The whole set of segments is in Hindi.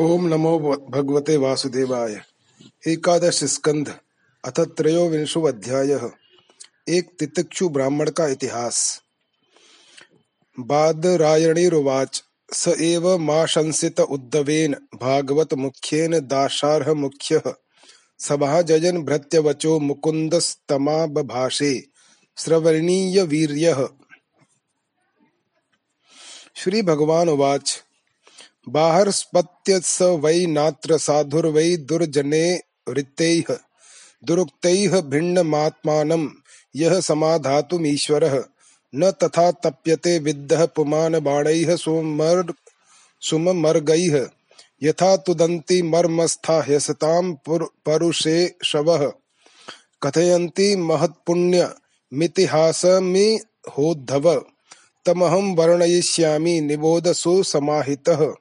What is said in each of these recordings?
ओम नमो भगवते वासुदेवाय। एकादश स्कंध, अथ त्रयोविंशो अध्याय। एक तितिक्षु ब्राह्मण का इतिहास। बादरायणीरुवाच, स एव माशंसित उद्धवेन, भागवत मुख्येन दाशार्ह मुख्यः। सभा जयन भृत्यवचो मुकुन्दस्तमाबभाषे श्रवणीय वीर्यः श्री भगवान उवाच बाहर्स्पत्य स वै नात्र साधुर्वै दुर्जने वृत्तैः दुरुक्तैः भिन्नमात्मानं, यः समाधातुमीश्वरः, न तथा तप्यते विद्धः पुमान् बाणैः सुममर्गैः, यथा तुदन्ति मर्मस्था ह्यसतां परुषे शवः। कथयन्ति महत्पुण्यमितिहासमिहोद्धव तमहं वर्णयिष्यामि निबोधसु समाहितः।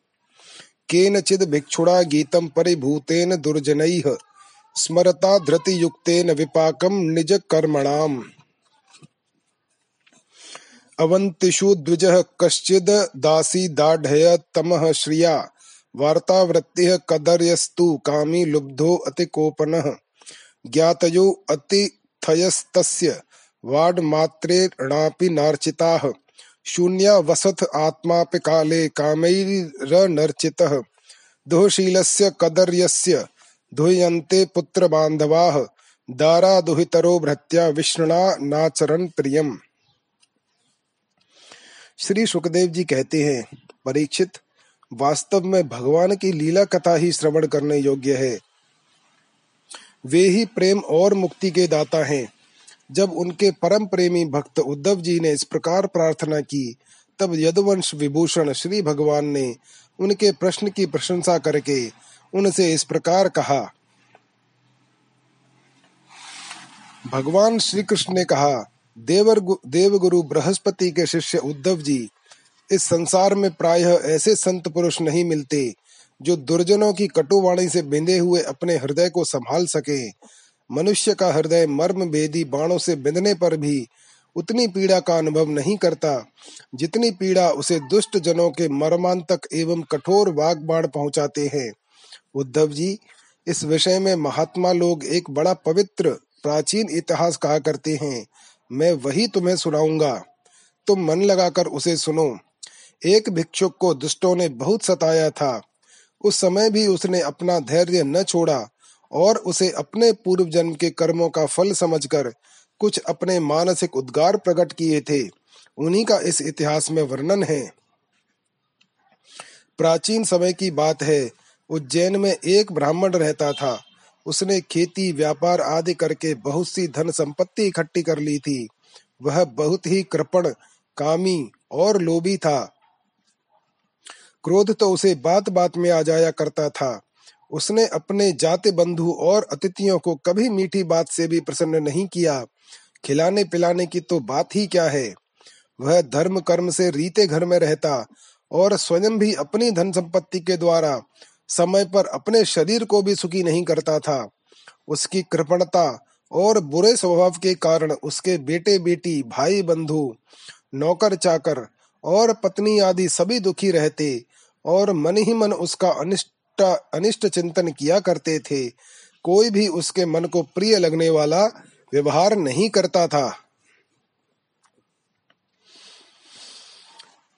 केनचिद् भिक्षुणा गीतं परिभूतेन दुर्जनैः। स्मरता धृतियुक्तेन विपाकं निजकर्मणाम्। अवन्तिषु द्विजः कश्चिद् दासीदाढ्यतमः श्रिया। वार्तावृत्तिः कदर्यस्तु कामी लुब्धो अतिकोपनः। ज्ञातयो अतिथयस्तस्य। नार्चिताः। शून्या वसत आत्मापि काले कामैरनर्चितः। दुःशीलस्य कदर्यस्य दुह्यन्ते पुत्रबान्धवाः दारादुहितरो भृत्या विष्णुना नाचरन प्रियम। श्री सुखदेव जी कहते हैं, परीक्षित, वास्तव में भगवान की लीला कथा ही श्रवण करने योग्य है। वे ही प्रेम और मुक्ति के दाता हैं। जब उनके परम प्रेमी भक्त उद्धव जी ने इस प्रकार प्रार्थना की, तब यदुवंश विभूषण श्री भगवान ने उनके प्रश्न की प्रशंसा करके उनसे इस प्रकार कहा, भगवान श्री कृष्ण ने कहा देवर देवगुरु बृहस्पति के शिष्य उद्धव जी, इस संसार में प्रायः ऐसे संत पुरुष नहीं मिलते, जो दुर्जनों की कटुवाणी से बिंदे हुए अपने हृदय को संभाल सके। मनुष्य का हृदय मर्म भेदी बाणों से बिंदने पर भी उतनी पीड़ा का अनुभव नहीं करता। जितनी पीड़ा उसे दुष्ट जनों के मर्मांतक एवं कठोर वाग बाण पहुंचाते हैं। उद्धव जी, इस विषय में महात्मा लोग एक बड़ा पवित्र, प्राचीन इतिहास कहा करते हैं। मैं वही तुम्हें सुनाऊँगा। तुम मन लगाकर उसे सुनो। एक भिक्षुक को दुष्टों ने बहुत सताया था। उस समय भी उसने अपना धैर्य न छोड़ा और उसे अपने पूर्व जन्म के कर्मों का फल समझकर कुछ अपने मानसिक उद्गार प्रकट किए थे। उन्हीं का इस इतिहास में वर्णन है। प्राचीन समय की बात है। उज्जैन में एक ब्राह्मण रहता था। उसने खेती, व्यापार आदि करके बहुत सी धन संपत्ति इकट्ठी कर ली थी। वह बहुत ही कृपण, कामी और लोभी था। क्रोध तो उसे बात बात में आ जाया करता था। उसने अपने जाते बंधु और अतिथियों को कभी मीठी बात से भी प्रसन्न नहीं किया। खिलाने पिलाने की तो बात ही क्या है? वह धर्म कर्म से रीते घर में रहता और स्वयं भी अपनी धन संपत्ति के द्वारा समय पर अपने शरीर को भी सुखी नहीं करता था। उसकी कृपणता और बुरे स्वभाव के कारण उसके बेटे बेटी भाई बंधु नौकर चाकर और पत्नी आदि सभी दुखी रहते और मन ही मन उसका अनिष्ट अनिष्ट अनिष्ट चिंतन किया करते थे। कोई भी उसके मन को प्रिय लगने वाला व्यवहार नहीं करता था।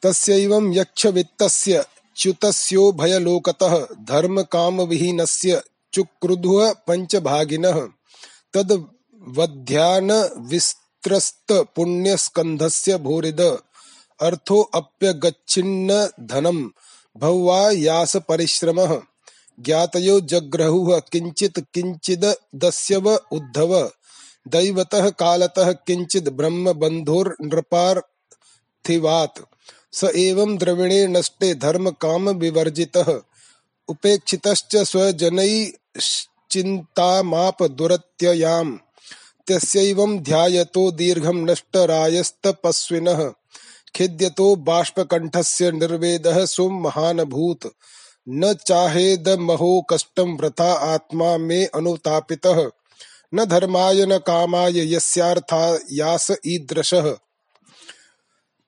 तस्यैवं यक्षवित्तस्य च्युतस्यो भयलोकतः धर्म काम विहीनस्य चुक्रुधुः पंचभागिनः तद वध्यान विस्त्रस्त पुण्य स्कंधस्य भूरिद अर्थो अप्यगच्छिन्न धनम भौवा यास परिश्रम। ज्ञातयो जग्रहुः किंचिद दस्यव उद्धव। दैवतः कालतः किंचिद ब्रह्म बंधुर्नृपार्थिवात् स एवं द्रविणे नष्टे धर्म काम विवर्जितः उपेक्षितश्च स्वजनैश्चिन्तामाप दुरत्ययाम् तस्यैवं ध्यायतो दीर्घं नष्टरायस्तपस्विनः। खिद्यतो बाष्पकण्ठस्य निर्वेदः सुमहानभूत् न चाहेदमहो कष्टं वृथा आत्मा मे अनुतापितः। न धर्माय न कामाय यस्यार्था यास ईदृशः।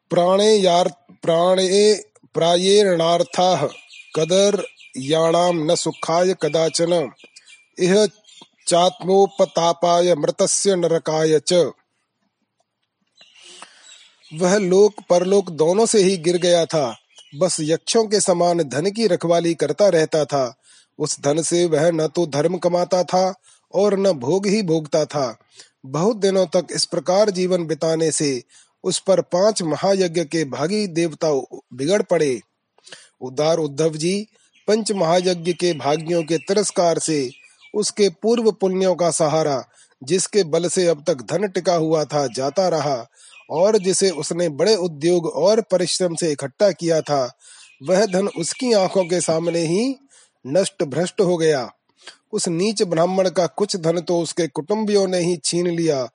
प्राणे यार प्राणे प्रायेणार्थाः कदर याणाम न सुखाय कदाचन। इह चात्मोपतापाय मृतस्य नरकाय च। वह लोक परलोक दोनों से ही गिर गया था। बस यक्षों के समान धन की रखवाली करता रहता था। उस धन से वह न तो धर्म कमाता था और न भोग ही भोगता था। बहुत दिनों तक इस प्रकार जीवन बिताने से उस पर पाँच महायज्ञ के भागी देवता बिगड़ पड़े। उदार उद्धव जी पंच महायज्ञ के भाग्यों के तिरस्कार से उसके पूर्व पुण्यों का सहारा, जिसके बल से अब तक धन टिका हुआ था, जाता रहा और जिसे उसने बड़े उद्योग और परिश्रम से इकट्ठा किया था, वह धन उसकी आँखों के सामने ही नष्ट भ्रष्ट हो गया। उस नीच ब्राह्मण का कुछ धन तो उसके कुटुंबियों ने ही छीन लिया।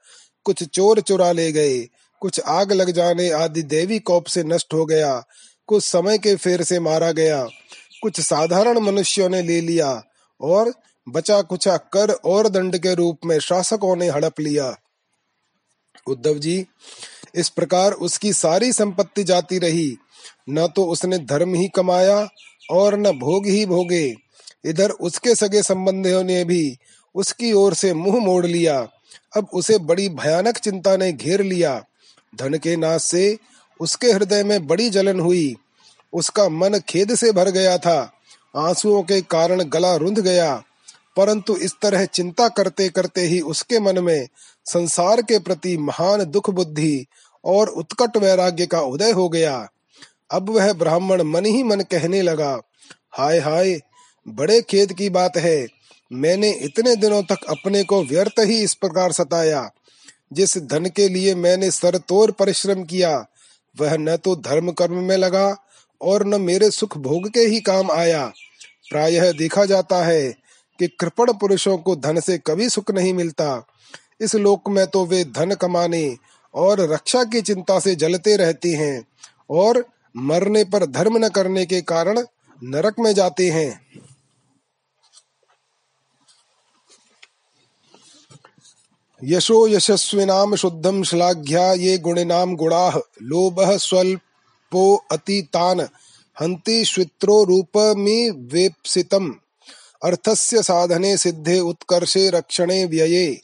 कुछ चोर चुरा ले गए, कुछ आग लग जाने आदि देवी कोप से नष्ट हो गया। कुछ समय के फेर से मारा गया। कुछ साधारण मनुष्यों ने ले लिया और बचा कुचा कर और दंड के रूप में शासकों ने हड़प लिया। उद्धव जी इस प्रकार उसकी सारी संपत्ति जाती रही। न तो उसने धर्म ही कमाया और न भोग ही भोगे। इधर उसके सगे संबंधियों ने भी उसकी ओर से मुँह मोड़ लिया। अब उसे बड़ी भयानक चिंता ने घेर लिया। धन के नाश से उसके हृदय में बड़ी जलन हुई। उसका मन खेद से भर गया था। आंसुओं के कारण गला रुंध गया। परंतु इस तरह चिंता करते करते ही उसके मन में संसार के प्रति महान दुख बुद्धि और उत्कट वैराग्य का उदय हो गया। अब वह ब्राह्मण मन ही मन कहने लगा, हाय हाय, बड़े खेद की बात है। मैंने इतने दिनों तक अपने को व्यर्थ ही इस प्रकार सताया। जिस धन के लिए मैंने सरतोर परिश्रम किया, वह न तो धर्म कर्म में लगा और न मेरे सुख भोग के ही काम आया। प्रायः देखा जाता है कि कृपण पुरुषों को धन से कभी सुख नहीं मिलता। इस लोक में तो वे धन कमाने और रक्षा की चिंता से जलते रहते हैं और मरने पर धर्म न करने के कारण नरक में जाते हैं। यशो यशस्विनाम शुद्धम श्लाघ्या, ये गुणिनाम गुणाः, लोभ स्वल्पो अतीतान, हन्ति श्वित्रो रूपमि वेप्सितम्, अर्थस्य साधने सिद्धे उत्कर्षे रक्षणे व्यये।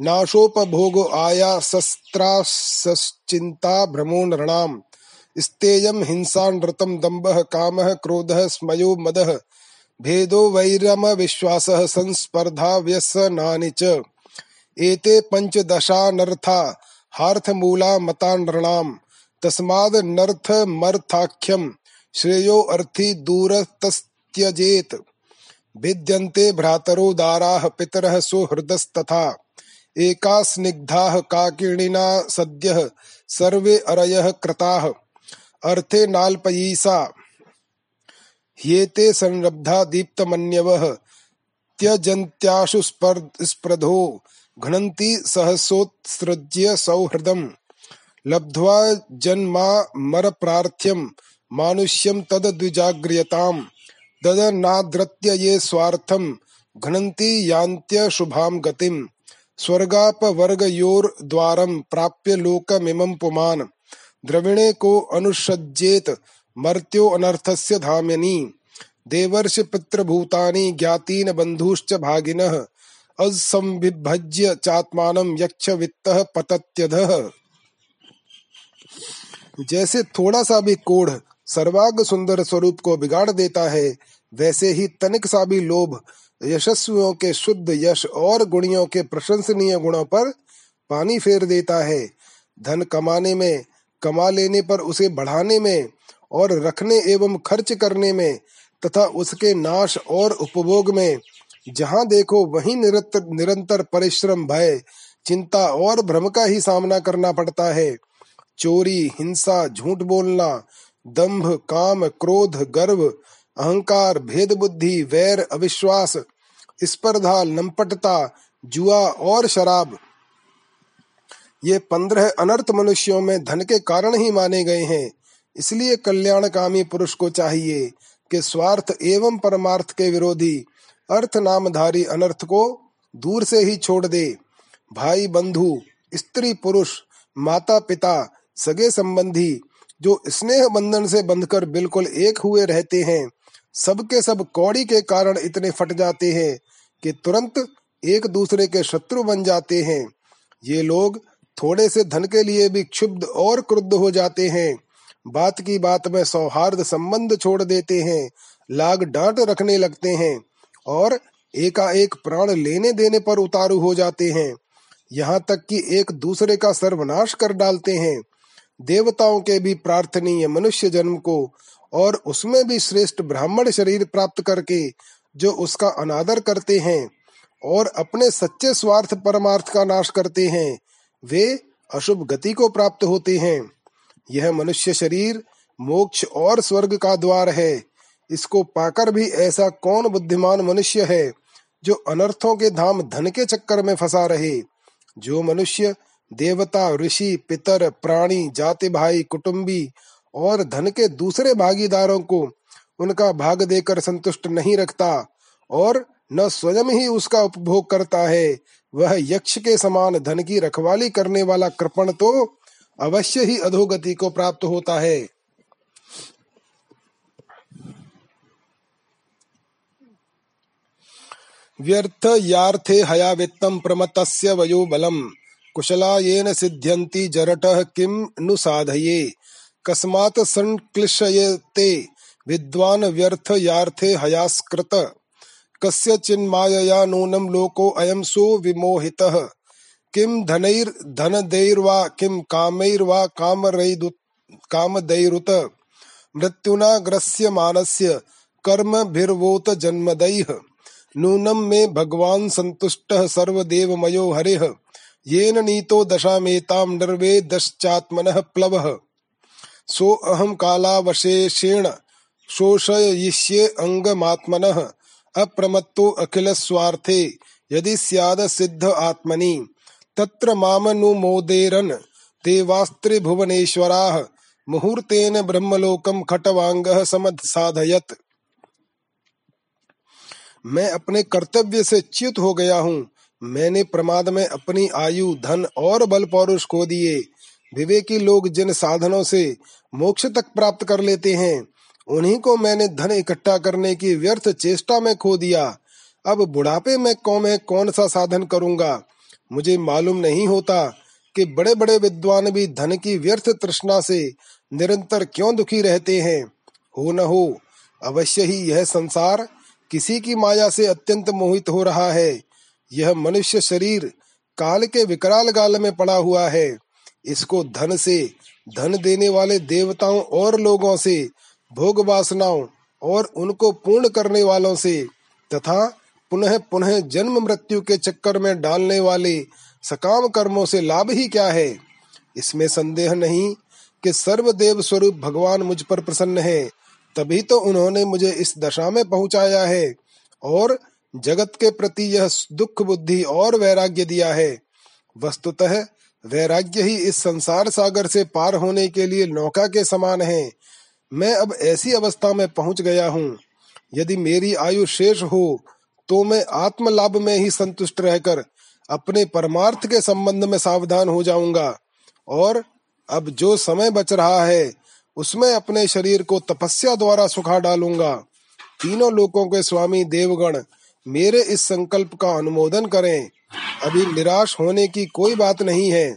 नाशोपभोग आयासस्त्रासश्चिन्ता भ्रमो नृणाम् स्तेयं हिंसा नृतं दम्भः कामः क्रोधः स्मयो मदः। भेदो वैरम विश्वासः संस्पर्धा व्यसनानि च। एते पंचदशानर्था हार्थमूला मता नृणाम् तस्माद् नर्थमर्थाख्यम् श्रेयो अर्थी दूरतस्त्यजेत। भिद्यन्ते भ्रातरो दाराः पितरः सुहृदस्तथा। एका स्निग्धाः काकिणिना सद्यः सर्वे अरयः कृताः। अर्थे नाल्पयीसा। ह्येते संरब्धा दीप्तमन्यवः। त्यजन्त्याशु स्पर्धो। घ्नन्ति सहसोत्सृज्य सौहृदम्। लब्ध्वा जन्मामरप्रार्थ्यम् मानुष्यम् तद्विजाग्र्यताम् ददनाद्रत्य ये स्वार्थम्। घ्नन्ति यान्त्यशुभाम् गतिम्। स्वर्गापवर्गयोर्द्वारम् प्राप्य लोकमिमम् पुमान्। द्रविणे को अनुसज्जेत मर्त्यो अनर्थस्य धाम्यनि। देवर्षि पितृभूतानि ज्ञातीन बन्धुश्च भागिनः, असंविभज्य चात्मानं यक्ष वित्त पतत्यधः। जैसे थोड़ा सा भी कोढ़ सर्वाग सुंदर स्वरूप को बिगाड़ देता है, वैसे ही तनिक सा भी लोभ यशस्वियों के शुद्ध यश और गुणियों के प्रशंसनीय गुणों पर पानी फेर देता है। धन कमाने में, कमा लेने पर उसे बढ़ाने में और रखने एवं खर्च करने में तथा उसके नाश और उपभोग में, जहाँ देखो वहीं निरंतर निरंतर परिश्रम, भय, चिंता और भ्रम का ही सामना करना पड़ता है। चोरी, हिंसा, झूठ बोलना, दंभ, काम, क्रोध, गर्व अहंकार भेद बुद्धि वैर, अविश्वास, स्पर्धा, लंपटता, जुआ और शराब। ये पंद्रह अनर्थ मनुष्यों में धन के कारण ही माने गए हैं। इसलिए कल्याणकामी पुरुष को चाहिए कि स्वार्थ एवं परमार्थ के विरोधी अर्थ नामधारी अनर्थ को दूर से ही छोड़ दे। भाई, बंधु, स्त्री, पुरुष, माता, पिता, सगे संबंधी, जो स्नेह बंधन से बंधकर बिल्कुल एक हुए रहते हैं सबके सब कौड़ी के कारण इतने फट जाते हैं कि तुरंत एक दूसरे के शत्रु बन जाते हैं। ये लोग थोड़े से धन के लिए भी क्षुब्ध और क्रुद्ध हो जाते हैं। बात की बात में सौहार्द संबंध छोड़ देते हैं, लाग डांट रखने लगते हैं और एकाएक प्राण लेने देने पर उतारू हो जाते हैं। यहाँ तक कि एक दूसरे का सर्वनाश कर डालते हैं। देवताओं के भी प्रार्थनीय मनुष्य जन्म को और उसमें भी श्रेष्ठ ब्राह्मण शरीर प्राप्त करके जो उसका अनादर करते हैं और अपने सच्चे स्वार्थ परमार्थ का नाश करते हैं, वे अशुभ गति को प्राप्त होते हैं। यह मनुष्य शरीर, मोक्ष और स्वर्ग का द्वार है। इसको पाकर भी ऐसा कौन बुद्धिमान मनुष्य है जो अनर्थों के धाम धन के चक्कर में फंसा रहे? जो मनुष्य देवता, ऋषि, पितर, प्राणी, जाति भाई, कुटुंबी और धन के दूसरे भागीदारों को उनका भाग देकर संतुष्ट नहीं रखता और न स्वयं ही उसका उपभोग करता है, वह यक्ष के समान धन की रखवाली करने वाला कृपण तो अवश्य ही अधोगति को प्राप्त होता है। व्यर्थ यार्थे हया वित्तम प्रमतस्य वयो बलम कुशलायेन सिद्ध्यन्ति जरटः किम नु साधये। कस्मात् संक्लिशयते। विद्वान व्यर्थ यार्थे हयास्कृत। कस्य चिन्मायया नूनं लोको अयं सो विमोहितः। किम धनैर धनदैर्वा किम कामैर्वा कामरैदु कामदैरुत। मृत्युना ग्रस्यमानस्य कर्मभिर्वोत जन्मदैः। नूनं मे भगवान् सन्तुष्टः सर्वदेवमयो हरिः। येन नीतो दशामेतां निर्वेदश्चात्मनः प्लवः। सो अहं कालावशेषेण शोषयिष्ये अङ्गमात्मनः, अप्रमत्तो अखिल स्वार्थे यदि स्याद सिद्ध आत्मनि। तत्र मामनुमोदेरन्, देवास्त्रिभुवनेश्वराः, मुहूर्तेन ब्रह्मलोकम खटवांगः समसाधयत् मैं अपने कर्तव्य से च्युत हो गया हूँ। मैंने प्रमाद में अपनी आयु, धन और बल पौरुष खो दिए। विवेकी लोग जिन साधनों से मोक्ष तक प्राप्त कर लेते हैं, उन्हीं को मैंने धन इकट्ठा करने की व्यर्थ चेष्टा में खो दिया। अब बुढ़ापे में कौन मैं कौन सा साधन करूँगा? मुझे मालूम नहीं होता कि बड़े बड़े विद्वान भी धन की व्यर्थ तृष्णा से निरंतर क्यों दुखी रहते हैं। हो न हो, अवश्य ही यह संसार किसी की माया से अत्यंत मोहित हो रहा है। यह मनुष्य शरीर काल के विकराल गाल में पड़ा हुआ है। इसको धन से, धन देने वाले देवताओं और लोगों से, भोग वासनाओं और उनको पूर्ण करने वालों से, तथा पुनः पुनः जन्म मृत्यु के चक्कर में डालने वाले सकाम कर्मों से लाभ ही क्या है? इसमें संदेह नहीं कि सर्वदेव स्वरूप भगवान मुझ पर प्रसन्न है। तभी तो उन्होंने मुझे इस दशा में पहुँचाया है और जगत के प्रति यह दुख बुद्धि और वैराग्य दिया है। वस्तुतः वैराग्य ही इस संसार सागर से पार होने के लिए नौका के समान है। मैं अब ऐसी अवस्था में पहुँच गया हूँ। यदि मेरी आयु शेष हो तो मैं आत्म लाभ में ही संतुष्ट रहकर अपने परमार्थ के संबंध में सावधान हो जाऊँगा। और अब जो समय बच रहा है, उसमें अपने शरीर को तपस्या द्वारा सुखा डालूँगा। तीनों लोकों के स्वामी देवगण मेरे इस संकल्प का अनुमोदन करें। अभी निराश होने की कोई बात नहीं है,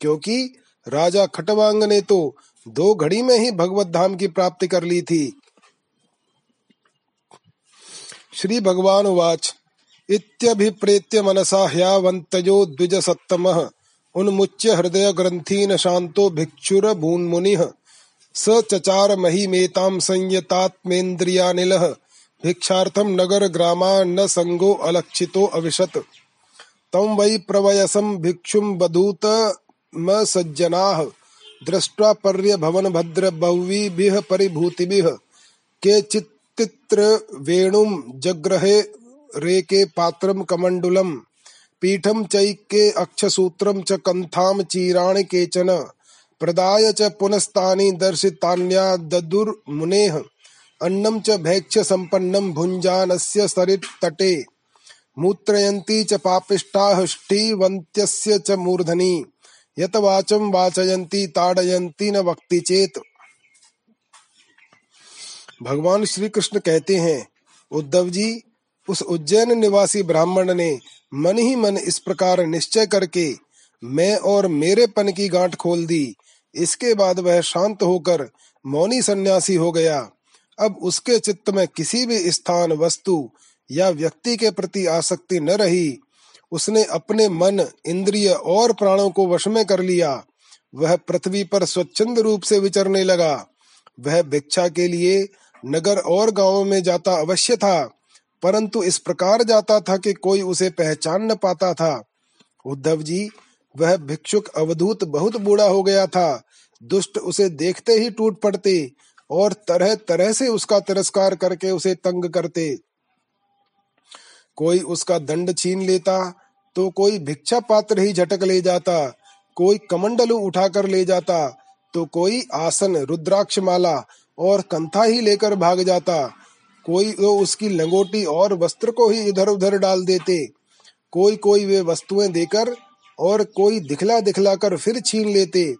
क्योंकि राजा खटवांग ने तो दो घड़ी में ही भगवत धाम की प्राप्ति कर ली थी। श्री भगवान उवाच इत्यभिप्रेत्य मनसा द्विज सत्तम उन्मुच्य हृदय ग्रंथीन शांतो भिक्षुर भून्मुनिः, स चचार महिमेतां संयतात्मेन्द्रियानिलः भिक्षार्थम नगर ग्रामा न संगो अलक्षितो अविशत। तम वै प्रवयसम भिक्षुम बधूत म सज्जनाः। दृष्ट्वा पर्य भवन भद्र बहुविभिः परिभूतिभिः। के चित्तित्र वेणुम जग्रहे रेके पात्रम कमंडुलम पीठम चैके अक्षसूत्रम च कंथाम चीराणि केचन। प्रदाय च पुनस्तानि दर्शितान्या ददुर्मुनेः। अन्नं च भैक्ष्य सम्पन्नं भुञ्जानस्य सरित्तटे। मूत्रयन्ती च पापिष्टाः ष्ठीवन्त्यस्य च मूर्धनि। यत वाचम वाचयन्ति ताड़यन्ति न वक्ति चेत। भगवान श्री कृष्ण कहते हैं, उद्धव जी, उस उज्जैन निवासी ब्राह्मण ने मन ही मन इस प्रकार निश्चय करके मैं और मेरे पन की गांठ खोल दी। इसके बाद वह शांत होकर मौनी सन्यासी हो गया। अब उसके चित्त में किसी भी स्थान, वस्तु या व्यक्ति के प्रति आसक्ति न रही, उसने अपने मन, इंद्रिय और प्राणों को वश में कर लिया, वह पृथ्वी पर स्वच्छंद रूप से विचरने लगा। वह भिक्षा के लिए नगर और गाँवों में जाता अवश्य था, परंतु इस प्रकार जाता था कि कोई उसे पहचान न पाता था। उद्धव जी, वह भिक्षुक अवधूत बहुत बूढ़ा हो गया था, दुष्ट उसे देखते ही टूट पड़ते और तरह तरह से उसका तिरस्कार करके उसे तंग करते। कोई उसका दंड छीन लेता तो कोई भिक्षा पात्र ही झटक ले जाता, कोई कमंडलू उठाकर ले जाता तो कोई आसन रुद्राक्ष माला और कंथा ही लेकर भाग जाता, कोई वो उसकी लंगोटी और वस्त्र को ही इधर उधर डाल देते कोई कोई वे वस्तुएँ देकर और कोई दिखला दिखला कर फिर छीन लेते,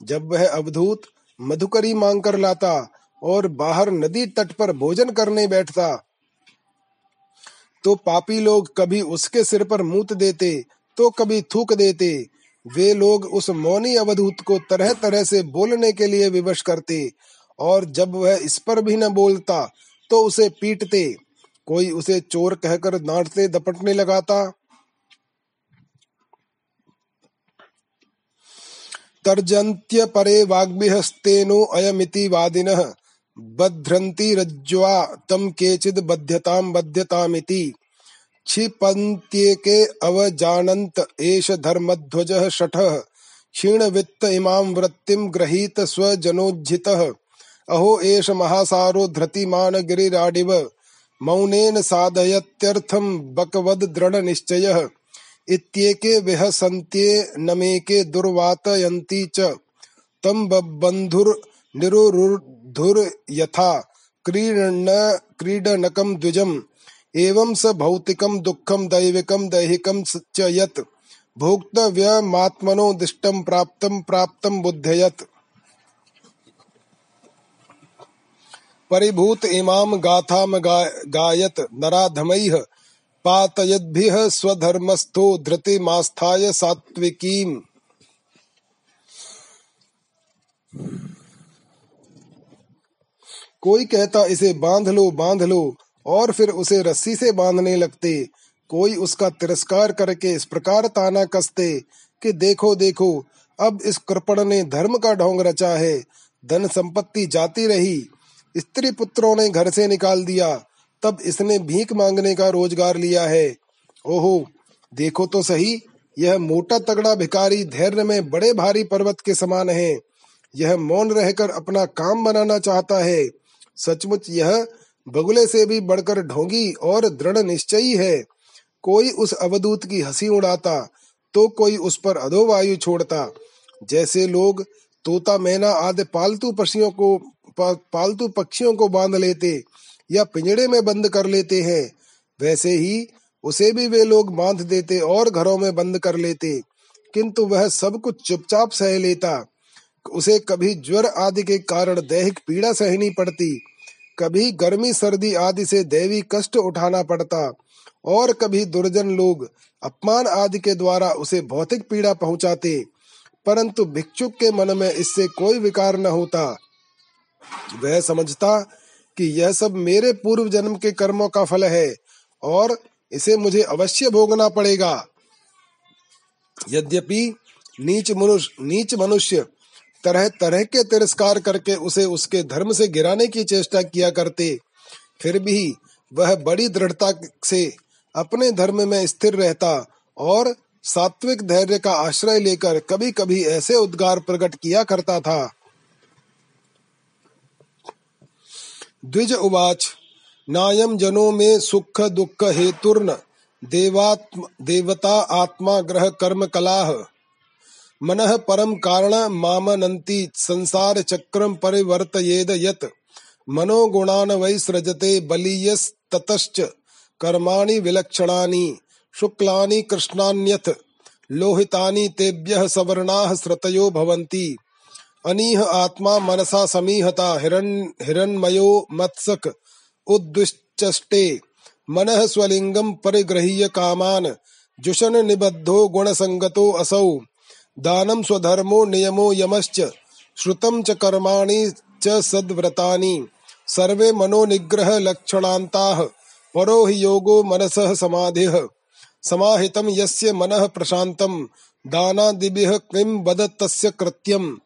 जब वह अवधूत मधुकरी मांग कर लाता और बाहर नदी तट पर भोजन करने बैठता तो पापी लोग कभी उसके सिर पर मूत देते तो कभी थूक देते। वे लोग उस मौनी अवधूत को तरह तरह से बोलने के लिए विवश करते, और जब वह इस पर भी न बोलता तो उसे पीटते। कोई उसे चोर कहकर डांटते दपटने लगाता। तर्जन्त्य परे वाग्भिहस्तेनो अयमिति वादिनः। बध्रन्ति रज्ज्वा तम केचिद बध्यताम बध्यतामिति। क्षिपन्त्येके अवजानन्त एष धर्मध्वजः शठः क्षीणवित्त इमां वृत्तिं गृहीत स्वजनोज्झितः। अहो एष महासारो धृतिमान गिरिराडिव मौनेन साधयत्यर्थं बकवद दृढ़ निश्चयः इत्येके विहसन्त्ये नमेके दुर्वातयन्ति च। तं बन्धुर् निरुरुधुर्यथा क्रीडन क्रीडनकं द्विजम् एवं स भौतिकं दुःखं दैविकं दैहिकं च यत् भोक्तव्यमात्मनो दिष्टं प्राप्तं प्राप्तं बुद्धयत्। परिभूत इमाम गाथाम गा, गायत नराधमैः पातयद्भिः स्वधर्मस्थो धृतिमास्थाय सात्विकीम्। कोई कहता इसे बाँध लो बाँध लो, और फिर उसे रस्सी से बांधने लगते। कोई उसका तिरस्कार करके इस प्रकार ताना कसते कि देखो देखो, अब इस कृपण ने धर्म का ढोंग रचा है, धन संपत्ति जाती रही। स्त्री पुत्रों ने घर से निकाल दिया, तब इसने भीख मांगने का रोज़गार लिया है। ओहो, देखो तो सही, यह मोटा तगड़ा भिकारी धैर्य में बड़े भारी पर्वत के समान है। यह मौन रहकर अपना काम बनाना चाहता है। सचमुच यह बगुले से भी बढ़कर ढोंगी और दृढ़ निश्चयी है। कोई उस अवधूत की हँसी उड़ाता तो कोई उस पर अधोवायु छोड़ता। जैसे लोग तोता, मैना आदि पालतू पक्षियों को पालतू पक्षियों को बाँध लेते या पिंजड़े में बंद कर लेते हैं, वैसे ही उसे भी वे लोग बाँध देते और घरों में बंद कर लेते। किंतु वह सब कुछ चुपचाप सह लेता। उसे कभी ज्वर आदि के कारण दैहिक पीड़ा सहनी पड़ती, कभी गर्मी सर्दी आदि से दैवी कष्ट उठाना पड़ता, और कभी दुर्जन लोग अपमान आदि के द्वारा उसे भौतिक पीड़ा पहुंचाते, परंतु भिक्षुक के मन में इससे कोई विकार न होता। वह समझता कि यह सब मेरे पूर्व जन्म के कर्मों का फल है, और इसे मुझे अवश्य भोगना पड़ेगा। यद्यपि नीच मनुष्य नीच मनुष्य तरह तरह के तिरस्कार करके उसे उसके धर्म से गिराने की चेष्टा किया करते, फिर भी वह बड़ी दृढ़ता से अपने धर्म में स्थिर रहता और सात्विक धैर्य का आश्रय लेकर कभी कभी ऐसे उद्गार प्रकट किया करता था। द्विज उवाच नायम जनो में सुख दुख हेतुर्न, देवात्म, देवता आत्मा ग्रह कर्म कलाह। मन परम कारण मामनन्ति संसार चक्रम परिवर्तयेद यत। मनोगुणान वै सृजते बलीयस्ततश्च, कर्माणि विलक्षणानि, शुक्लानि कृष्णान्यथ लोहितानि तेभ्यः सवर्णाः श्रतयो भवन्ति। अनीह आत्मा मनसा समीहता हिरण, हिरण्मयो मत्सक उद्विष्टे मन स्वलिंगम परिगृह्य कामान। जुशन निबद्धो गुण संगतो असौ। दानम स्वधर्मो नियमो यमश्च श्रुतम च कर्माणि च सद्व्रतानि। सर्वे मनोनिग्रह लक्षणान्ताः, परो हि योगो मनसः समाधिः। समाहितं यस्य मनः प्रशान्तं, दानादिभिः किं वदत्तस्य कृत्यम्।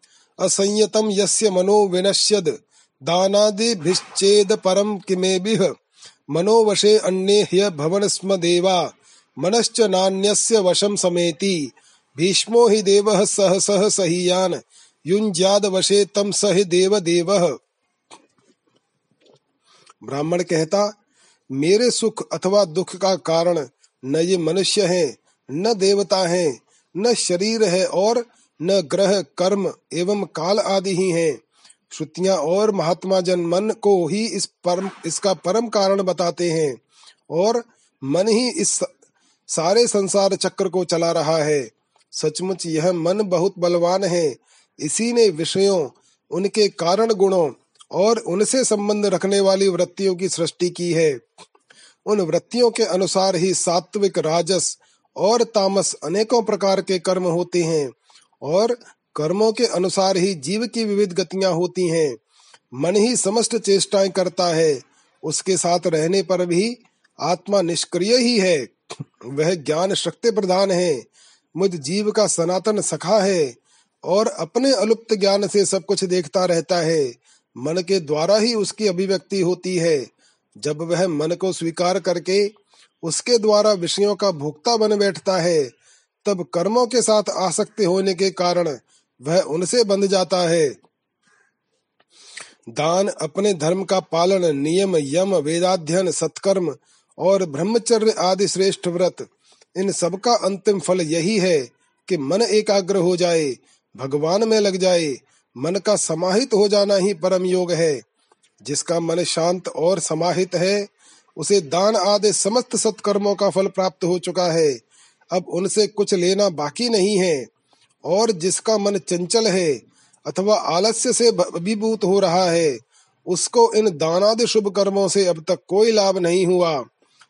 असंयतं यस्य मनो विनश्यद्, दानादिभिश्चेद परं किमेभिः। मनोवशे अन्ये ह्य भवन स्म देवा, मनश्च नान्यस्य वशं समेति। भीष्मो हि देवः सहसः सहीयान्। युञ्ज्याद वशे तम सहि देव देवः ब्राह्मण कहता, मेरे सुख अथवा दुख का कारण न ये मनुष्य हैं, न देवता हैं, न शरीर है और न ग्रह, कर्म एवं काल आदि ही हैं। श्रुतियाँ और महात्मा जन मन को ही इस परम, इसका परम कारण बताते हैं और मन ही इस सारे संसार चक्र को चला रहा है। सचमुच यह मन बहुत बलवान है। इसी ने विषयों, उनके कारण गुणों और उनसे संबंध रखने वाली वृत्तियों की सृष्टि की है। उन वृत्तियों के अनुसार ही सात्विक, राजस और तामस अनेकों प्रकार के कर्म होते हैं और कर्मों के अनुसार ही जीव की विविध गतियाँ होती हैं। मन ही समस्त चेष्टाएँ करता है। उसके साथ रहने पर भी आत्मा निष्क्रिय ही है। वह ज्ञान शक्ति प्रधान है। मुझ जीव का सनातन सखा है और अपने अलुप्त ज्ञान से सब कुछ देखता रहता है। मन के द्वारा ही उसकी अभिव्यक्ति होती है। जब वह मन को स्वीकार करके उसके द्वारा विषयों का भोक्ता बन बैठता है, तब कर्मों के साथ आसक्ति होने के कारण वह उनसे बंध जाता है। दान अपने धर्म का पालन, नियम, यम, वेदाध्ययन, सत्कर्म और ब्रह्मचर्य आदि श्रेष्ठ व्रत इन सब का अंतिम फल यही है कि मन एकाग्र हो जाए, भगवान में लग जाए, मन का समाहित हो जाना ही परम योग है। जिसका मन शांत और समाहित है, उसे दान आदि समस्त सत्कर्मों का फल प्राप्त हो चुका है। अब उनसे कुछ लेना बाकी नहीं है। और जिसका मन चंचल है अथवा आलस्य से अभिभूत हो रहा है, उसको इन दानादि शुभ कर्मों से अब तक कोई लाभ नहीं हुआ।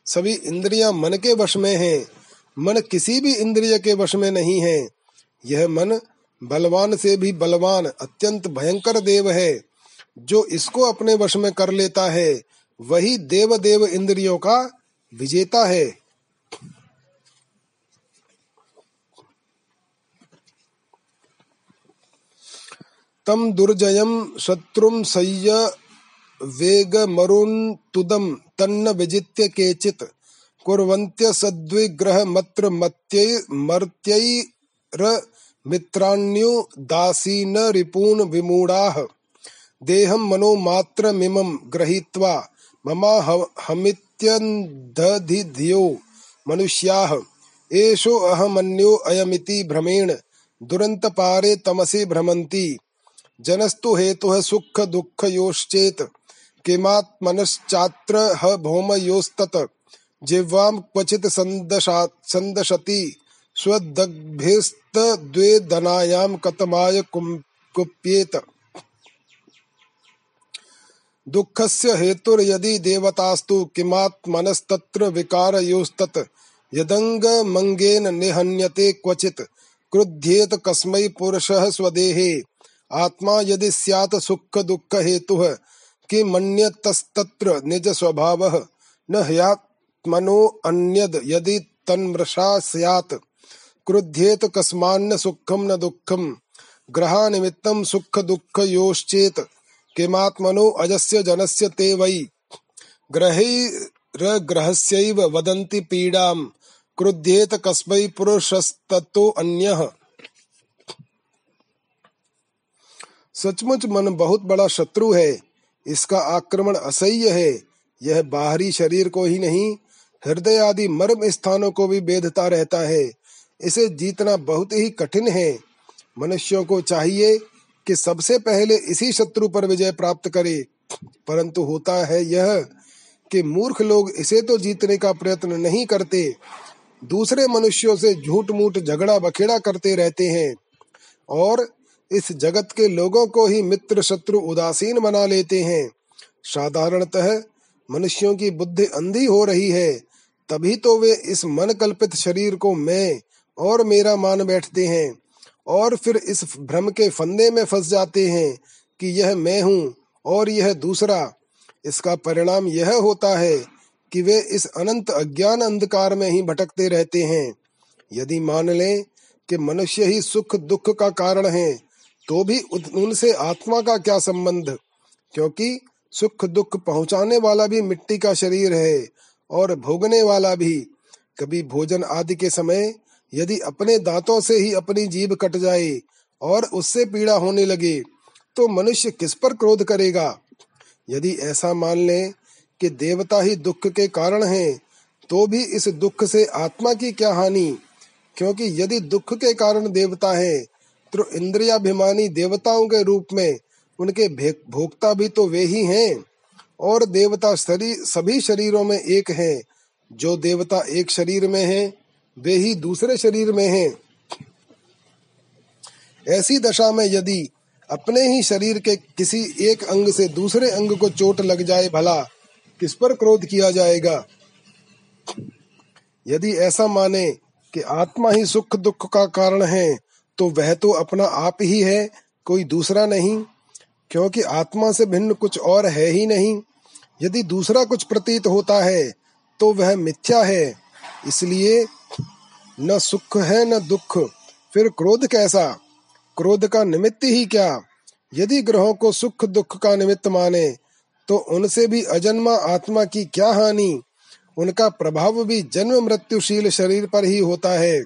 सभी इंद्रियाँ मन के वश में हैं। मन किसी भी इंद्रिय के वश में नहीं है। यह मन बलवान से भी बलवान, अत्यंत भयंकर देव है। जो इसको अपने वश में कर लेता है, वही देव देव इंद्रियों का विजेता है। तम दुर्जयम शत्रुम सय्य वेग मरुन तुदम तन्न विजित्य केचित। कुर्वन्त्य सद्विग्रह मत्र मर्त्यैर मित्राण्यो दासीन रिपून विमूढ़ाः। देहं मनो मात्र मिमं गृहीत्वा ममा हमित्यन्धधियो मनुष्याः। एषो अहमन्यो अयमिति भ्रमेण दुरंत पारे तमसि भ्रमन्ति। जनस्तु हेतुः सुख दुःख योश्चेत किमात्मनश्चात्र ह भौमयोस्तत। जिह्वां क्वचित् संदशति स्वदग्भिस्तद्वेदनायां कतमाय कुप्येत। दुःखस्य हेतुर्यदि देवतास्तु किमात्मनस्तत्र विकारयोस्तत्, यदङ्गमङ्गेन निहन्यते क्वचित्, क्रुध्येत कस्मै पुरुषः स्वदेहे। आत्मा यदि स्यात् सुख दुःख हेतुः किमन्यतस्तत्र निज स्वभावः न ह्यात्मनो अन्यद् यदि तन्मृषा स्यात्। क्रुध्येत कस्मान्न सुखम न दुखम ग्रहा ग्रहानिमित्तं सुख दुःख योश्चेत किमात्मनो अजस्य जनस्य ते वै। ग्रहैरग्रहस्यैव वदन्ति पीडां। क्रुध्येत कस्मै पुरुषस्ततो अन्यः। सचमुच मन बहुत बड़ा शत्रु है। इसका आक्रमण असह्य है। यह बाहरी शरीर को ही नहीं हृदय आदि मर्म स्थानों को भी बेधता रहता है। इसे जीतना बहुत ही कठिन है। मनुष्यों को चाहिए कि सबसे पहले इसी शत्रु पर विजय प्राप्त करे। परंतु होता है यह कि मूर्ख लोग इसे तो जीतने का प्रयत्न नहीं करते। दूसरे मनुष्यों से झूठ मूठ झगड़ा बखेड़ा करते रहते हैं। और इस जगत के लोगों को ही मित्र शत्रु उदासीन बना लेते हैं। साधारणतः मनुष्यों की बुद्धि अंधी हो रही है। तभी तो वे इस मन कल्पित शरीर को मैं और मेरा मान बैठते हैं और फिर इस भ्रम के फंदे में फंस जाते हैं कि यह मैं हूँ और यह दूसरा। इसका परिणाम यह होता है कि वे इस अनंत अज्ञान अंधकार में ही भटकते रहते हैं। यदि मान लें कि मनुष्य ही सुख दुख का कारण है तो भी उनसे आत्मा का क्या संबंध? क्योंकि सुख दुख पहुँचाने वाला भी मिट्टी का शरीर है और भोगने वाला भी। कभी भोजन आदि के समय यदि अपने दांतों से ही अपनी जीभ कट जाए और उससे पीड़ा होने लगे तो मनुष्य किस पर क्रोध करेगा? यदि ऐसा मान ले कि देवता ही दुख के कारण हैं तो भी इस दुख से आत्मा की क्या हानि? क्योंकि यदि दुख के कारण देवता है तो इंद्रियाभिमानी देवताओं के रूप में उनके भोक्ता भी तो वे ही हैं। और देवता शरीर सभी शरीरों में एक हैं। जो देवता एक शरीर में हैं, वे ही दूसरे शरीर में हैं। ऐसी दशा में यदि अपने ही शरीर के किसी एक अंग से दूसरे अंग को चोट लग जाए भला, किस पर क्रोध किया जाएगा? यदि ऐसा माने कि आत्मा ही सुख दुख का कारण है तो वह तो अपना आप ही है, कोई दूसरा नहीं, क्योंकि आत्मा से भिन्न कुछ और है ही नहीं। यदि दूसरा कुछ प्रतीत होता है तो वह मिथ्या है। इसलिए न सुख है, न दुख। फिर क्रोध कैसा? क्रोध का निमित्त ही क्या? यदि ग्रहों को सुख, दुख का निमित्त माने तो उनसे भी अजन्मा आत्मा की क्या हानि? उनका प्रभाव भी जन्म मृत्युशील शरीर पर ही होता है।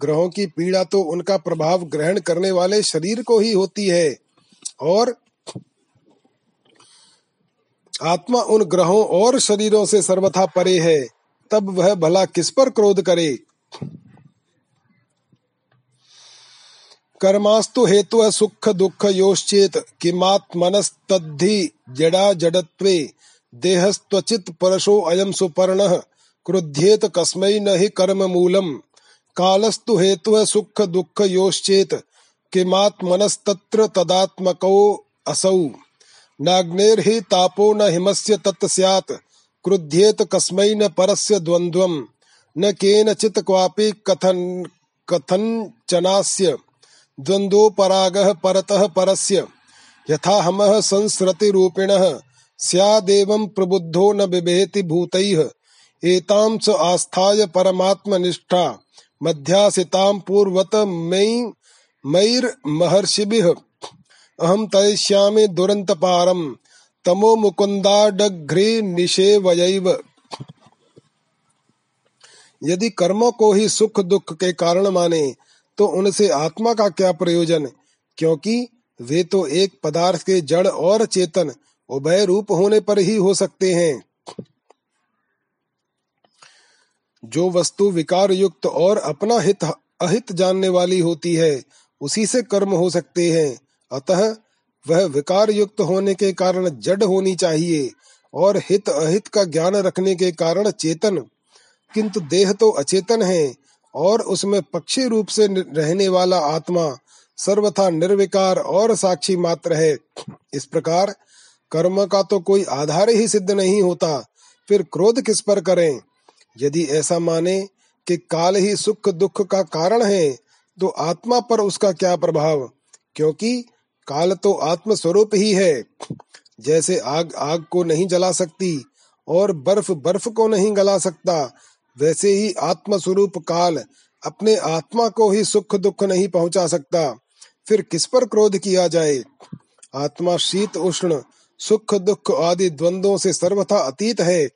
ग्रहों की पीड़ा तो उनका प्रभाव ग्रहण करने वाले शरीर को ही होती है। और आत्मा उन ग्रहों और शरीरों से सर्वथा परे है, तब वह भला किस पर क्रोध करे? कर्मास्तु हेतु सुख दुख योश्चेत किमात्मनस्तद्धि जड़ा जडत्वे, देहस्त्वचित परशो अयम सुपर्ण, क्रुध्येत कस्मै न हि कर्म मूलम। कालस्तु हेतु सुख दुख योश्चेत किमात्मनस्तत्र तदात्मको असौ। नाग्नेर्हि तापो न हिमस्य तत् स्यात्, क्रुध्येत कस्मै न परस्य द्वन्द्वम्, न केनचित् क्वापि कथन, कथञ्चनास्य, द्वन्द्वोपरागः परतः परस्य। यथा हमः संसृतिरूपिणः स्यादेवं प्रबुद्धो न बिभेति भूतैः, एतां च आस्थाय परमात्मनिष्ठा, मध्यासितां पूर्वत मयि मैर्महर्षिभिः। अहम तयिष्यामि दुरंत पारम तमो मुकुंदाडघ्री निषेवयैव। यदि कर्मों को ही सुख दुख के कारण माने तो उनसे आत्मा का क्या प्रयोजन? क्योंकि वे तो एक पदार्थ के जड़ और चेतन, उभय रूप होने पर ही हो सकते हैं। जो वस्तु विकार युक्त और अपना हित, अहित जानने वाली होती है, उसी से कर्म हो सकते हैं। अतः वह विकार युक्त होने के कारण जड़ होनी चाहिए और हित अहित का ज्ञान रखने के कारण चेतन। किंतु देह तो अचेतन है और उसमें पक्षी रूप से रहने वाला आत्मा सर्वथा निर्विकार और साक्षी मात्र है। इस प्रकार कर्म का तो कोई आधार ही सिद्ध नहीं होता, फिर क्रोध किस पर करें? यदि ऐसा माने कि काल ही सुख दुख का कारण है तो आत्मा पर उसका क्या प्रभाव? क्योंकि काल तो आत्म स्वरूप ही है। जैसे आग आग को नहीं जला सकती और बर्फ़ बर्फ़ को नहीं गला सकता, वैसे ही आत्म स्वरूप काल अपने आत्मा को ही सुख दुख नहीं पहुँचा सकता। फिर किस पर क्रोध किया जाए? आत्मा शीत, उष्ण, सुख, दुख आदि द्वंद्वों से सर्वथा अतीत है।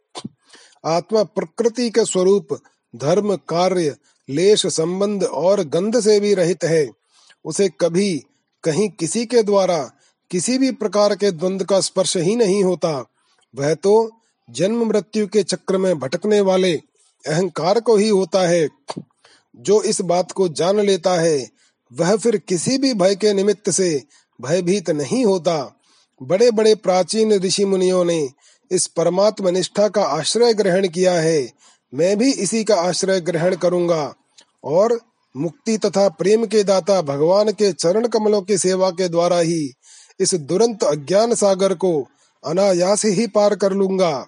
आत्मा प्रकृति के स्वरूप, धर्म, कार्य, लेश, संबंध और गंध से भी रहित है। उसे कभी कहीं किसी के द्वारा किसी भी प्रकार के द्वंद का स्पर्श ही नहीं होता, वह तो जन्म मृत्यु के चक्र में भटकने वाले अहंकार को ही होता है। जो इस बात को जान लेता है, वह फिर किसी भी भय के निमित्त से भयभीत नहीं होता। बड़े बड़े प्राचीन ऋषि मुनियों ने इस परमात्म निष्ठा का आश्रय ग्रहण किया है। मैं भी इसी का आश्रय ग्रहण करूँगा और मुक्ति तथा प्रेम के दाता भगवान के चरण कमलों की सेवा के द्वारा ही इस दुरंत अज्ञान सागर को अनायास ही पार कर लूँगा।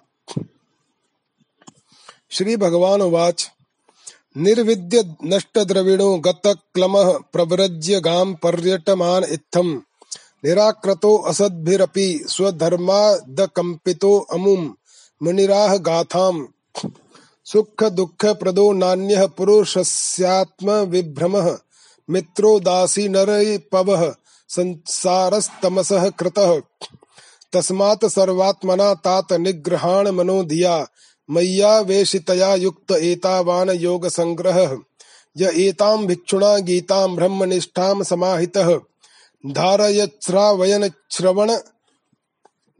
श्री भगवान वाच। निर्विद्य नष्ट द्रविणो गत क्लम प्रव्रज्य गाम पर्यटमान इत्थम। निराकृतो असद्भिरपि स्वधर्मादकम्पितो अमुम मुनिराह गाथाम। सुख दुख प्रदो नान्य पुरुषस्यात्म विभ्रम मित्रोदासी नर पव, संसारस्तमस कृत। तस्मात् सर्वात्मना तात निग्रहाण मनो धिया मय्या वेशितया युक्त एतावान योग संग्रह य एताम भिक्षुणा गीताम ब्रह्मनिष्ठाम समाहितः। धारयश्रावयन श्रवण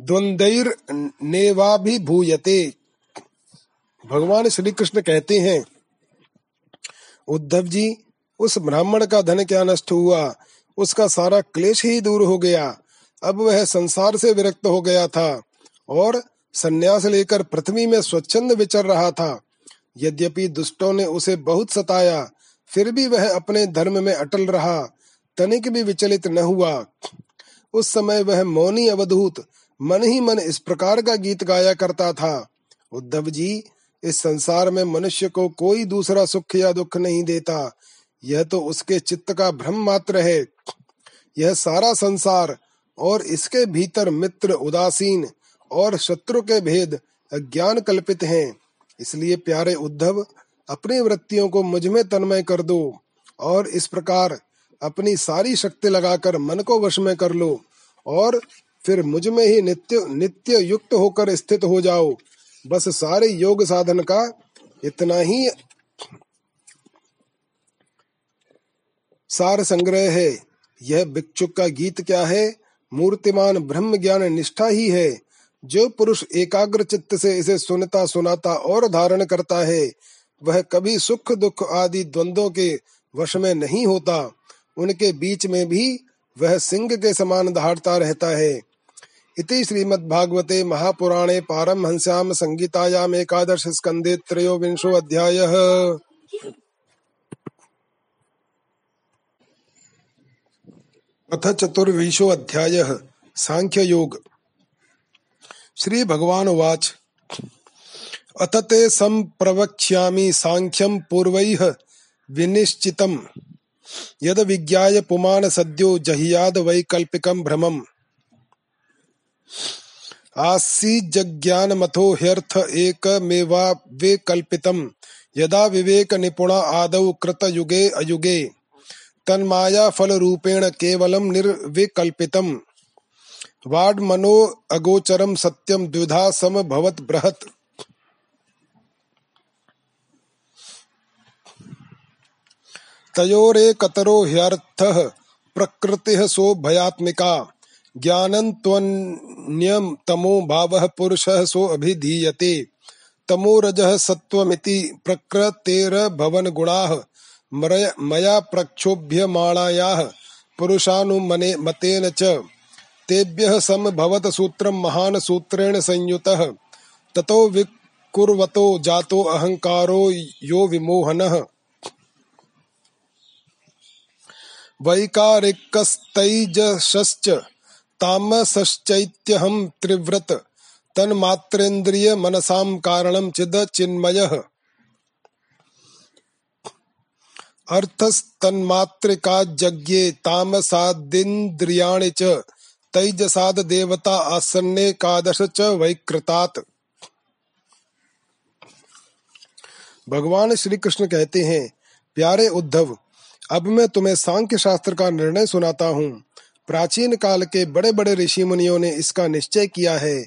द्वंद्वैर्नेवाभिभूयते भगवान श्री कृष्ण कहते हैं, उद्धव जी, उस ब्राह्मण का धन क्या नष्ट हुआ? उसका सारा क्लेश ही दूर हो गया। अब वह संसार से विरक्त हो गया था और संन्यास लेकर पृथ्वी में स्वच्छंद विचर रहा था। यद्यपि दुष्टों ने उसे बहुत सताया, फिर भी वह अपने धर्म में अटल रहा, तनिक भी विचलित न हुआ। उस समय वह मौनी अवधूत, मन ही मन इस प्रकार का गीत गाया करता था। उद्धव जी इस संसार में मनुष्य को कोई दूसरा सुख या दुख नहीं देता। यह तो उसके चित्त का भ्रम मात्र है। यह सारा संसार और इसके भीतर मित्र, उदासीन और शत्रु के भेद, अज्ञान कल्पित हैं। इसलिए प्यारे उद्धव, अपनी वृत्तियों को मुझमें तन्मय कर दो और इस प्रकार अपनी सारी शक्ति लगाकर मन को वश में कर लो और फिर मुझमें ही नित्य नित्य युक्त होकर स्थित हो जाओ। बस सारे योग साधन का इतना ही सार संग्रह है। यह भिक्षुक का गीत क्या है? मूर्तिमान ब्रह्म ज्ञान निष्ठा ही है। जो पुरुष एकाग्र चित्त से इसे सुनता सुनाता और धारण करता है, वह कभी सुख दुख आदि द्वंद्वों के वश में नहीं होता। उनके बीच में भी वह सिंह के समान दहाड़ता रहता है। इति श्रीमद्भागवते महापुराणे पारमहंस्याम संगीतायाम एकादश स्कंदे त्रयोविंशो अध्यायः। अथ चतुर्विंशो अध्यायः सांख्य योग श्री भगवान वाच अथ ते संप्रवक्ष्यामि सांख्यम पूर्वैः विनिश्चितम्। यद विज्ञाय पुमान सद्यो जहियाद वैकल्पिकम भ्रमम्। आसीज्ज्ञानमथो ह्यर्थ एकमेवावेकल्पितम् यदा विवेक निपुणा आदौ कृतयुगे अयुगे, तन्माया फल रूपेण केवलम निर्विकल्पितम् वाड्मनो अगोचरम सत्यम द्विधा सम भवत बृहत। तयोरेकतरो प्रकृतिः सो भयात्मिका ज्ञानन्त्वन्यं तमो भावः पुरुषः सो अभिधीयते। तमो रजः सत्त्वमिति प्रकृतेर्भवनगुणाः मया प्रक्षोभ्यमाणायाः, पुरुषानुमने मतेन च। तेभ्यः समभवत सूत्रं महान् सूत्रेण संयुतः, ततो विकुर्वतो जातो अहङ्कारो यो विमोहनः। वैकारिकस्तैजसश्च तामसश्चैत्यहं त्रिव्रत, तन्मात्रेन्द्रिय मनसां कारणं चिद चिन्मयः। अर्थस्तन्मात्रिकाजज्ञे तामसादिन्द्रियाणि च तैजसाद देवता आसन्ने कादश च वैकृतात्। भगवान श्री कृष्ण कहते हैं, प्यारे उद्धव, अब मैं तुम्हें सांख्य शास्त्र का निर्णय सुनाता हूँ। प्राचीन काल के बड़े बड़े ऋषि मुनियों ने इसका निश्चय किया है।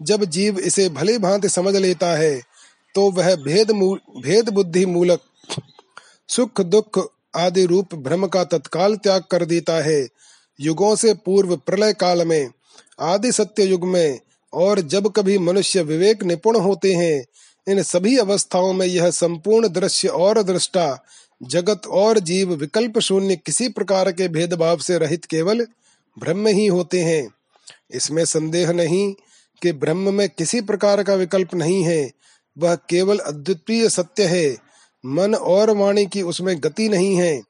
जब जीव इसे भली भांति समझ लेता है तो वह भेद भेद बुद्धि मूलक, सुख दुख आदि रूप भ्रम का तत्काल त्याग कर देता है। युगों से पूर्व प्रलय काल में, आदि सत्य युग में, और जब कभी मनुष्य विवेक निपुण होते हैं, इन सभी अवस्थाओं में यह संपूर्ण दृश्य और दृष्टा, जगत और जीव विकल्प शून्य किसी प्रकार के भेदभाव से रहित केवल ब्रह्म ही होते हैं। इसमें संदेह नहीं कि ब्रह्म में किसी प्रकार का विकल्प नहीं है। वह केवल अद्वितीय सत्य है। मन और वाणी की उसमें गति नहीं है।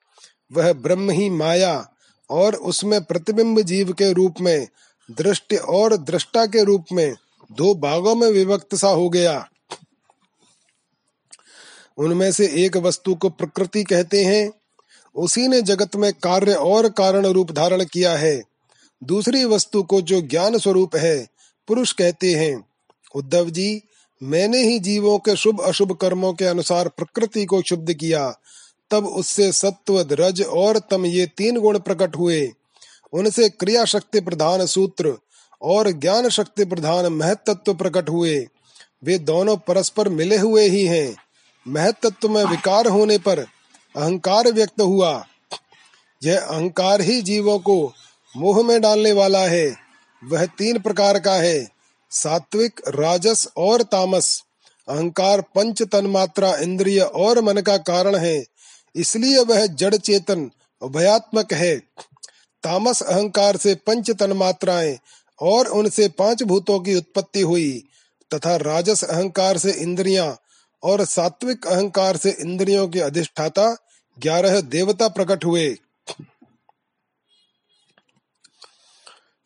वह ब्रह्म ही माया और उसमें प्रतिबिंब जीव के रूप में, दृष्टि और दृष्टा के रूप में दो भागों में विभक्त सा हो गया। उनमें से एक वस्तु को प्रकृति कहते हैं। उसी ने जगत में कार्य और कारण रूप धारण किया है। दूसरी वस्तु को जो ज्ञान स्वरूप है, पुरुष कहते हैं, उद्धव जी, मैंने ही जीवों के शुभ अशुभ कर्मों के अनुसार प्रकृति को शुद्ध किया। तब उससे सत्व रज और तम ये तीन गुण प्रकट हुए। उनसे क्रिया शक्ति प्रधान सूत्र और ज्ञान शक्ति प्रधान महत्त्व प्रकट हुए। वे दोनों परस्पर मिले हुए ही हैं। महत्त्व में विकार होने पर अहंकार व्यक्त हुआ। यह अहंकार ही जीवों को मोह में डालने वाला है। वह तीन प्रकार का है। सात्विक, राजस और तामस। अहंकार, पंच तन मात्रा इंद्रिय और मन का कारण है। इसलिए वह जड़ चेतन, उभयात्मक है। तामस अहंकार से पंच तन्मात्राएँ और उनसे पाँच भूतों की उत्पत्ति हुई तथा राजस अहंकार से इंद्रियाँ और सात्विक अहंकार से इंद्रियों के अधिष्ठाता ग्यारह देवता प्रकट हुए।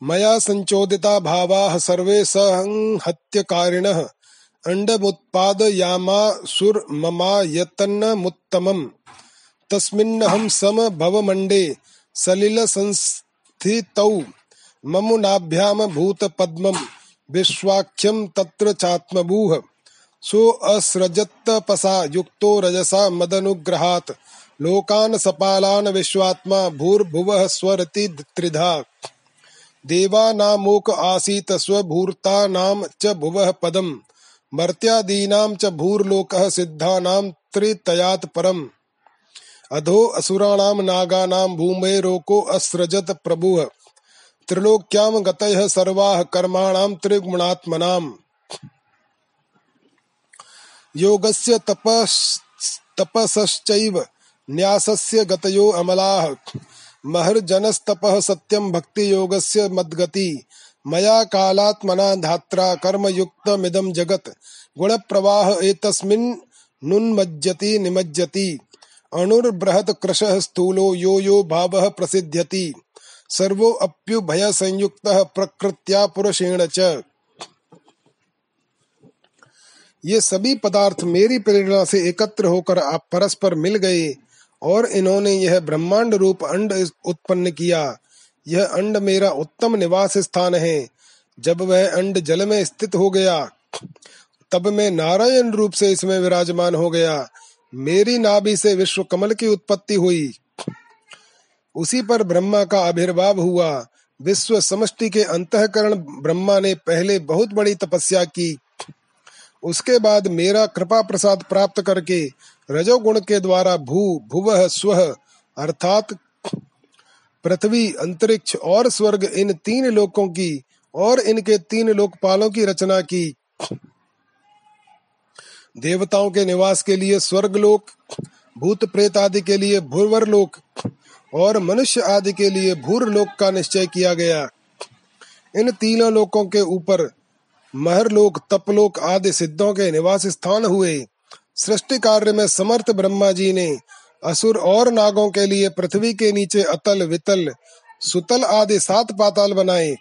मया संचोदिता भावा सर्वे सहत्यकारिणः अंडमुत्पादयामासुर्ममायतन्नमुत्तमम् तस्मिन्नहं सम भवमण्डे सलिलसंस्थितौ ममुनाभ्याम भूतपद्मं विश्वाख्यं तत्र चात्मभूः। सो असृजत्तपसा युक्तो रजसा मदनुग्रहात्। लोकान् सपालान् विश्वात्मा भूर्भुवः स्वरति त्रिधा देवानामोक आसीत स्वभूर्तानां च भुवः पदम्। मर्त्यादीनां च भूर्लोकः सिद्धानां त्रितयात् परम्। अधो असुराणां नागानां भूमेरोको असृजत प्रभुः। त्रिलोक्यां गतयः सर्वाः कर्माणां त्रिगुणात्मनाम्। योगस्य तपस् तपसश्चैव न्यासस्य गतयो अमलाः। महर्जनस्तपः सत्यं भक्तियोगस्य मद्गति। मया कालात्मना धात्रा, कर्मयुक्तमिदं जगत्। गुणप्रवाह एतस्मिन् नुन्मज्जति, निमज्जति। अणुर्बृहत् कृशः स्थूलो यो यो भावः प्रसिद्ध्यति सर्वो अप्युभय संयुक्तः प्रकृत्या पुरुषेण च। ये सभी पदार्थ मेरी प्रेरणा से एकत्र होकर आप परस्पर मिल गए और इन्होंने यह ब्रह्मांड रूप अंड उत्पन्न किया। यह अंड मेरा उत्तम निवास स्थान है। जब वह अंड जल में स्थित हो गया, तब मैं नारायण रूप से इसमें विराजमान हो गया। मेरी नाभि से विश्व कमल की उत्पत्ति हुई। उसी पर ब्रह्मा का आविर्भाव हुआ। विश्व समष्टि के अंतकरण ब्रह्मा ने पहले बहुत बड़ी तपस्या की। उसके बाद मेरा कृपा प्रसाद प्राप्त करके रजोगुण के द्वारा भू, भुव स्व, अर्थात पृथ्वी, अंतरिक्ष और स्वर्ग, इन तीन लोकों की और इनके तीन लोकपालों की रचना की। देवताओं के निवास के लिए स्वर्ग लोक भूत प्रेत आदि के लिए भूर्वर लोक और मनुष्य आदि के लिए भूर लोक का निश्चय किया गया। इन तीनों लोकों के ऊपर महरलोक, तपलोक आदि सिद्धों के निवास स्थान हुए। सृष्टि कार्य में समर्थ ब्रह्मा जी ने असुर और नागों के लिए पृथ्वी के नीचे अतल, वितल, सुतल आदि सात पाताल बनाए।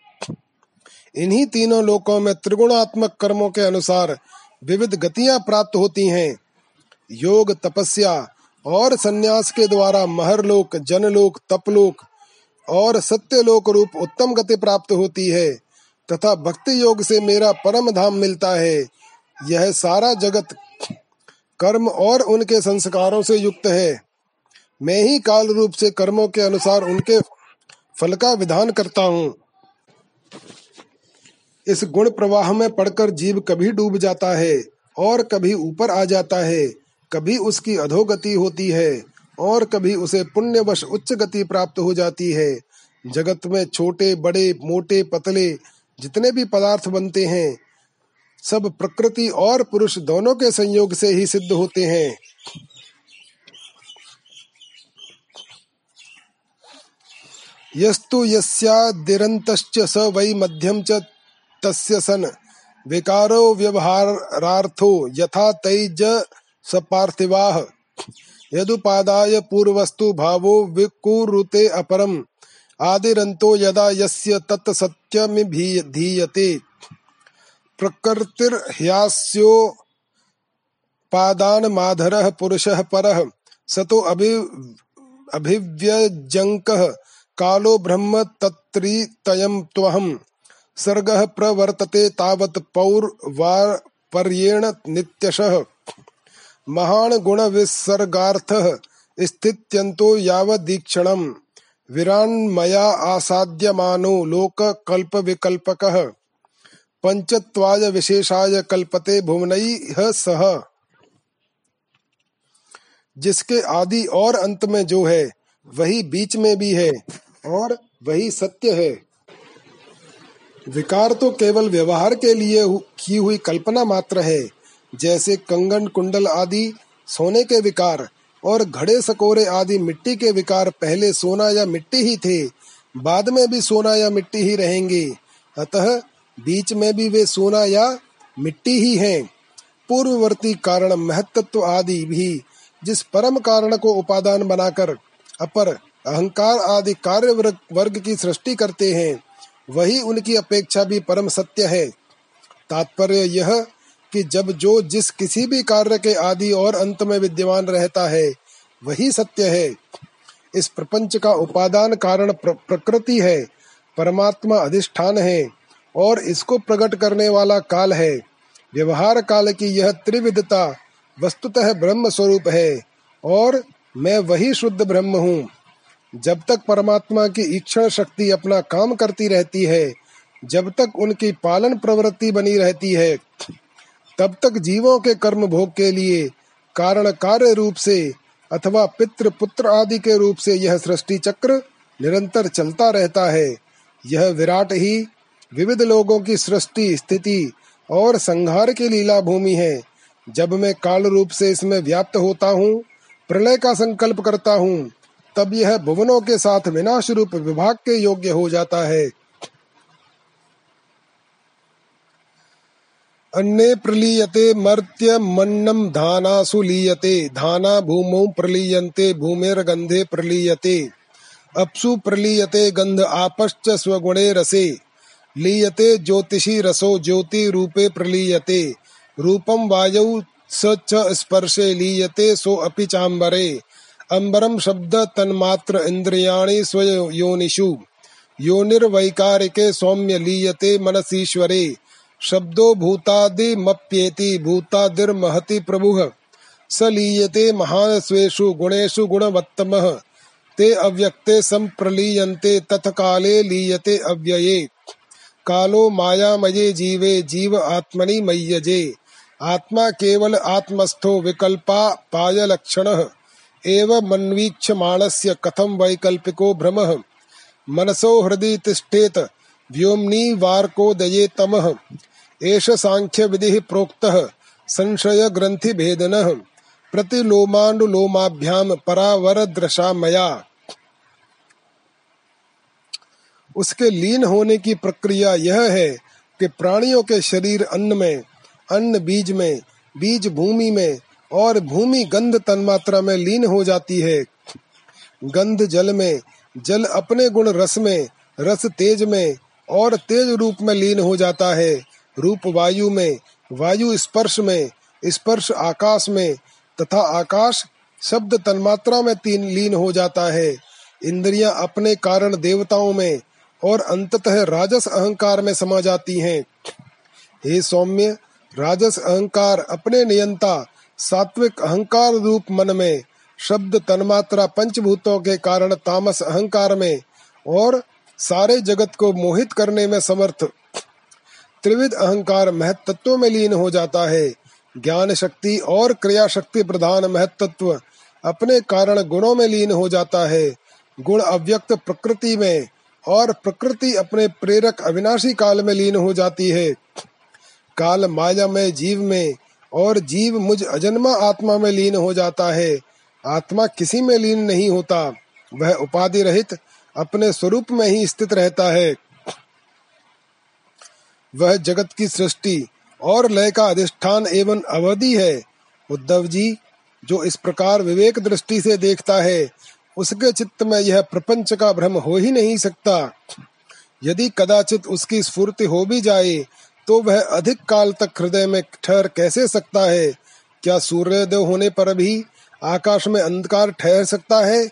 इन्हीं तीनों लोकों में त्रिगुणात्मक कर्मों के अनुसार विविध गतियाँ प्राप्त होती हैं। योग, तपस्या और संन्यास के द्वारा महरलोक, जनलोक, तपलोक और सत्यलोक रूप उत्तम गति प्राप्त होती है तथा भक्ति योग से मेरा परम धाम मिलता है। यह सारा जगत कर्म और उनके संस्कारों से युक्त है। मैं ही काल रूप से कर्मों के अनुसार उनके फल का विधान करता हूँ। इस गुण प्रवाह में पड़कर जीव कभी डूब जाता है और कभी ऊपर आ जाता है। कभी उसकी अधोगति होती है और कभी उसे पुण्यवश उच्च गति प्राप्त हो जाती है। जगत में छोटे, बड़े, मोटे, पतले जितने भी पदार्थ बनते हैं सब प्रकृति और पुरुष दोनों के संयोग से ही सिद्ध होते हैं। यस्तु यस्यादिरन्तश्च स वै मध्यम च तस्य सन। विकारो व्यवहारार्थो यथा तैज सपार्थिवाः यदुपादाय पूर्वस्तु भावो विकुरुते अपरम। आदिरंतो यदा यस्य तत् प्रकृतिर्ह्यास्योपादानमाधरः पुरुषः परः। सतो अभि, अभिव्यजङ्कः। कालो ब्रह्म तत्रितयं त्वहम्। सर्गः प्रवर्तते तावत् पौर्वापर्येण नित्यशः। महान् गुणविसर्गार्थः स्थित्यन्तो यावदीक्षणम्। विरान्मया आसाद्यमानो लोककल्पविकल्पकः। पंचत्वाय विशेषाय कल्पते भुवनैः सह। जिसके आदि और अंत में जो है, वही बीच में भी है और वही सत्य है। विकार तो केवल व्यवहार के लिए की हुई कल्पना मात्र है, जैसे कंगन, कुंडल आदि सोने के विकार और घड़े, सकोरे आदि मिट्टी के विकार पहले सोना या मिट्टी ही थे, बाद में भी सोना या मिट्टी ही रहेंगे। अतः बीच में भी वे सोना या मिट्टी ही हैं। पूर्ववर्ती कारण महत्त्व आदि भी जिस परम कारण को उपादान बनाकर अपर अहंकार आदि कार्य वर्ग की सृष्टि करते हैं वही उनकी अपेक्षा भी परम सत्य है। तात्पर्य यह कि जब जो जिस किसी भी कार्य के आदि और अंत में विद्यमान रहता है वही सत्य है। इस प्रपंच का उपादान कारण प्र, प्रकृति है परमात्मा अधिष्ठान है। और इसको प्रकट करने वाला काल है। व्यवहार काल की यह त्रिविधता वस्तुतः ब्रह्म स्वरूप है और मैं वही शुद्ध ब्रह्म हूँ। जब तक परमात्मा की इच्छा शक्ति अपना काम करती रहती है, जब तक उनकी पालन प्रवृत्ति बनी रहती है, तब तक जीवों के कर्म भोग के लिए कारण कार्य रूप से अथवा पितृ पुत्र आदि के रूप से यह सृष्टि चक्र निरंतर चलता रहता है। यह विराट ही विविध लोगों की सृष्टि, स्थिति और संहार की लीला भूमि है। जब मैं काल रूप से इसमें व्याप्त होता हूँ, प्रलय का संकल्प करता हूँ, तब यह भुवनों के साथ विनाश रूप विभाग के योग्य हो जाता है। अन्ने प्रलीयते मर्त्य मन्नम धानासु लीयते, धाना भूमौ प्रलीयन्ते भूमेर्गन्धे प्रलीयते। अप्सु प्रलीयते गंध आपश्च स्वगुणे रसे। लीयते ज्योतिषी रसो ज्योति रूपे प्रलीयते। रूपम वायौ स च स्पर्शे लीयते सो अपि चाम्बरे। अम्बरम शब्द तन्मात्र इंद्रियाणि स्वयोनिषु। योनिर्वैकारिके सौम्य लीयते मनसीश्वरे। शब्दो भूतादिमप्येति भूतादिर्महति प्रभुः। स लीयते महान स्वेषु गुणेषु गुणवत्तमः। ते अव्यक्ते संप्रलीयन्ते तत्काले लीयते अव्यये। कालो मायामये जीवे, जीव आत्मनि मय्यजे। आत्मा केवल आत्मस्थो विकल्पा पाय लक्षण। एव मन्वीक्षमाणस्य कथम वैकल्पिको भ्रम। मनसो हृदि तिष्ठेत, व्योम्नि वार्कोदये तमः। एष सांख्य विधि प्रोक्तः, संशय ग्रंथि भेदनः प्रतिलोमानुलोमाभ्याम परावरदृशा मया उसके लीन होने की प्रक्रिया यह है कि प्राणियों के शरीर अन्न में, अन्न बीज में, बीज भूमि में और भूमि गंध तन्मात्रा में लीन हो जाती है। गंध जल में, जल अपने गुण रस में, रस तेज में और तेज रूप में लीन हो जाता है। रूप वायु में, वायु स्पर्श में, स्पर्श आकाश में तथा आकाश शब्द तन्मात्रा में तीन लीन हो जाता है। इंद्रियाँ अपने कारण देवताओं में और अंततः राजस अहंकार में समा जाती हैं। हे सौम्य, राजस अहंकार अपने नियंता, सात्विक अहंकार रूप मन में, शब्द तन्मात्रा पंचभूतों के कारण तामस अहंकार में, और सारे जगत को मोहित करने में समर्थ। त्रिविध अहंकार महत्त्व में लीन हो जाता है। ज्ञान शक्ति और क्रिया शक्ति प्रधान महत्त्व अपने कारण गुणों में लीन हो जाता है। गुण अव्यक्त प्रकृति में और प्रकृति अपने प्रेरक अविनाशी काल में लीन हो जाती है। काल माया में, जीव में और जीव मुझ अजन्मा आत्मा में लीन हो जाता है। आत्मा किसी में लीन नहीं होता, वह उपाधि रहित अपने स्वरूप में ही स्थित रहता है। वह जगत की सृष्टि और लय का अधिष्ठान एवं अवधि है। उद्धव जी, जो इस प्रकार विवेक दृष्टि से देखता है उसके चित्त में यह प्रपंच का भ्रम हो ही नहीं सकता। यदि कदाचित उसकी स्फूर्ति हो भी जाए तो वह अधिक काल तक हृदय में ठहर कैसे सकता है? क्या सूर्योदय होने पर भी आकाश में अंधकार ठहर सकता है?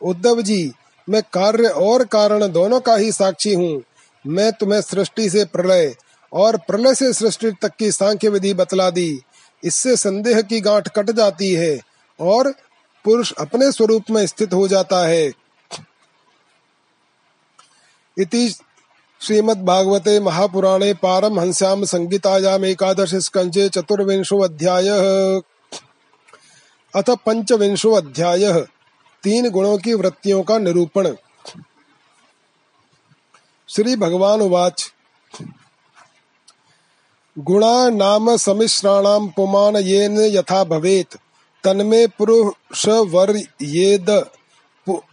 उद्धव जी, मैं कार्य और कारण दोनों का ही साक्षी हूँ। मैं तुम्हें सृष्टि से प्रलय और प्रलय से सृष्टि तक की सांख्य विधि बतला दी। इससे संदेह की गांठ कट जाती है और पुरुष अपने स्वरूप में स्थित हो जाता है। इति श्रीमद्भागवते महापुराणे पारमहंस्याम संगीतायाम एकादश स्कंजे चतुर्विंशो अध्याय अथ पंचविंशो अध्याय तीन गुणों की वृत्तियों का निरूपण। श्री भगवान उवाच गुणा नाम समिश्राणाम पुमान येन यथा भवेत। तन्मे पुरुष वर येद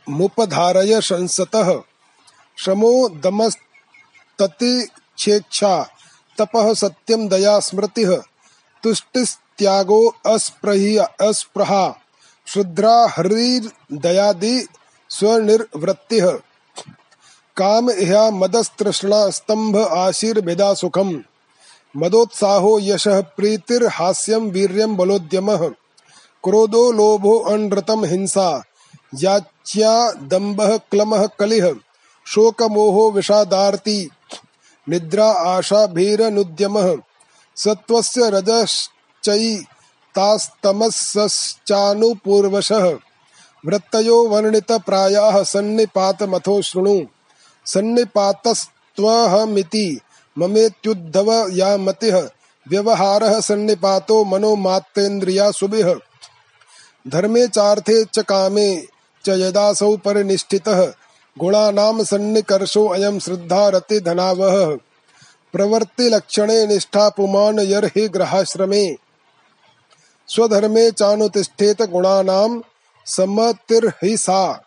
मुपधारय संसतः। श्रमो दमस्ततिक्षेक्षा तपः सत्यम दया स्मृति। तुष्टिस्त्यागो अस्पृहा शुद्रा हरिर्दयादि स्वनिर्वृत्ति। काम इहा मदस्तृष्णा स्तंभ आशीर्भेदा सुखम। मदोत्साहो यश प्रीतिर हास्यम वीर्यम बलोद्यम। क्रोधो लोभो अनृतम हिंसा। याच्या दंभ क्लम कलिह। शोक मोहो विषादार्ति। निद्रा आशा भीर नुद्यम। सत्वस्य रजश्चै तास्तमस्चानुपूर्वशः वृत्तयो वर्णित प्रायाः सन्निपातमथो शृणु। सन्निपातस्त्वहमिति ममेत्युद्धव या मतिः। व्यवहारः सन्निपातो मनो मात्रेन्द्रिया सुभिः। धर्मे चार्थे च कामे च यदासौ परिनिष्ठितः। गुणानां सन्निकर्षो अयम श्रद्धा रति धनावह प्रवृत्ति लक्षणे निष्ठा पुमान यर्हि ग्रहाश्रमे। स्वधर्मे चानुतिष्ठेत गुणानाम सम्मतिर्हि सा।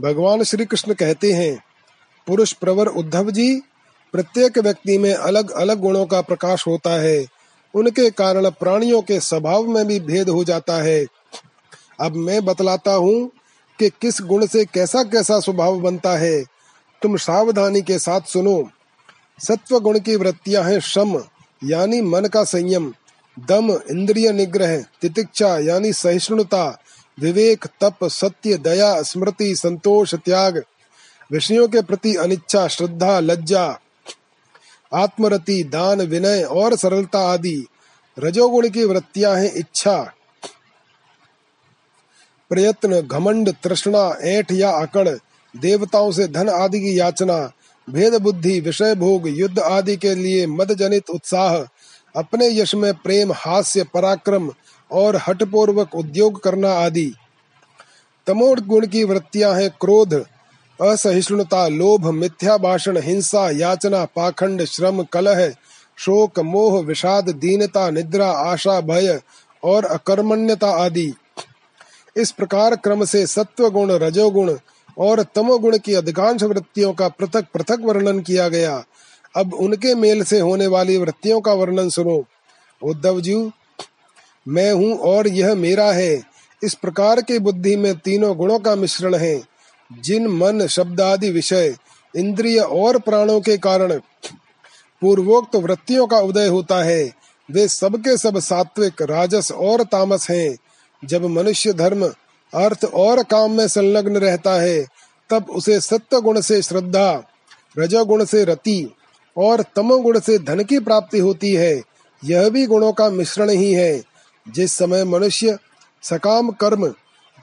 भगवान श्री कृष्ण कहते हैं, पुरुष प्रवर उद्धव जी, प्रत्येक व्यक्ति में अलग अलग गुणों का प्रकाश होता है। उनके कारण प्राणियों के स्वभाव में भी भेद हो जाता है। अब मैं बतलाता हूँ कि किस गुण से कैसा कैसा स्वभाव बनता है। तुम सावधानी के साथ सुनो। सत्व गुण की वृत्तियाँ हैं श्रम यानी मन का संयम, दम, इंद्रिय निग्रह, तितिक्षा, यानी सहिष्णुता, विवेक, तप, सत्य, दया, स्मृति, संतोष, त्याग, विषयों के प्रति अनिच्छा, श्रद्धा, लज्जा आत्मरति, दान, विनय और सरलता आदि रजोगुण की वृत्तियाँ हैं इच्छा, प्रयत्न, घमंड, तृष्णा, ऐठ या अकड़, देवताओं से धन आदि की याचना, भेद बुद्धि, विषय भोग, युद्ध आदि के लिए मद जनित उत्साह, अपने यश में प्रेम, हास्य, पराक्रम और हटपूर्वक उद्योग करना आदि। तमोड गुण की वृत्तियाँ हैं क्रोध असहिष्णुता, लोभ, मिथ्या भाषण, हिंसा, याचना, पाखंड, श्रम, कलह, शोक, मोह, विषाद, दीनता, निद्रा, आशा, भय और अकर्मण्यता आदि। इस प्रकार क्रम से सत्व गुण रजोगुण और तमोगुण की अधिकांश वृत्तियों का पृथक पृथक वर्णन किया गया। अब उनके मेल से होने वाली वृत्तियों का वर्णन सुनो। उद्धव जी, मैं हूँ और यह मेरा है। इस प्रकार की बुद्धि में तीनों गुणों का मिश्रण है। जिन मन शब्द आदि विषय, इंद्रिय और प्राणों के कारण पूर्वोक्त वृत्तियों का उदय होता है, वे सबके सब सात्विक, राजस और तामस हैं। जब मनुष्य धर्म, अर्थ और काम में संलग्न रहता है, तब उसे सत्य गुण से श्रद्धा, रजोगुण से रति और तमोगुण से धन की प्राप्ति होती है। यह भी गुणों का मिश्रण ही है। जिस समय मनुष्य सकाम, कर्म,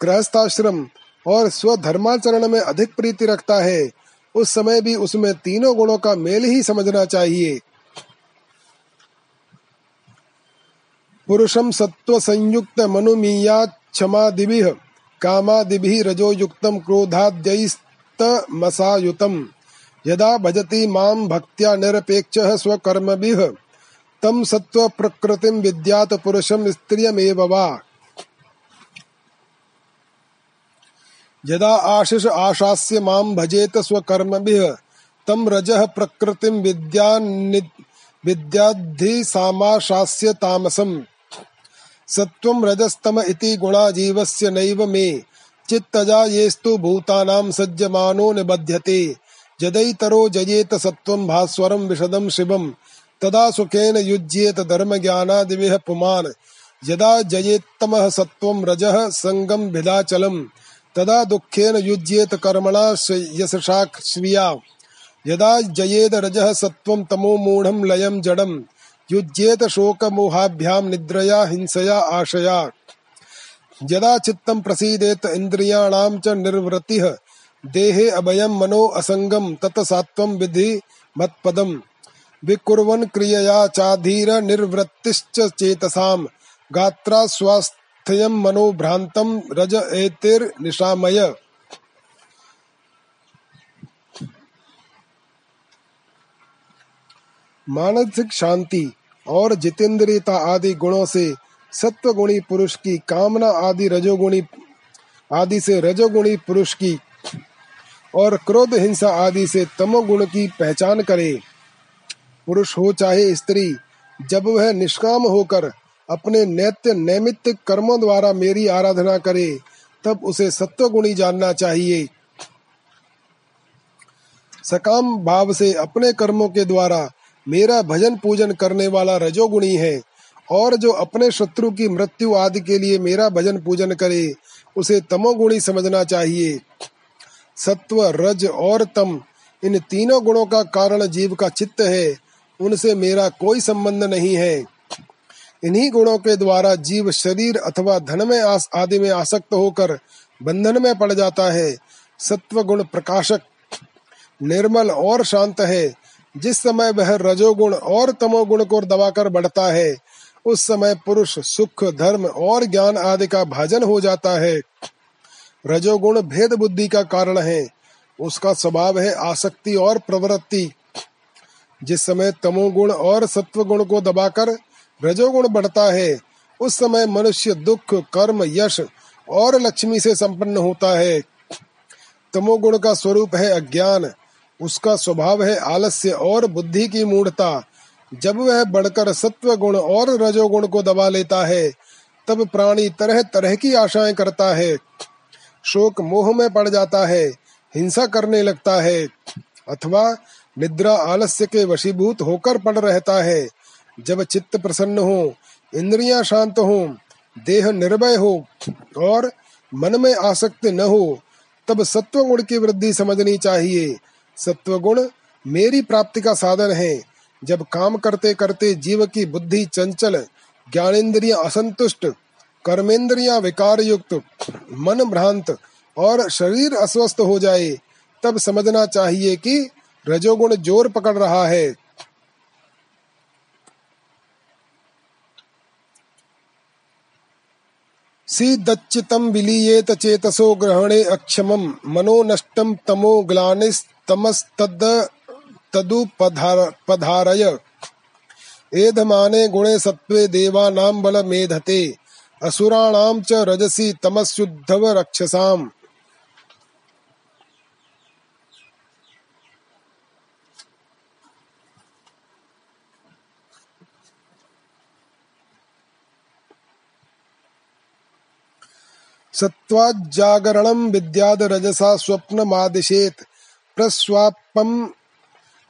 गृहस्थाश्रम और स्वधर्माचरण में अधिक प्रीति रखता है। उस समय भी उसमें तीनों गुणों का मेल ही समझना चाहिए। पुरुषम सत्व संयुक्त मनुमीया क्षमा क्षमादिभि, कामादिभि रजो युक्तम क्रोधाद्यस्तमसायुतम। यदा भजति माँ भक्त्या निरपेक्षः स्वकर्मभिः, तं सत्त्व प्रकृतिं विद्यात पुरुषं स्त्रियमेव वा। यदा आशिष आशास्य माँ भजेत स्वकर्मभिः, तं रजः प्रकृतिं विद्या विद्याद्धि सामाशास्य तामसम्। सत्वं रजस्तम इति गुणा जीवस्य नैव मे। चित्तजा येस्तु भूतानां सज्जमानो निबध्यते। यदैतरो जयेत सत्वं भास्वरं विशदं शिवं तदा सुखेन युज्येत धर्मज्ञानादिभिः पुमान्। यदा जयेत्तमः सत्वं रजः सङ्गं भिदाचलम् तदा दुखेन युज्येत कर्मणा यशसा श्रिया यदा जयेद रजः सत्वं तमो मूढं लयं जडम् युज्येत शोकमोहाभ्यां निद्रया, हिंसया, आशया। यदा चित्तं प्रसीदेत इन्द्रियाणां च निर्वृतिः, देहे अभयं मनो असंगम तत सात्वं विधि मत्पदम् विकुर्वन् क्रियया चाधीर निर्वृत्तिश्च चेतसाम् गात्रा स्वास्थ्यं मनो भ्रान्तं रज एतिर्निशामय मानसिक शांति और जितेंद्रियता आदि गुणों से सत्व गुणी पुरुष की कामना आदि रजोगुणी, आदि से रजोगुणी पुरुष की और क्रोध हिंसा आदि से तमोगुण की पहचान करे। पुरुष हो चाहे स्त्री, जब वह निष्काम होकर अपने नित्य नैमित्त कर्मों द्वारा मेरी आराधना करे, तब उसे सत्व गुणी जानना चाहिए। सकाम भाव से अपने कर्मों के द्वारा मेरा भजन पूजन करने वाला रजोगुणी है, और जो अपने शत्रु की मृत्यु आदि के लिए मेरा भजन पूजन करे, उसे तमोगुणी समझना चाहिए। सत्व, रज और तम, इन तीनों गुणों का कारण जीव का चित्त है, उनसे मेरा कोई संबंध नहीं है। इन्हीं गुणों के द्वारा जीव शरीर अथवा धन में आस, आदि में आसक्त होकर बंधन में पड़ जाता है। सत्व गुण प्रकाशक निर्मल और शांत है। जिस समय वह रजोगुण और तमोगुण को दबाकर बढ़ता है उस समय पुरुष सुख धर्म और ज्ञान आदि का भाजन हो जाता है। रजोगुण भेद बुद्धि का कारण है। उसका स्वभाव है आसक्ति और प्रवृत्ति। जिस समय तमोगुण और सत्व गुण को दबाकर रजोगुण बढ़ता है। उस समय मनुष्य दुख, कर्म, यश और लक्ष्मी से संपन्न होता है। तमोगुण का स्वरूप है अज्ञान। उसका स्वभाव है आलस्य और बुद्धि की मूढ़ता। जब वह बढ़कर सत्व गुण और रजोगुण को दबा लेता है, तब प्राणी तरह तरह की आशाएँ करता है। शोक मोह में पड़ जाता है, हिंसा करने लगता है, अथवा निद्रा आलस्य के वशीभूत होकर पड़ रहता है। जब चित्त प्रसन्न हो, इंद्रियाँ शांत हो, देह निर्भय हो और मन में आसक्त न हो, तब सत्व गुण की वृद्धि समझनी चाहिए। सत्व गुण मेरी प्राप्ति का साधन है। जब काम करते करते जीव की बुद्धि चंचल, ज्ञानेन्द्रिया असंतुष्ट, कर्मेंद्रिया विकार युक्त मन भ्रांत और शरीर अस्वस्थ हो जाए, तब समझना चाहिए कि रजोगुण ज़ोर पकड़ रहा है। सीदच्चितं विलीयेत चेतसो ग्रहणे अक्षम मनो नष्टम तमो ग्लानिस्तमस्तद् एधमाने गुणे सत्वे देवानां बलमेधते। असुराणां च रजसी तमस्युद्धव रक्षसाम्। सत्वाजागरणं विद्याद रजसा स्वप्नमादिशेत्। प्रस्वापम्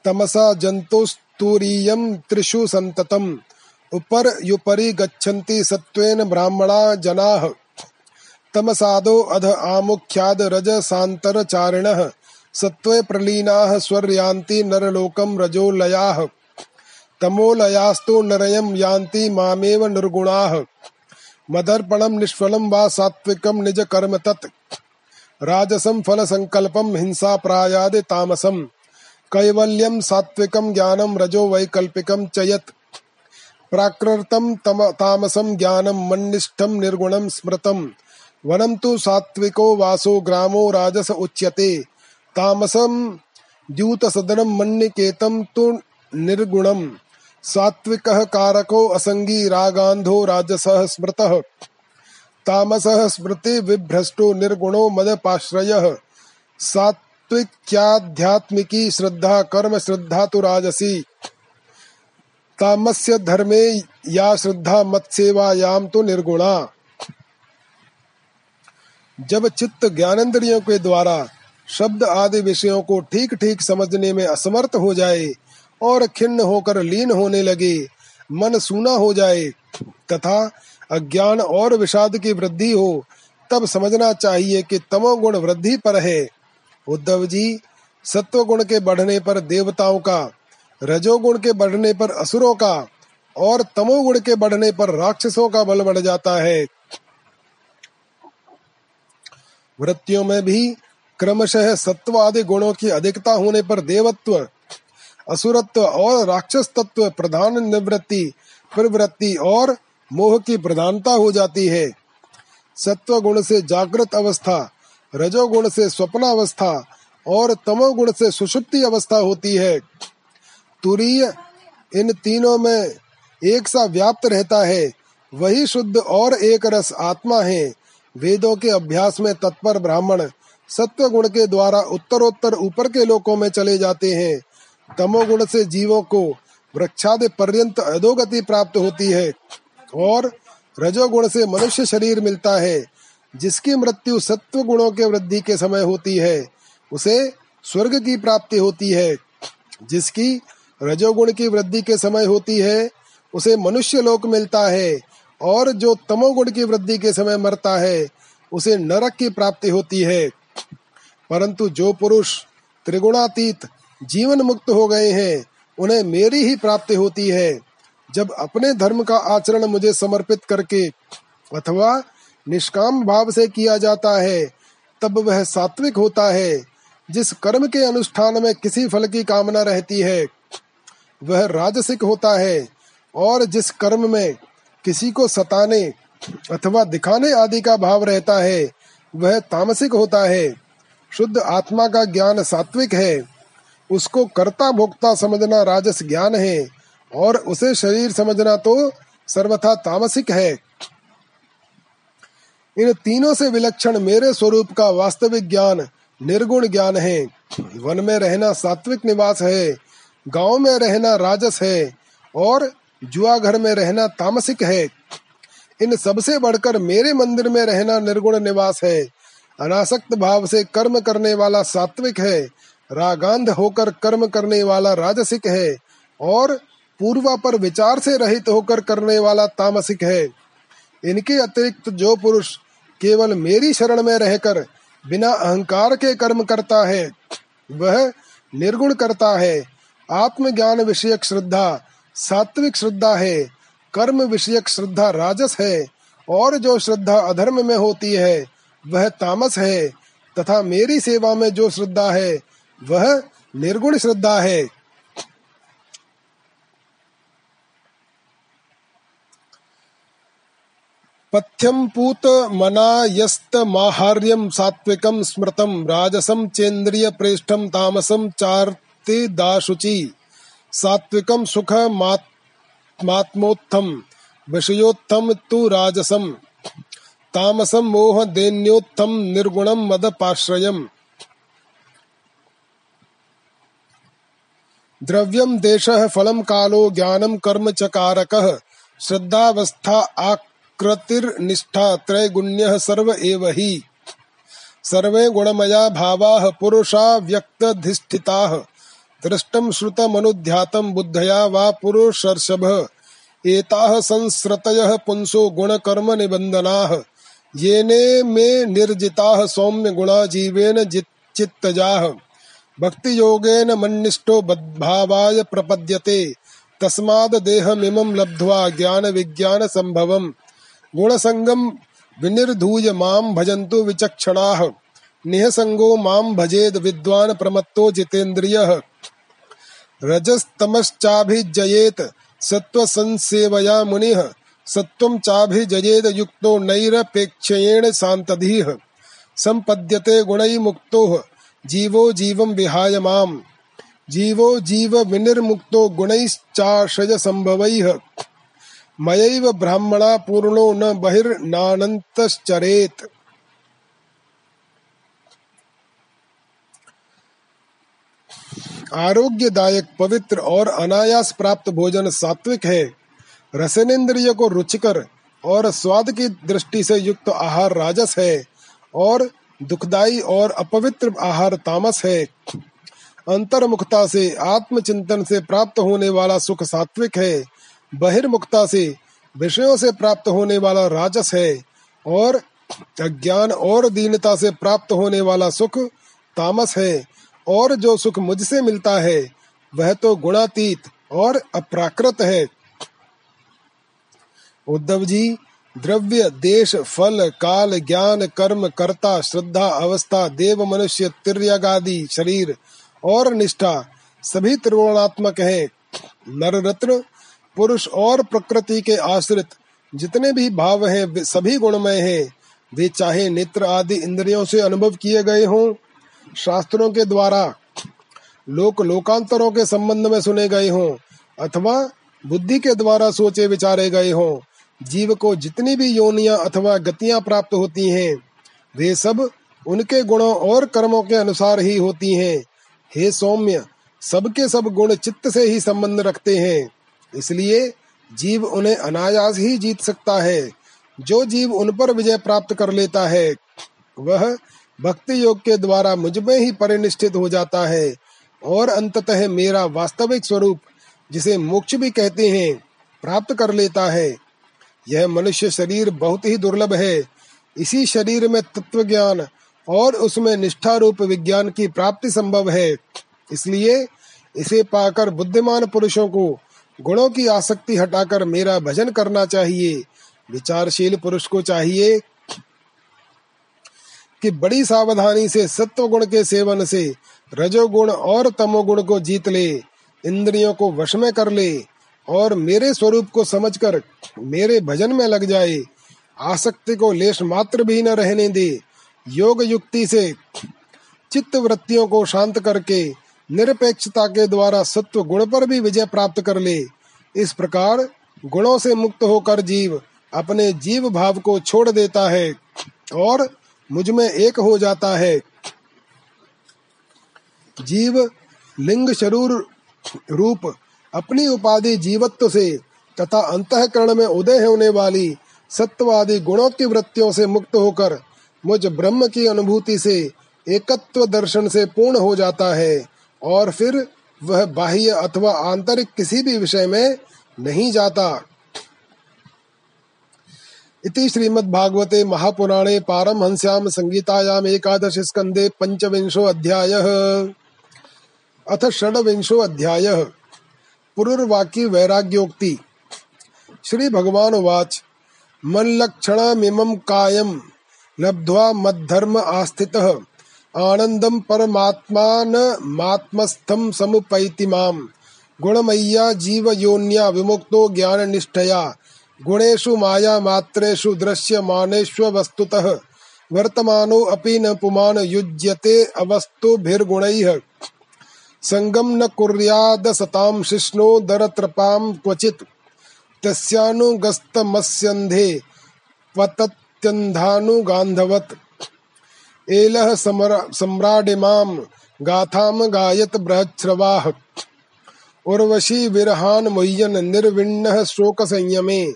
तमसा जन्तुस्तूरीयं त्रिषु सन्ततम्। उपर युपरि गच्छन्ति सत्त्वेन ब्राह्मणा जनाः। तमसादो अध आमुख्याद रजसान्तरचारिणः सत्त्वे प्रलीनाः स्वर्यान्ति नरलोकं रजोलयाः। तमोलयास्तु नरयं यान्ति मामेव निर्गुणाः। मदर्पणं निष्फलं वा सात्विकं निज कर्म तत्। राजसं फल संकल्पम हिंसा प्रायादि तामसम। कैवल्यम सात्विकम ज्ञानम रजो वैकल्पिकम चयत प्राकृतम तामसम ज्ञानम मन्निष्ठम निर्गुणम स्मृतम। वनम तु सात्विको वासो ग्रामो राजस उच्यते। तामसम द्यूत सदनम मन्निकेतम तु निर्गुणम। सात्विक कारको असंगी रागांधो राजस स्मृत। तामस स्मृति विभ्रष्टो निर्गुणो मदपाश्रय। सात् सात्विक्याध्यात्मिकी श्रद्धा, कर्म श्रद्धा तो राजसी। तामस्य धर्मे या श्रद्धा मत सेवायाम तो निर्गुणा। जब चित्त ज्ञानेन्द्रियों के द्वारा शब्द आदि विषयों को ठीक ठीक समझने में असमर्थ हो जाए और खिन्न होकर लीन होने लगे। मन सूना हो जाए। तथा अज्ञान और विषाद की वृद्धि हो, तब समझना चाहिए कि तमोगुण वृद्धि पर है। उद्धव जी सत्व गुण के बढ़ने पर देवताओं का, रजोगुण के बढ़ने पर असुरों का, और तमोगुण के बढ़ने पर राक्षसों का बल बढ़ जाता है। वृत्तियों में भी क्रमशः सत्व आदि गुणों की अधिकता होने पर देवत्व असुरत्व और राक्षस तत्व प्रधान निवृत्ति, प्रवृत्ति और मोह की प्रधानता हो जाती है। सत्व गुण से जागृत अवस्था, रजोगुण से स्वप्न अवस्था और तमोगुण से सुषुप्ति अवस्था होती है। तुरीय इन तीनों में एक सा व्याप्त रहता है। वही शुद्ध और एक रस आत्मा है। वेदों के अभ्यास में तत्पर ब्राह्मण सत्व गुण के द्वारा उत्तरोत्तर ऊपर के लोकों में चले जाते हैं। तमोगुण से जीवों को वृक्षादि पर्यंत अधोगति प्राप्त होती है और रजोगुण से मनुष्य शरीर मिलता है, जिसकी मृत्यु सत्व गुणों के वृद्धि के समय होती है, उसे स्वर्ग की प्राप्ति होती है। जिसकी रजोगुण की वृद्धि के समय होती है, उसे मनुष्य लोक मिलता है, और जो तमोगुण की वृद्धि के समय मरता है, उसे नरक की प्राप्ति होती है। परंतु जो पुरुष त्रिगुणातीत जीवन मुक्त हो गए हैं, उन्हें मेरी ही प्राप्ति होती है। जब अपने धर्म का आचरण मुझे समर्पित करके अथवा निष्काम भाव से किया जाता है, तब वह सात्विक होता है। जिस कर्म के अनुष्ठान में किसी फल की कामना रहती है, वह राजसिक होता है। और जिस कर्म में किसी को सताने अथवा दिखाने आदि का भाव रहता है, वह तामसिक होता है। शुद्ध आत्मा का ज्ञान सात्विक है। उसको कर्ता भोक्ता समझना राजस ज्ञान है और उसे शरीर समझना तो सर्वथा तामसिक है। इन तीनों से विलक्षण मेरे स्वरूप का वास्तविक ज्ञान निर्गुण ज्ञान है। वन में रहना सात्विक निवास है, गाँव में रहना राजस है और जुआ घर में रहना तामसिक है। इन सबसे बढ़कर मेरे मंदिर में रहना निर्गुण निवास है। अनासक्त भाव से कर्म करने वाला सात्विक है रागांध होकर कर्म करने वाला राजसिक है और पूर्वा पर विचार से रहित होकर करने वाला तामसिक है। इनके अतिरिक्त जो पुरुष केवल मेरी शरण में रहकर बिना अहंकार के कर्म करता है, वह निर्गुण करता है। आत्मज्ञान विषयक श्रद्धा, सात्विक श्रद्धा है। कर्म विषयक श्रद्धा राजस है और जो श्रद्धा अधर्म में होती है, वह तामस है। तथा मेरी सेवा में जो श्रद्धा है वह निर्गुण श्रद्धा है। पथ्यम पूत मना यस्त माहार्यम सात्विकम स्मृतम राजसम चेन्द्रिय प्रेष्ठम तामसम चार्ति दाशुचि सात्विकम सुख मात्मोत्थम विषयोत्थम तु राजसम तामसम मोह दैन्योत्थम निर्गुणम मद पाश्रयम। द्रव्यम देश फलम कालो ज्ञानम कर्म च श्रद्धावस्था आकृतिर्निष्ठा त्रैगुण्य सर्व एव सर्वे गुणमया भावा, पुरुषा दृष्टम श्रुतमनुध्यातम बुद्धया वा पुरुषर्षभ। एताः संस्रतयः पुंसो गुणकर्म निबन्धनाः येने में निर्जिता सौम्य गुणा जीवेन चित्तजाह भक्ति योगेन मन्निष्ठो बद्भावाय प्रपद्यते। तस्माद देहमिमं लब्ध्वा ज्ञान विज्ञान संभवम गुण संगम विनिर्धूय माम भजन्तु विचक्षणाः। निहसंगो माम भजेद विद्वान प्रमत्तो जितेन्द्रियः। रजस्तमश्चाभिजयेत सत्व संसेवया मुनिः। सत्वं चाभिजयेद युक्तो नैरपेक्षयेण शान्तधीः। सम्पद्यते गुणै मुक्तो जीवो जीवं विहाय माम्। जीवो जीव विनिर्मुक्तो गुणैश्चाशय संभवैः मयैव ब्राह्मणा पूर्णो न बहिर्नानन्तश्चरेत्। आरोग्यदायक, पवित्र और अनायास प्राप्त भोजन सात्विक है। रसनेन्द्रिय को रुचिकर और स्वाद की दृष्टि से युक्त आहार राजस है और दुखदाई और अपवित्र आहार तामस है। अंतर्मुखता से आत्मचिंतन से प्राप्त होने वाला सुख सात्विक है। बहिर्मुखता से विषयों से प्राप्त होने वाला राजस है। और अज्ञान और दीनता से प्राप्त होने वाला सुख तामस है। और जो सुख मुझसे मिलता है, वह तो गुणातीत और अप्राकृत है। उद्धव जी द्रव्य, देश, फल, काल, ज्ञान, कर्म, कर्ता, श्रद्धा, अवस्था, देव, मनुष्य, तिर्यगादि, शरीर और निष्ठा, सभी त्रिगुणात्मक है। नर रत्न पुरुष और प्रकृति के आश्रित, जितने भी भाव हैं सभी गुणमय हैं। वे चाहे नेत्र आदि इंद्रियों से अनुभव किए गए हों। शास्त्रों के द्वारा, लोक, लोकांतरों के संबंध में सुने गए हों, अथवा बुद्धि के द्वारा सोचे विचारे गए हों। जीव को जितनी भी योनियाँ अथवा गतियाँ प्राप्त होती हैं, वे सब उनके गुणों और कर्मों के अनुसार ही होती हैं। हे सौम्य, सबके सब गुण चित्त से ही संबंध रखते हैं। इसलिए जीव उन्हें अनायास ही जीत सकता है। जो जीव उन पर विजय प्राप्त कर लेता है, वह भक्ति योग के द्वारा मुझमें ही परिनिष्ठित हो जाता है। और अंततः मेरा वास्तविक स्वरूप, जिसे मोक्ष भी कहते हैं, प्राप्त कर लेता है। यह मनुष्य शरीर बहुत ही दुर्लभ है। इसी शरीर में तत्व ज्ञान और उसमें निष्ठा रूप विज्ञान की प्राप्ति संभव है। इसलिए इसे पाकर बुद्धिमान पुरुषों को गुणों की आसक्ति हटाकर मेरा भजन करना चाहिए। विचारशील पुरुष को चाहिए कि बड़ी सावधानी से सत्व गुण के सेवन से रजोगुण और तमोगुण को जीत ले, इंद्रियों को वश में कर ले और मेरे स्वरूप को समझकर मेरे भजन में लग जाए। आसक्ति को लेश मात्र भी न रहने दे। योग युक्ति से चित्त वृत्तियों को शांत करके, निरपेक्षता के द्वारा सत्व गुण पर भी विजय प्राप्त कर ले। इस प्रकार गुणों से मुक्त होकर जीव अपने जीव भाव को छोड़ देता है और मुझमें एक हो जाता है। जीव लिंग शरूर रूप अपनी उपाधि जीवत्व से तथा अंतकरण में उदय होने वाली सत्वादि गुणों की वृत्तियों से मुक्त होकर मुझ ब्रह्म की अनुभूति से एकत्व दर्शन से पूर्ण हो जाता है और फिर वह बाह्य अथवा आंतरिक किसी भी विषय में नहीं जाता। इति श्रीमद्भागवते महापुराणे पारमहंस्याम संगीतायाम एकादश स्कंदे पंचविंशो अध्यायः। अथ षड्विंशो अध्यायः। पुरुर्वाक्य वैराग्योक्ति श्री भगवान वाच मल्लक्षणमिमं कायम लब्ध्वा मद्धर्म आस्थितः आनंदम परमात्मान मात्मस्थम समुपैति माम। गुणमय्या जीव योन्या विमुक्तो ज्ञान निष्ठया गुणेषु वस्तुतः वर्तमानो अपि न पुमान युज्यते अवस्तुभिर्गुणैः। संगम न कुर्याद सताम शिष्णो दरत्रपाम क्वचित। तस्यानुगस्तमस्यन्धे पतत्यन्धानुगान्धवत्। एलः सम्राडिमां गाथाम गायत बृहच्छ्रवाः। उर्वशी विरहान मुह्यन निर्विण्णः शोक संयमे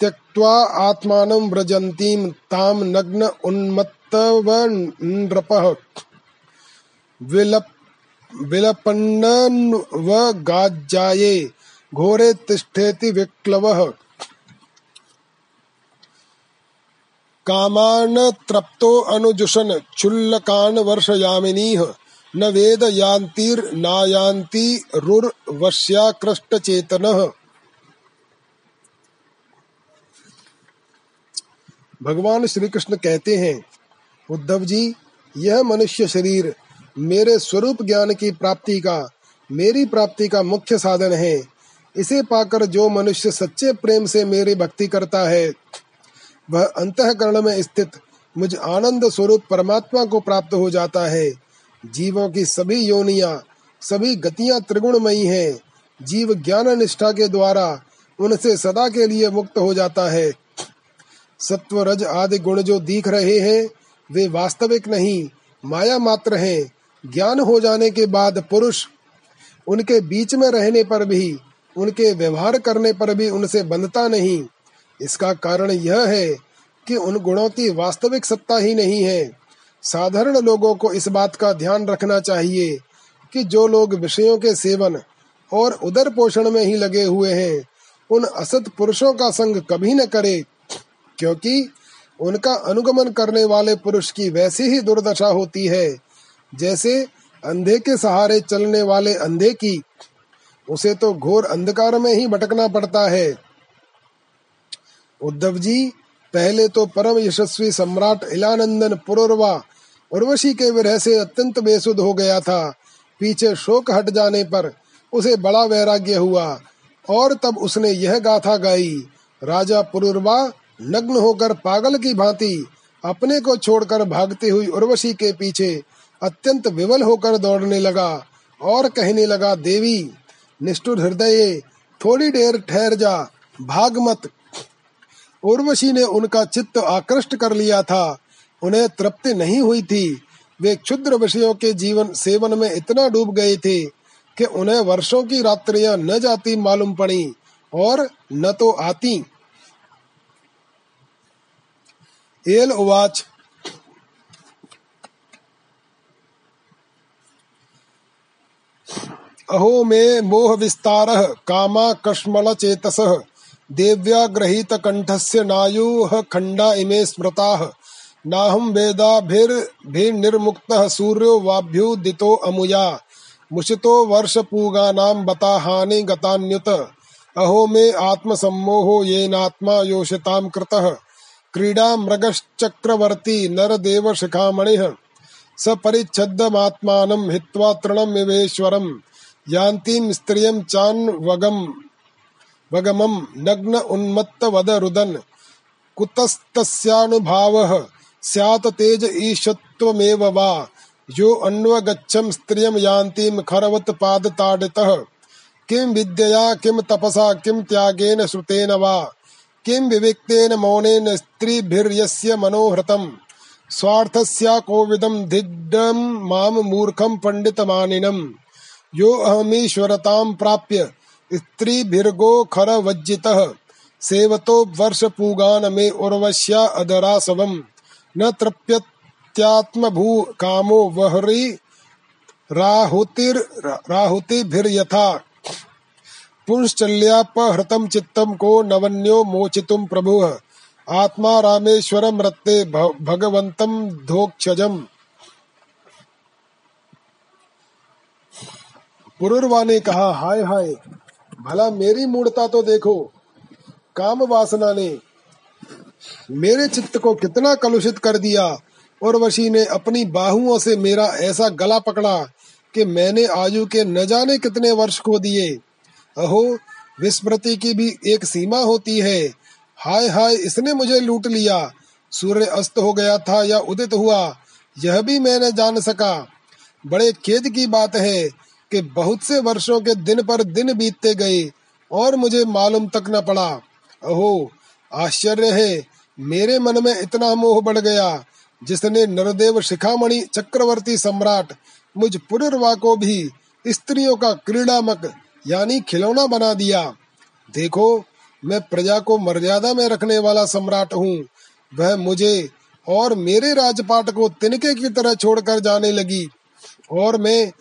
त्यक्त्वा आत्मानं व्रजन्तीं तां नग्न उन्मत्तवनृपः विलप विलपन्नन्वगाज्जाये, घोरे तिष्ठेति विक्लवः। कामान तृप्तो अनुजुषन, चुल्लकान वर्षयामिनीह न वेद यान्तिर नायान्ति रुर्वश्याकृष्ट चेतनः भगवान श्री कृष्ण कहते हैं, उद्धव जी, यह मनुष्य शरीर मेरे स्वरूप ज्ञान की प्राप्ति का, मेरी प्राप्ति का मुख्य साधन है। इसे पाकर जो मनुष्य सच्चे प्रेम से मेरी भक्ति करता है, वह अंतकरण में स्थित मुझ आनंद स्वरूप परमात्मा को प्राप्त हो जाता है। जीवों की सभी योनिया, सभी गतियाँ त्रिगुणमयी हैं। जीव ज्ञान निष्ठा के द्वारा उनसे सदा के लिए मुक्त हो जाता है। सत्व रज आदि गुण जो दिख रहे हैं, वे वास्तविक नहीं, माया मात्र हैं। ज्ञान हो जाने के बाद पुरुष उनके बीच में रहने पर भी, उनके व्यवहार करने पर भी उनसे बंधता नहीं। इसका कारण यह है कि उन गुणों की वास्तविक सत्ता ही नहीं है। साधारण लोगों को इस बात का ध्यान रखना चाहिए कि जो लोग विषयों के सेवन और उदर पोषण में ही लगे हुए हैं, उन असत पुरुषों का संग कभी न करे, क्योंकि उनका अनुगमन करने वाले पुरुष की वैसी ही दुर्दशा होती है। जैसे अंधे के सहारे चलने वाले अंधे की, उसे तो घोर अंधकार में ही भटकना पड़ता है। उद्धव जी, पहले तो परम यशस्वी सम्राट इलानंदन पुरुरवा उर्वशी के विरह से अत्यंत बेसुध हो गया था। पीछे शोक हट जाने पर उसे बड़ा वैराग्य हुआ और तब उसने यह गाथा गाई, राजा पुरुरवा नग्न होकर पागल की भांति अपने को छोड़कर भागती हुई उर्वशी के पीछे अत्यंत विवल होकर दौड़ने लगा और कहने लगा, देवी, निष्ठुर हृदय, थोड़ी देर ठहर जा, भाग मत। उर्वशी ने उनका चित्त आकृष्ट कर लिया था। उन्हें तृप्ति नहीं हुई थी। वे क्षुद्र विषयों के जीवन, सेवन में इतना डूब गए थे कि उन्हें वर्षों की रात्रियाँ न जाती मालूम पड़ी और न तो आती। एल उवाच अहो मे मोह विस्तार कामा कश्मल चेतस। देव्या गृहीत कंठस्य नायुः खंडा इमे स्मृता। नाहम वेदाभिर्भिर्निर्मुक्तः सूर्यो वाभ्युदितो अमुया। मुशितो वर्ष नाम बता हानि गतान्युत। अहो मे आत्म सम्मोहो येनात्मा योषिताम कृतः। क्रीडा मृगश्चक्रवर्ती नरदेव शिखामणिः स परिच्छद्दमात्मानं हित्वा तृणमिवेश्वरम्। यान्तीं स्त्रियं चान्वगम् वगमं नग्न उन्मत्त वद रुदन। कुतस्तस्यानुभावः, स्यात् तेज ईशत्वमेव वा। यो अन्वगच्छं स्त्रियं यान्तीं खरवत् पादताडितः। किं विद्यया तपसा, किं त्यागेन श्रुतेन वा। किं विविक्तेन मौनेन स्त्रीभिर्यस्य मनोहृतम्। स्वार्थस्या कोविदं धिड्डं माँ मूर्खं पण्डितमानिनम्। यो अहमीश्वरतां प्राप्य स्त्रीभिर्गो खरवज्जितः। सेवतो वर्षपूगान मे उर्वश्या अदरासवम् न तृप्यत्यात्मभू कामो वहरी राहुतिर राहुतिभिर्यथा। पुंश्चल्यापहृतं चित्तं को नवन्यो मोचितुं प्रभुः। आत्मा रामेश्वरम रत्ते भगवंतम धोक्षजम। पुरुरवा ने कहा, हाय हाय, भला मेरी मूर्ता तो देखो, काम वासना ने मेरे चित्त को कितना कलुषित कर दिया और वशी ने अपनी बाहुओं से मेरा ऐसा गला पकड़ा कि मैंने आयु के न जाने कितने वर्ष खो दिए। अहो, विस्मृति की भी एक सीमा होती है। हाय हाय, इसने मुझे लूट लिया। सूर्य अस्त हो गया था या उदित हुआ, यह भी मैंने जान सका। बड़े खेद की बात है कि बहुत से वर्षों के दिन पर दिन बीतते गए और मुझे मालूम तक न पड़ा। अहो आश्चर्य है। मेरे मन में इतना मोह बढ़ गया, जिसने नरदेव शिखामणि चक्रवर्ती सम्राट, मुझ पुनर्वा को भी स्त्रियों का क्रीड़ामक, यानी खिलौना बना दिया। देखो, मैं प्रजा को मर्यादा में रखने वाला सम्राट हूँ। वह मुझे और मेरे राजपाट को तिनके की तरह छोड़कर जाने लगी। और मैं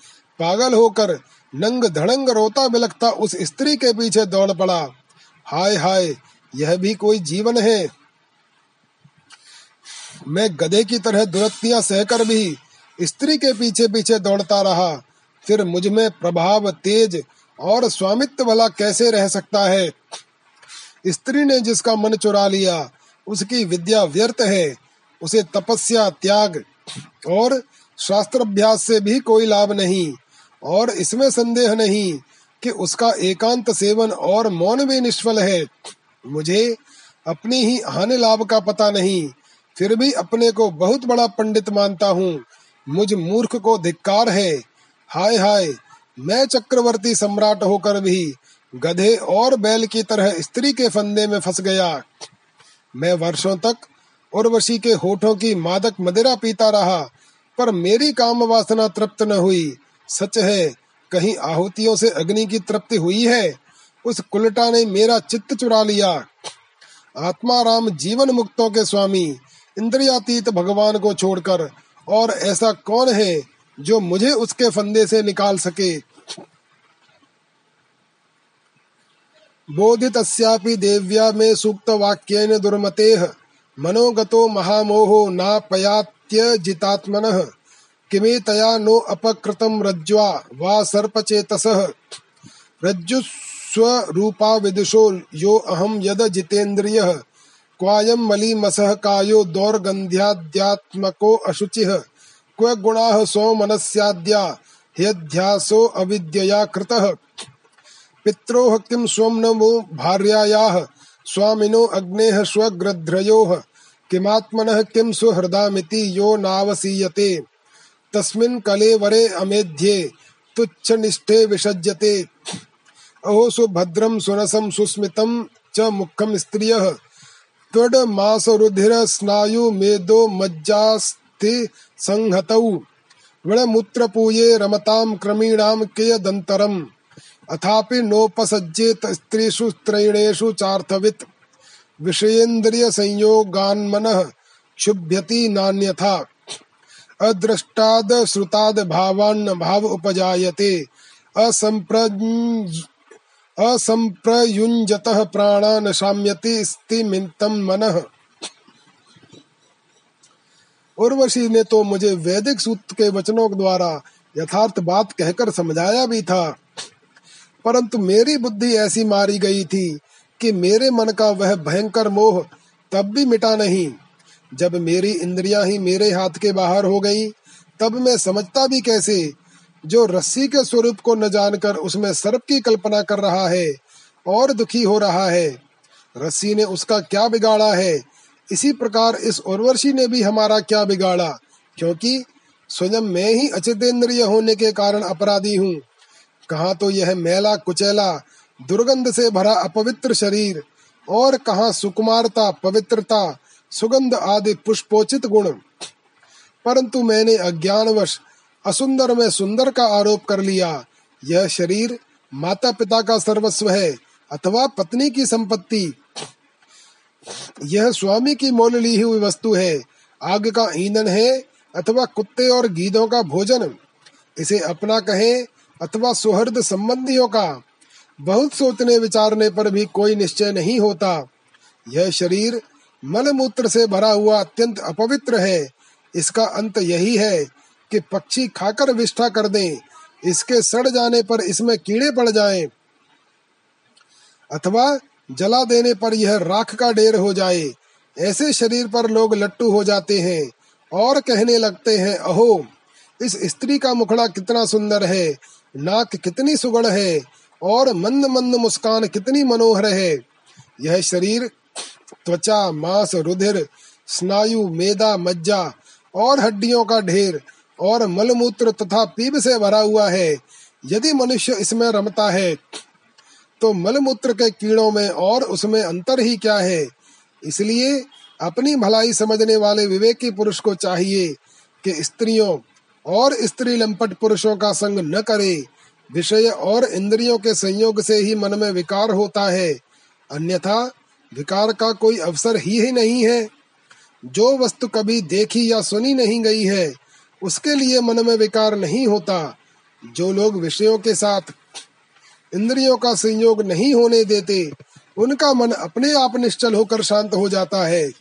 पागल होकर नंग धड़ंग रोता बिलखता उस स्त्री के पीछे दौड़ पड़ा। हाय हाय, यह भी कोई जीवन है? मैं गधे की तरह दुरत्तियाँ सहकर भी स्त्री के पीछे पीछे दौड़ता रहा। फिर मुझमें प्रभाव, तेज और स्वामित्व वाला कैसे रह सकता है? स्त्री ने जिसका मन चुरा लिया, उसकी विद्या व्यर्थ है। उसे तपस्या, त्याग और शास्त्र अभ्यास से भी कोई लाभ नहीं। और इसमें संदेह नहीं कि उसका एकांत सेवन और मौन भी निष्फल है। मुझे अपनी ही हानि लाभ का पता नहीं, फिर भी अपने को बहुत बड़ा पंडित मानता हूँ। मुझ मूर्ख को धिक्कार है। हाय हाय, मैं चक्रवर्ती सम्राट होकर भी गधे और बैल की तरह स्त्री के फंदे में फंस गया। मैं वर्षों तक उर्वशी के होठों की मादक मदिरा पीता रहा, पर मेरी काम वासना तृप्त न हुई। सच है, कहीं आहुतियों से अग्नि की तृप्ति हुई है, उस कुलटा ने मेरा चित्त चुरा लिया। आत्मा राम जीवन मुक्तों के स्वामी, इंद्रियातीत भगवान को छोड़कर, और ऐसा कौन है जो मुझे उसके फंदे से निकाल सके? बोधितस्यापि देव्या में सूक्त वाक्येन दुर्मतेः मनोगतो महामोहो नापयात्य जितात्मनः किमे तया नो अपकृतं रज्ज्वा, वा सर्पचेतसः। रज्जु स्वरूपा विदुषो यो अहम यद जितेन्द्रियः। क्वायं मलीमसः कायो दौर्गन्ध्याद्यात्मको अशुचिः। क्व गुणाः सौमनस्याद्या ह्यध्यासो अविद्यया कृतः। पित्रोः किं स्वं नमो भार्यायाः, स्वामिनो अग्नेः स्वग्रध्रयोः। किमात्मनः किं सुहृदामिति यो नावसीयते। तस्मिन् कलेवरे अमेध्ये, तुच्छनिष्ठे विसज्यते। अहो सुभद्रं सुरसं सुस्मितं च मुखं स्त्रियः। त्वड्मासरुधिर स्नायु मेदो मज्जास्ति संहतौ। वणमूत्रपूये रमतां क्रमीणां कियदन्तरम्। अथापि नोपसज्जेत स्त्रीषु त्रैणेषु चार्थवित्। विषयेन्द्रिय संयोगान्मनः क्षुभ्यति नान्यथा। अदृष्टाद श्रुताद भावान्न भाव उपजायते। असंप्रज असंप्रयुञ्जतः प्राणान् शाम्यति स्तिमितं मनः। उर्वशी ने तो मुझे वैदिक सूत्र के वचनों द्वारा यथार्थ बात कहकर समझाया भी था। परंतु मेरी बुद्धि ऐसी मारी गई थी कि मेरे मन का वह भयंकर मोह तब भी मिटा नहीं। जब मेरी इंद्रियाँ ही मेरे हाथ के बाहर हो गई, तब मैं समझता भी कैसे? जो रस्सी के स्वरूप को न जानकर उसमें सर्प की कल्पना कर रहा है और दुखी हो रहा है। रस्सी ने उसका क्या बिगाड़ा है? इसी प्रकार इस उर्वशी ने भी हमारा क्या बिगाड़ा? क्योंकि स्वयं मैं ही अचितेंद्रिय होने के कारण अपराधी हूँ। कहा तो यह मैला कुचैला, दुर्गंध से भरा अपवित्र शरीर और कहा सुकुमारता, पवित्रता सुगंध आदि पुष्पोचित गुण। परंतु मैंने अज्ञानवश, असुंदर में सुंदर का आरोप कर लिया। यह शरीर माता पिता का सर्वस्व है, अथवा पत्नी की संपत्ति। यह स्वामी की मोल ली हुई वस्तु है, आग का ईंधन है, अथवा कुत्ते और गीदों का भोजन। इसे अपना कहे, अथवा सुहृद संबंधियों का। बहुत सोचने विचारने पर भी कोई निश्चय नहीं होता। यह शरीर मल मूत्र से भरा हुआ अत्यंत अपवित्र है। इसका अंत यही है कि पक्षी खाकर विष्ठा कर दें। इसके सड़ जाने पर इसमें कीड़े पड़ जाएँ। अथवा जला देने पर यह राख का ढेर हो जाए। ऐसे शरीर पर लोग लट्टू हो जाते हैं और कहने लगते हैं, अहो, इस स्त्री का मुखड़ा कितना सुंदर है। नाक कितनी सुगढ़ है और मंद मंद मुस्कान कितनी मनोहर है। यह शरीर त्वचा, मांस, रुधिर, स्नायु, मेदा, मज्जा और हड्डियों का ढेर और मलमूत्र तथा पीप से भरा हुआ है। यदि मनुष्य इसमें रमता है तो मलमूत्र के कीड़ों में और उसमें अंतर ही क्या है? इसलिए अपनी भलाई समझने वाले विवेकी पुरुष को चाहिए कि स्त्रियों और स्त्री लंपट पुरुषों का संग न करे। विषय और इंद्रियों के संयोग से ही मन में विकार होता है। अन्यथा विकार का कोई अवसर ही, ही नहीं है। जो वस्तु कभी देखी या सुनी नहीं गई है उसके लिए मन में विकार नहीं होता। जो लोग विषयों के साथ इंद्रियों का संयोग नहीं होने देते उनका मन अपने आप निश्चल होकर शांत हो जाता है।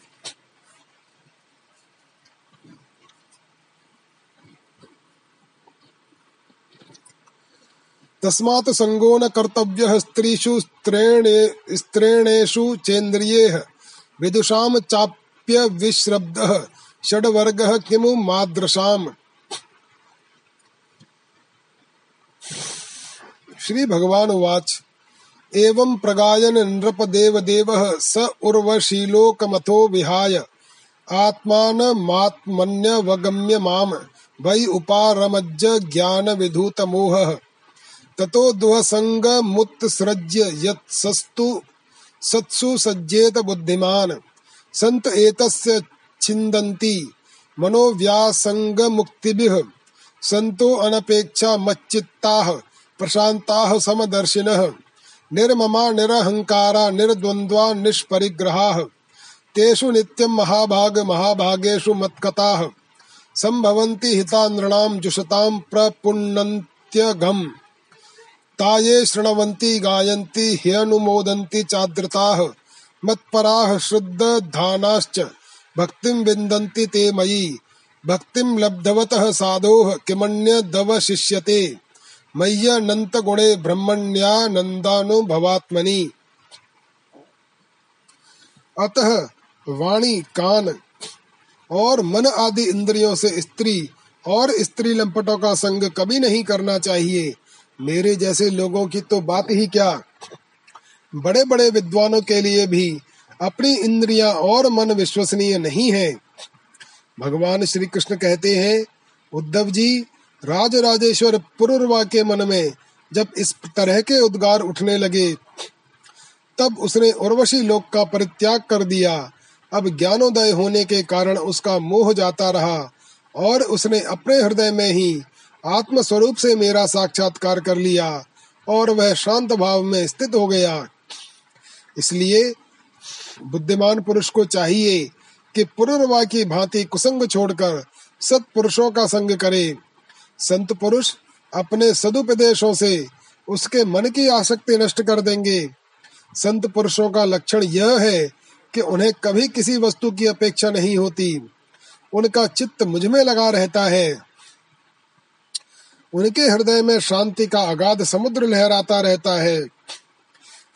तस्मात् संगो न कर्तव्य स्त्रीषु स्त्रेणे, स्त्रेणेषु चेन्द्रिये। विदुषाम चाप्य विश्रब्द षड्वर्ग किमु मादृशाम श्री भगवान वाच एवं प्रगायन नृप देव देव स उर्वशीलोकमथो विहाय। आत्मान मात्मन्य वगम्य माम। वै उपारमज्ज ज्ञान विधूत मोह ततो दुहसंग मुत्सृज्य यत्सस्तु सत्सु सज्जेत बुद्धिमान। संत एतस्य छिन्दन्ति, मनोव्यासंग मुक्तिभिः। संतो अनपेक्षा मच्चित्ताः, प्रशान्ताः समदर्शिनः। निर्ममा निरहङ्कारा निर्द्वन्द्वा, निष्परिग्रहाः। तेषु नित्यं महाभाग, महाभागेषु मत्कताः सम्भवन्ति हिता जुषतां प्रपुण्यन्त्यघम् ताये शृण्वन्ति, गायन्ति, ह्यनुमोदन्ति चादृताः, मत्पराः श्रुद्धधानाश्च भक्तिं विन्दन्ति ते मयि। भक्तिं लब्धवतः साधोः किमन्यदवशिष्यते मय्यनन्तगुणे ब्रह्मण्यानन्दानुभवात्मनि अतः वाणी, कान और मन आदि इंद्रियों से स्त्री और स्त्री लंपटों का संग कभी नहीं करना चाहिए। मेरे जैसे लोगों की तो बात ही क्या? बड़े बड़े विद्वानों के लिए भी अपनी इंद्रियाँ और मन विश्वसनीय नहीं है। भगवान श्री कृष्ण कहते हैं, उद्धव जी राज राजेश्वर पुरुर्वा के मन में जब इस तरह के उद्गार उठने लगे, तब उसने उर्वशी लोक का परित्याग कर दिया। अब ज्ञानोदय होने के कारण उसका मोह जाता रहा और उसने अपने हृदय में ही आत्म स्वरूप से मेरा साक्षात्कार कर लिया और वह शांत भाव में स्थित हो गया। इसलिए बुद्धिमान पुरुष को चाहिए कि पुरुर्वा की भांति कुसंग छोड़कर सत्पुरुषों का संग करे। संत पुरुष अपने सदुपदेशों से उसके मन की आसक्ति नष्ट कर देंगे। संत पुरुषों का लक्षण यह है कि उन्हें कभी किसी वस्तु की अपेक्षा नहीं होती। उनका चित्त मुझमें लगा रहता है। उनके हृदय में शांति का अगाध समुद्र लहराता रहता है।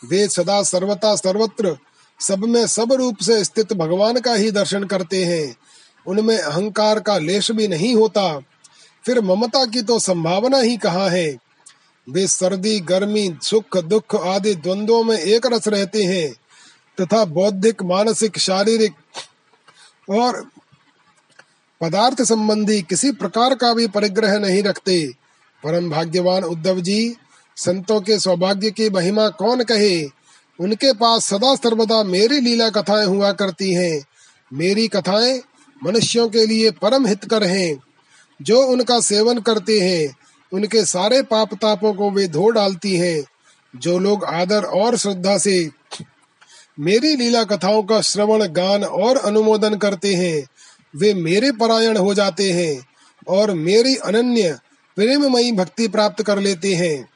वे सदा सर्वता सर्वत्र, सब में सब रूप से स्थित भगवान का ही दर्शन करते हैं। उनमें अहंकार का लेश भी नहीं होता। फिर ममता की तो संभावना ही कहाँ है? वे सर्दी, गर्मी, सुख, दुख आदि द्वंद्वों में एक रस रहते हैं, तथा बौद्धिक, मानसिक, शारीरिक और पदार्थ संबंधी किसी प्रकार का भी परिग्रह नहीं रखते। परम भाग्यवान उद्धव जी, संतों के सौभाग्य की महिमा कौन कहे? उनके पास सदा सर्वदा मेरी लीला कथाएँ हुआ करती हैं। मेरी कथाएँ मनुष्यों के लिए परम हितकर हैं। जो उनका सेवन करते हैं, उनके सारे पाप तापों को वे धो डालती हैं। जो लोग आदर और श्रद्धा से मेरी लीला कथाओं का श्रवण, गान और अनुमोदन करते हैं, वे मेरे परायण हो जाते हैं और मेरी अनन्य प्रेममयी भक्ति प्राप्त कर लेते हैं।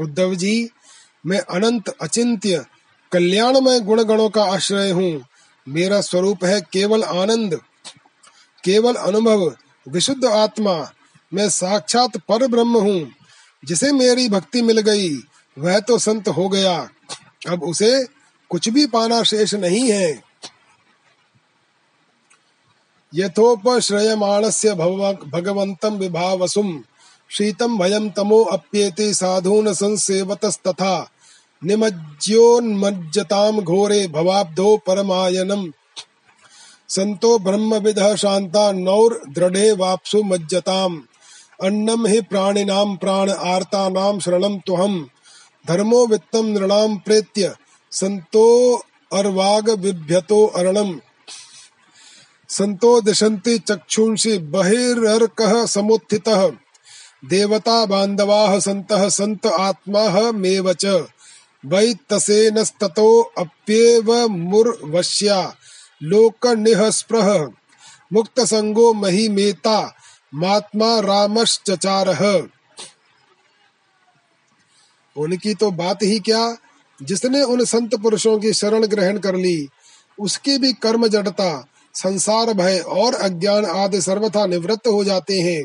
उद्धव जी, मैं अनंत अचिंत्य, कल्याणमय गुण गणों का आश्रय हूँ। मेरा स्वरूप है केवल आनंद, केवल अनुभव, विशुद्ध आत्मा। मैं साक्षात पर ब्रह्म हूँ। जिसे मेरी भक्ति मिल गई, वह तो संत हो गया। अब उसे कुछ भी पाना शेष नहीं है। यथोपश्रयमाणस्य भगवन्तं विभावसुम्। शीतं भयं तमो अप्येति साधून् संसेवतस्तथा। निमज्योन्मज्जतां घोरे भवाब्धो परमायनम्। संतो ब्रह्मविदः शान्ता नौर दृढ़े वापसु मज्जताम्। अन्नम हि प्राणिनां प्राण आर्तानां शरणं तुहम् धर्मो वित्तं नृणां प्रेत्य संतो अर्वाग बिभ्यतो अरणम्। संतो दिशन्ति चक्षुंषि बहिर्कः समुत्थितः। देवता बान्धवाः सन्तः सन्त आत्मा मेव च। अप्येव मुर्वश्या। लोकनिःस्पृह। मुक्तसङ्गो महिमेता। महात्मा रामश्चचारः। उनकी तो बात ही क्या? जिसने उन संत पुरुषों की शरण ग्रहण कर ली, उसकी भी कर्म जड़ता, संसार भय और अज्ञान आदि सर्वथा निवृत्त हो जाते हैं।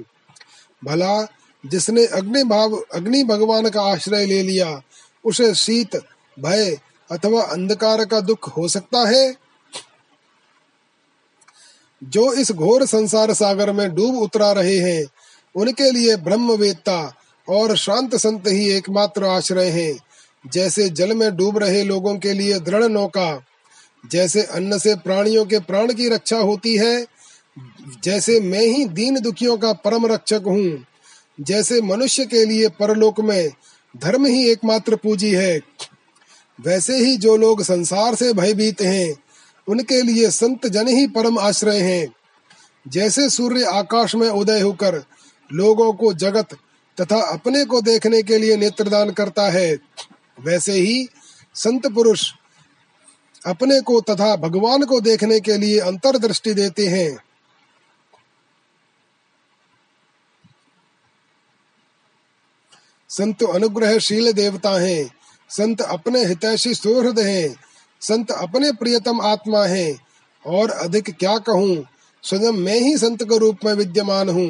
भला जिसने अग्नि भाव, अग्नि भगवान का आश्रय ले लिया, उसे शीत, भय अथवा अंधकार का दुख हो सकता है? जो इस घोर संसार सागर में डूब उतरा रहे हैं, उनके लिए ब्रह्म ब्रह्मवेत्ता और शांत संत ही एकमात्र आश्रय हैं। जैसे जल में डूब रहे लोगों के लिए दृढ़ नौका, जैसे अन्न से प्राणियों के प्राण की रक्षा होती है, जैसे मैं ही दीन दुखियों का परम रक्षक हूँ। जैसे मनुष्य के लिए परलोक में धर्म ही एकमात्र पूंजी है, वैसे ही जो लोग संसार से भयभीत हैं, उनके लिए संत जन ही परम आश्रय हैं। जैसे सूर्य आकाश में उदय होकर लोगों को जगत तथा अपने को देखने के लिए नेत्रदान करता है, वैसे ही संत पुरुष अपने को तथा भगवान को देखने के लिए अंतर्दृष्टि देते हैं। संत अनुग्रहशील देवता हैं संत अपने हितैषी सुहृद हैं संत अपने प्रियतम आत्मा हैं और अधिक क्या कहूँ, स्वयं मैं ही संत के रूप में विद्यमान हूँ।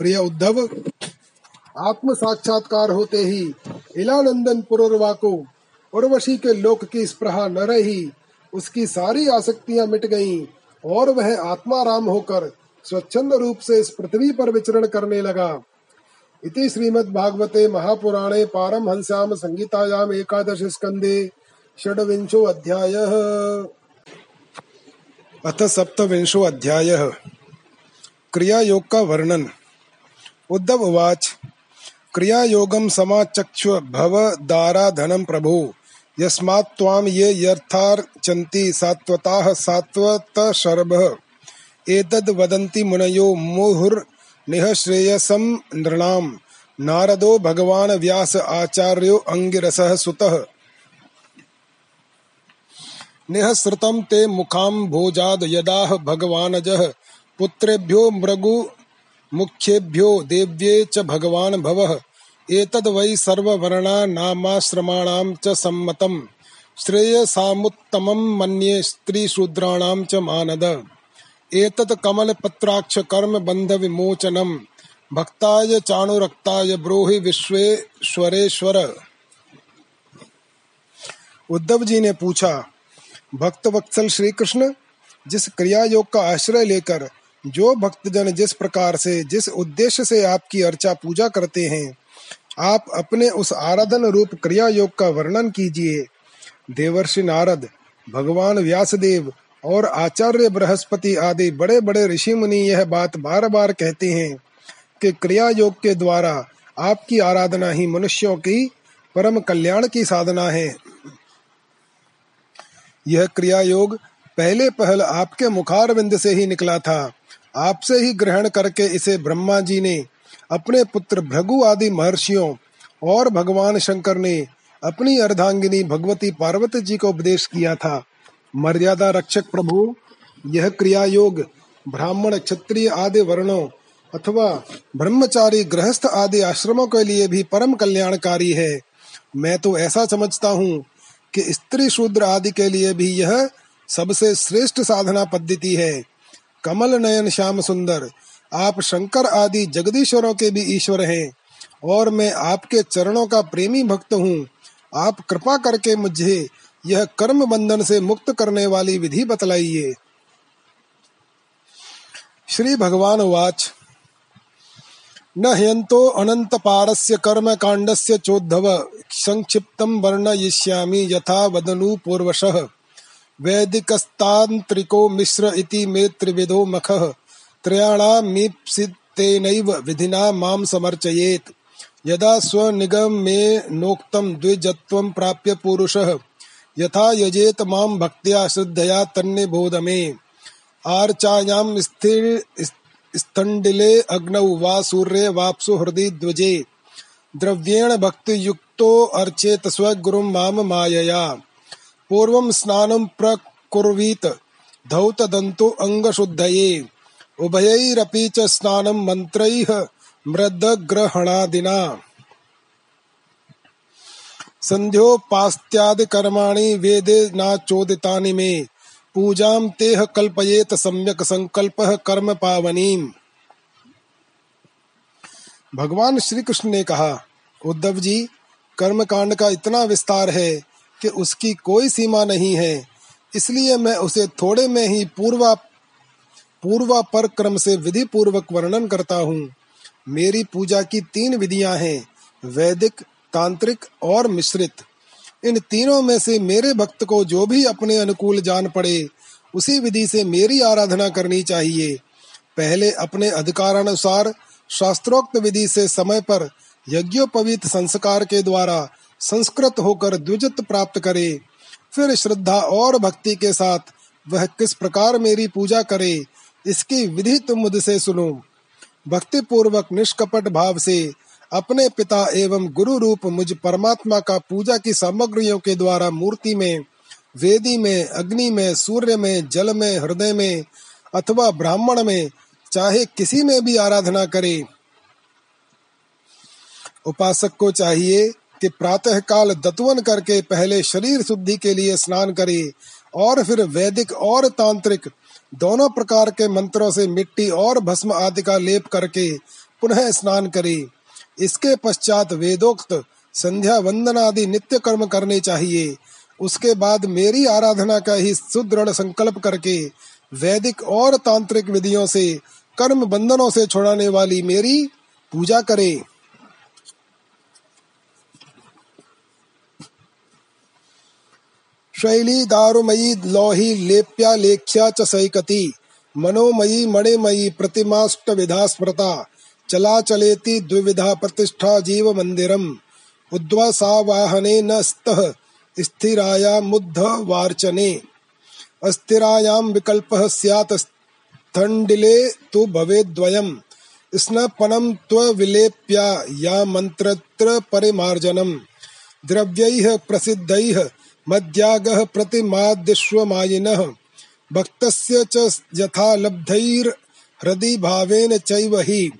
प्रिय उद्धव, आत्म साक्षात्कार होते ही इलानंदन पुरवा को उर्वशी के लोक की स्प्रहा न रही, उसकी सारी आसक्तियाँ मिट गईं और वह आत्मा राम होकर स्वच्छंद रूप से इस पृथ्वी पर विचरण करने लगा। इति श्रीमद्भागवते महापुराणे पारमहंस्याम संगीतायाम एकादश स्कंदे षड्विंशो अध्यायः। अथ सप्तविंशो अध्यायः। क्रिया योग का वर्णन उद्धव उवाच क्रिया योगम समाचक्ष भव दारा धनम प्रभु। यस्मात् त्वाम ये यर्थार्चन्ति सात्वताः सात्वत शर्भ। एतद् वदन्ति मुनयो मुहुर् निःश्रेयसं नृणाम्। नारदो भगवान् व्यास आचार्यो अङ्गिरसः सुतः। निःसृतं ते मुखां भोजाद यदाह भगवानजः पुत्रेभ्यो मृगु, मुख्येभ्यो देव्ये च भगवान् भवः। एतद् वै सर्ववर्णा नामाश्रमाणां च सम्मतम्। श्रेयसामुत्तमं मन्ये स्त्रीशूद्राणां च मानद। एतत् कमलपत्राक्ष कर्म बंध विमोचनम भक्ताय चाणुरक्ताय ब्रोहि विश्वेश्वरेश्वर उद्धव जी ने पूछा, भक्त वत्सल श्री कृष्ण जिस क्रिया योग का आश्रय लेकर, जो भक्तजन जिस प्रकार से, जिस उद्देश्य से आपकी अर्चा पूजा करते हैं, आप अपने उस आराधन रूप क्रिया योग का वर्णन कीजिए। देवर्षि नारद, भगवान व्यासदेव और आचार्य बृहस्पति आदि बड़े बड़े ऋषि मुनि यह बात बार बार कहते हैं कि क्रिया योग के द्वारा आपकी आराधना ही मनुष्यों की परम कल्याण की साधना है। यह क्रिया योग पहले पहल आपके मुखारविंद से ही निकला था। आपसे ही ग्रहण करके इसे ब्रह्मा जी ने, अपने पुत्र भृगु आदि महर्षियों और भगवान शंकर ने अपनी अर्धांगिनी भगवती पार्वती जी को उपदेश किया था। मर्यादा रक्षक प्रभु, यह क्रिया योग ब्राह्मण, क्षत्रिय आदि वर्णों अथवा ब्रह्मचारी, गृहस्थ आदि आश्रमों के लिए भी परम कल्याणकारी है। मैं तो ऐसा समझता हूँ कि स्त्री शूद्र आदि के लिए भी यह सबसे श्रेष्ठ साधना पद्धति है। कमल नयन श्याम सुंदर, आप शंकर आदि जगदीश्वरों के भी ईश्वर हैं और मैं आपके चरणों का प्रेमी भक्त हूँ। आप कृपा करके मुझे यह कर्म बंधन से मुक्त करने वाली विधि बतलाइए। श्री भगवान वाच। न ह्यंतो अनंत पारस्य कर्म कांडस्य चोद्धव संक्षिप्तम वर्णयिष्यामि यथा वदनु पूर्वशः। वैदिकस्तांत्रिको मिश्र इति मे त्रिविधो मखः। त्रयाणामीप्सितेनैव विधिना माँ समर्चयेत्। यदा स्वनिगम में नोक्तम द्विजत्वं प्राप्य पुरुषः। यथा यजेत माम भक्त्या श्रद्धया तन्ने बोध में आर्चायाम स्थिर स्थंडिले अग्नौ वा सूर्ये वापसु हृदय द्वजे। द्रव्येण भक्ति युक्तो अर्चेत स्वगुरुं माम मायया। पूर्वं स्नानं प्रकुर्वीत धौत दंतो अंग शुद्धये उभयैरपि च स्नानं मन्त्रैः मृदग्रहणादिना। संध्योपास्त्यादि कर्माणि वेदे नाचोदितानि मे। पूजाम तेह कल्पयेत सम्यक संकल्प कर्म पावनीम। भगवान श्री कृष्ण ने कहा, उद्धव जी कर्म कांड का इतना विस्तार है कि उसकी कोई सीमा नहीं है। इसलिए मैं उसे थोड़े में ही पूर्वा पूर्वा पर क्रम से विधि पूर्वक वर्णन करता हूँ। मेरी पूजा की तीन विधियाँ हैं, वैदिक तांत्रिक और मिश्रित। इन तीनों में से मेरे भक्त को जो भी अपने अनुकूल जान पड़े, उसी विधि से मेरी आराधना करनी चाहिए। पहले अपने अधिकारानुसार, शास्त्रोक्त विधि से समय पर यज्ञोपवीत संस्कार के द्वारा संस्कृत होकर द्विजत प्राप्त करे। फिर श्रद्धा और भक्ति के साथ वह किस प्रकार मेरी पूजा करे, इसकी विधि तुम मुझसे सुनो। भक्ति पूर्वक निष्कपट भाव से अपने पिता एवं गुरु रूप मुझ परमात्मा का पूजा की सामग्रियों के द्वारा मूर्ति में, वेदी में, अग्नि में, सूर्य में, जल में, हृदय में अथवा ब्राह्मण में, चाहे किसी में भी आराधना करे। उपासक को चाहिए कि प्रातः काल दत्वन करके पहले शरीर शुद्धि के लिए स्नान करे और फिर वैदिक और तांत्रिक, दोनों प्रकार के मंत्रों से मिट्टी और भस्म आदि का लेप करके पुनः स्नान करे। इसके पश्चात वेदोक्त संध्या वंदन आदि नित्य कर्म करने चाहिए। उसके बाद मेरी आराधना का ही सुदृढ़ संकल्प करके वैदिक और तांत्रिक विधियों से, कर्म बंधनों से छुड़ाने वाली मेरी पूजा करे। शैली दारुमयी लौही लेप्या लेख्या च सैकती। मनोमयी मणिमयी प्रतिमाष्ट विधा स्मृता। चला चलेति द्विविधा प्रतिष्ठा जीव मंदिरम। उद्वसावाहने न स्तः, स्थिराया मुद्ध वार्चने। अस्थिरायां विकल्पः स्यात्, स्थण्डिले तु भवेद्वयम् स्नपनं त्वविलेप्या या मन्त्रत्र परिमार्जनम्। द्रव्यैः प्रसिद्धैः, मद्यागः प्रतिमादिष्वमायिनः। भक्तस्य च यथा लब्धैर्हृदि भावेन चैव हि।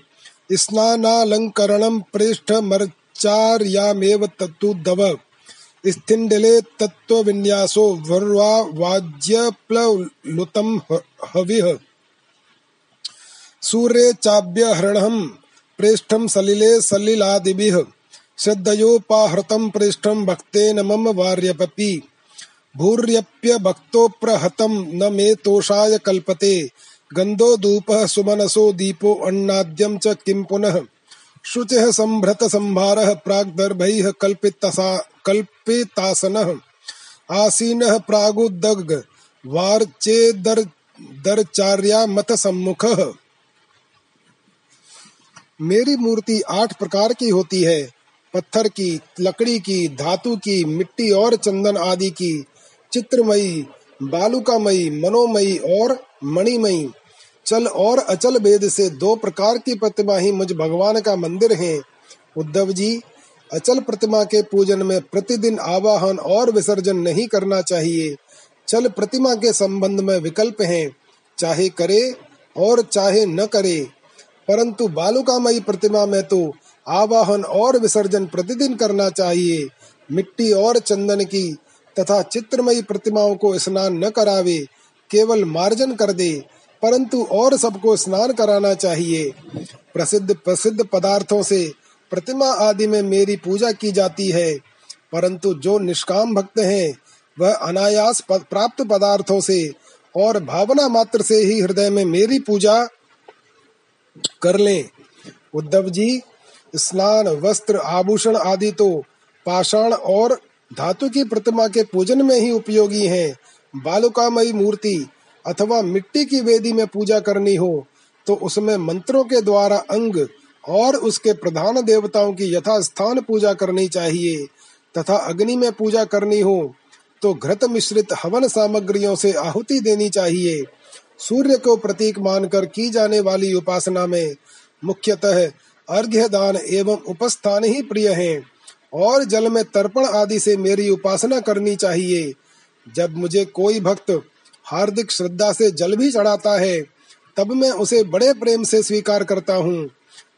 स्नानालङ्करणं प्रेष्ठमर्चार्यामेव तत्तुदव। स्थिण्डिले तत्त्वविन्यासो वर्वा वाज्यप्लुतं हविः। सूर्ये चाभ्यहरणं प्रेष्ठं सलिले सलिलादिभिः। श्रद्धयोपाहृतं पृष्ठं भक्तेन मम वार्यपपि। भूर्यप्य भक्तोप्रहतं न मे तोषाय कल्पते। गन्धो धूपः सुमनसो दीपो अन्नाद्यं च किं पुनः? शुचिः सम्भारः प्राग्दर्भैः कल्पितसा, कल्पितासनः। आसीनः मत सम्मुखः मेरी मूर्ति आठ प्रकार की होती है। पत्थर की, लकड़ी की, धातु की, मिट्टी और चंदन आदि की। चित्रमयी, बालुकामयी, मनोमयी और मणिमयी। चल और अचल भेद से दो प्रकार की प्रतिमा ही मुझ भगवान का मंदिर है। उद्धव जी, अचल प्रतिमा के पूजन में प्रतिदिन आवाहन और विसर्जन नहीं करना चाहिए। चल प्रतिमा के संबंध में विकल्प हैं, चाहे करे और चाहे न करे। परंतु बालुकामयी प्रतिमा में तो आवाहन और विसर्जन प्रतिदिन करना चाहिए। मिट्टी और चंदन की तथा चित्रमयी प्रतिमाओं को स्नान न करावे, केवल मार्जन कर दे परंतु और सबको स्नान कराना चाहिए। प्रसिद्ध प्रसिद्ध पदार्थों से प्रतिमा आदि में मेरी पूजा की जाती है। परंतु जो निष्काम भक्त हैं, वह अनायास प्राप्त पदार्थों से और भावना मात्र से ही हृदय में मेरी पूजा कर लें। उद्धव जी, स्नान, वस्त्र, आभूषण आदि तो पाषाण और धातु की प्रतिमा के पूजन में ही उपयोगी हैं। बालुकामयी मूर्ति अथवा मिट्टी की वेदी में पूजा करनी हो तो उसमें मंत्रों के द्वारा अंग और उसके प्रधान देवताओं की यथास्थान पूजा करनी चाहिए। तथा अग्नि में पूजा करनी हो तो घृत मिश्रित हवन सामग्रियों से आहुति देनी चाहिए। सूर्य को प्रतीक मानकर की जाने वाली उपासना में मुख्यतः अर्घ्य दान एवं उपस्थान ही प्रिय हैं, और जल में तर्पण आदि से मेरी उपासना करनी चाहिए। जब मुझे कोई भक्त हार्दिक श्रद्धा से जल भी चढ़ाता है, तब मैं उसे बड़े प्रेम से स्वीकार करता हूँ।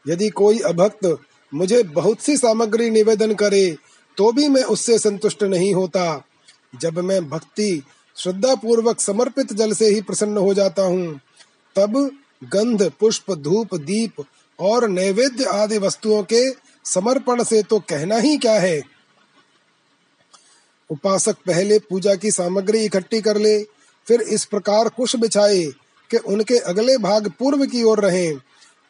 यदि कोई अभक्त मुझे बहुत सी सामग्री निवेदन करे तो भी मैं उससे संतुष्ट नहीं होता। जब मैं भक्ति श्रद्धा पूर्वक समर्पित जल से ही प्रसन्न हो जाता हूँ, तब गंध, पुष्प, धूप, दीप और नैवेद्य आदि वस्तुओं के समर्पण से तो कहना ही क्या है? उपासक पहले पूजा की सामग्री इकट्ठी कर ले फिर इस प्रकार कुश बिछाए कि उनके अगले भाग पूर्व की ओर रहे।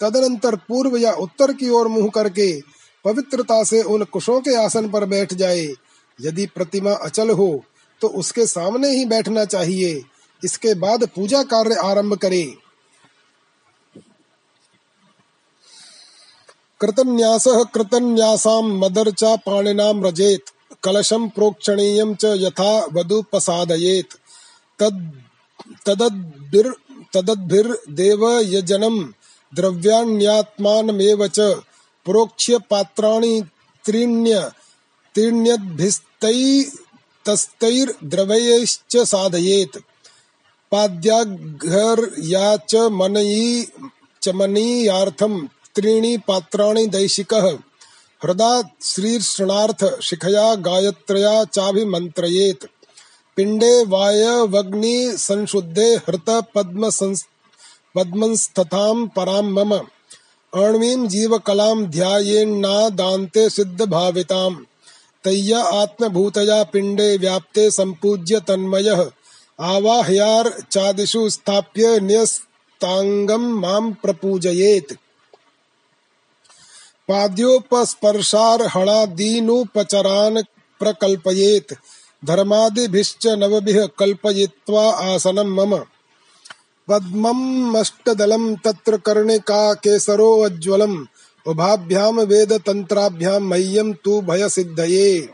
तदनंतर पूर्व या उत्तर की ओर मुँह करके पवित्रता से उन कुशों के आसन पर बैठ जाए। यदि प्रतिमा अचल हो तो उसके सामने ही बैठना चाहिए। इसके बाद पूजा कार्य आरंभ करे। कृतन्यास कृतन्यासां मदर्चा पाणिनां रजेत्, कलशं प्रोक्षणीयं च यथा वधूपसादयेत्। तद् तदद्भिर् तदद्भिर्देवयजनं द्रव्याण्यात्मानमेव च प्रोक्ष्य पात्राणि त्रीण्य त्रीण्यद्भिस्तैस्तैर्द्रवयैश्च साधयेत्। पाद्याघर्याचमनयी चमनीयार्थं त्रीणि पात्राणि दैशिकः। हृदा श्रीर्षणार्थ शिखया गायत्र्या चाभिमन्त्रयेत्। पिण्डे वायवग्नि संशुद्धे हृत पद्म पद्मंस्तथां परां मम। अण्वीं जीवकलां ध्यायेन्नादान्ते सिद्धभाविताम्। तय्या आत्मभूतया पिण्डे व्याप्ते सम्पूज्य तन्मयः। आवाहयार चादिषु स्थाप्य न्यस्तांगम माम प्रपूजयेत। पाद्योपस्पर्शार हणादीनुपचरान् प्रकल्पयेत। धर्मादिभिश्च नवभिः कल्पयित्वा आसनं मम। पद्ममष्टदलं तत्र कर्णिका केसरोज्ज्वलम् उभाभ्यां वेदतन्त्राभ्यां मह्यं तु भयसिद्धये।